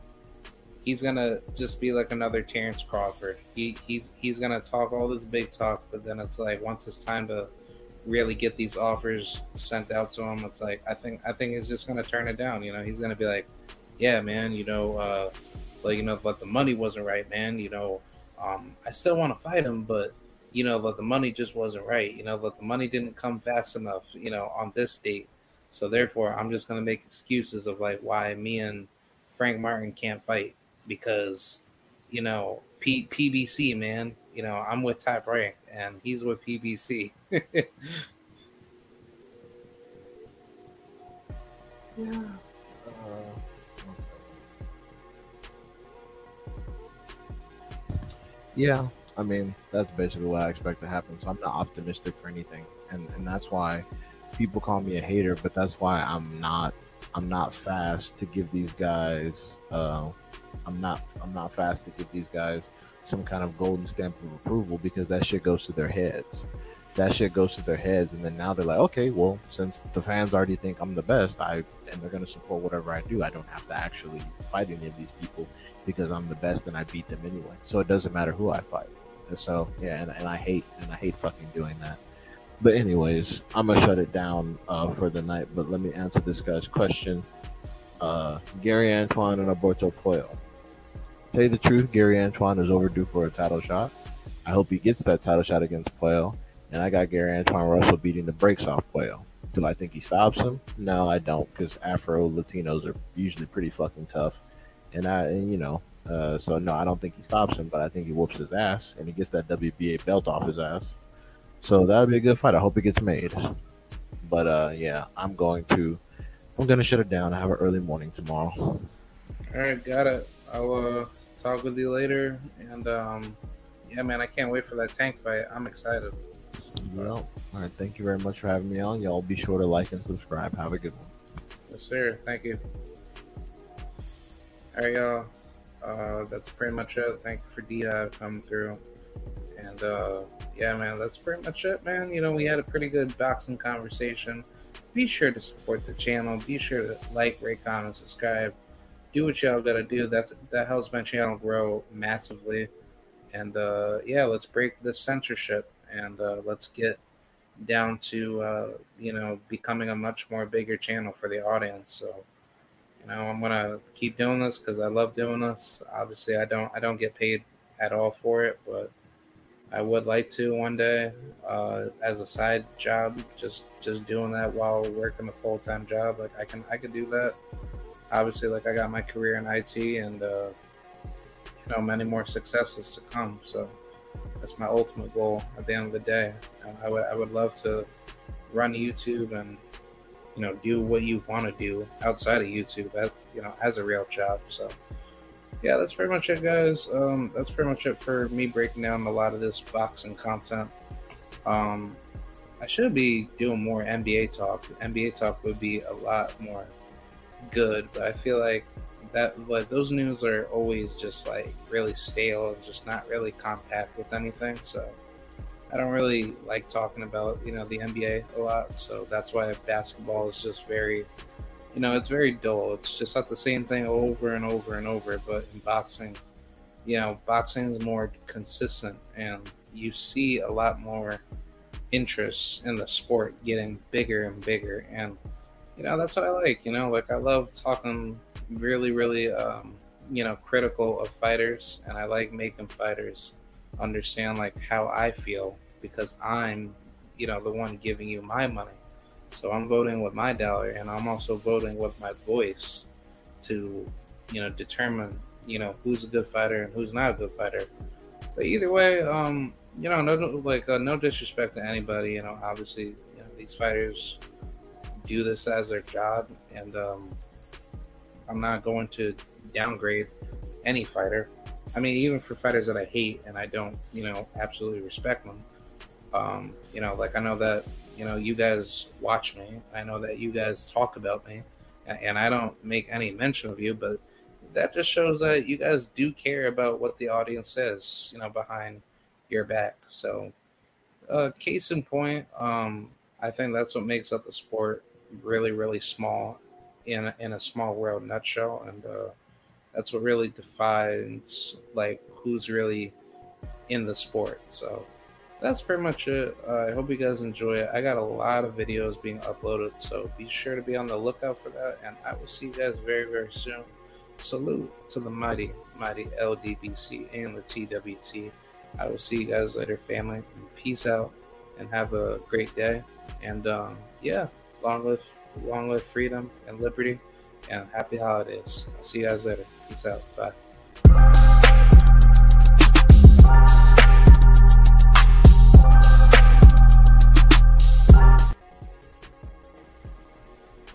he's gonna just be like another Terrence Crawford. He he's he's gonna talk all this big talk, but then it's like once it's time to really get these offers sent out to him, it's like I think I think he's just gonna turn it down. You know, he's gonna be like, yeah, man, you know, uh, like you know, but the money wasn't right, man. You know, um, I still want to fight him, but you know, but the money just wasn't right. You know, but the money didn't come fast enough. You know, on this date. So therefore, I'm just gonna make excuses of like why me and Frank Martin can't fight because, you know, P- PBC man. You know, I'm with Top Rank and he's with PBC. yeah. *laughs* Uh, yeah, I mean that's basically what I expect to happen. So I'm not optimistic for anything, and and that's why people call me a hater. But that's why I'm not I'm not fast to give these guys. Uh, I'm not I'm not fast to give these guys some kind of golden stamp of approval because that shit goes to their heads. That shit goes to their heads, and then now they're like, okay, well, since the fans already think I'm the best, I and they're gonna support whatever I do. I don't have to actually fight any of these people because I'm the best and I beat them anyway. So it doesn't matter who I fight. So yeah, and, and I hate and I hate fucking doing that. But anyways, I'm gonna shut it down uh, for the night. But let me answer this guy's question. Uh, Gary Antuanne and Alberto Puello. Tell you the truth, Gary Antuanne is overdue for a title shot. I hope he gets that title shot against Puello. And I got Gary Antuanne Russell beating the brakes off Puello. Do I think he stops him? No, I don't, because Afro Latinos are usually pretty fucking tough. And I, and, you know, uh, so no, I don't think he stops him, but I think he whoops his ass and he gets that WBA belt off his ass. So that'll be a good fight. I hope it gets made. But uh, yeah, I'm going to, I'm gonna shut it down. I have an early morning tomorrow. All right, got it. I'll uh, talk with you later. And um, yeah, man, I can't wait for that tank fight. I'm excited. Well, all right. Thank you very much for having me on. Y'all be sure to like and subscribe. Have a good one. Yes, sir. Thank you. All right, y'all. Uh, that's pretty much it. Thank you for Dia coming through. And uh, yeah, man, that's pretty much it, man. You know, we had a pretty good boxing conversation. Be sure to support the channel. Be sure to like, rate, comment, subscribe. Do what y'all gotta do. That's that helps my channel grow massively. And uh, yeah, let's break this censorship and uh, let's get down to uh, you know becoming a much more bigger channel for the audience. So you know I'm gonna keep doing this because I love doing this. Obviously, I don't I don't get paid at all for it, but I would like to one day uh, as a side job, just just doing that while working a full time job. Like I can I could do that. Obviously, like I got my career in IT and uh, you know many more successes to come. So that's my ultimate goal at the end of the day. I would I would love to run YouTube and you know do what you want to do outside of YouTube as you know as a real job. So yeah, that's pretty much it, guys. Um, that's pretty much it for me breaking down a lot of this boxing content. Um, I should be doing more NBA talk. NBA talk would be a lot more good, but I feel like that like those news are always just like really stale and just not really compact with anything. So I don't really like talking about you know the NBA a lot. So that's why basketball is just very you know it's very dull. It's just not the same thing over and over and over. But in boxing, you know, boxing is more consistent and you see a lot more interest in the sport getting bigger and bigger and you know that's what i like you know like i love talking really, really, um, you know, critical of fighters, and I like making fighters understand like how I feel because I'm, you know, the one giving you my money. So I'm voting with my dollar, and I'm also voting with my voice to, you know, determine, you know, who's a good fighter and who's not a good fighter. But either way, um, you know, no, like uh, no disrespect to anybody. You know, obviously, you know, these fighters do this as their job, and um, I'm not going to downgrade any fighter. I mean, even for fighters that I hate and I don't, you know, absolutely respect them. Um, you know, like I know that you know you guys watch me. I know that you guys talk about me, and I don't make any mention of you. But that just shows that you guys do care about what the audience says, you know, behind your back. So, uh, case in point, um, I think that's what makes up the sport really, really small in a, in a small world nutshell, and uh, that's what really defines like who's really in the sport. So that's pretty much it. Uh, I hope you guys enjoy it. I got a lot of videos being uploaded, so be sure to be on the lookout for that. And I will see you guys very, very soon. Salute to the mighty, mighty LDBC and the TWT. I will see you guys later, family. Peace out and have a great day. And um, yeah, long live, long live freedom and liberty, and happy holidays. See you guys later. Peace out. Bye.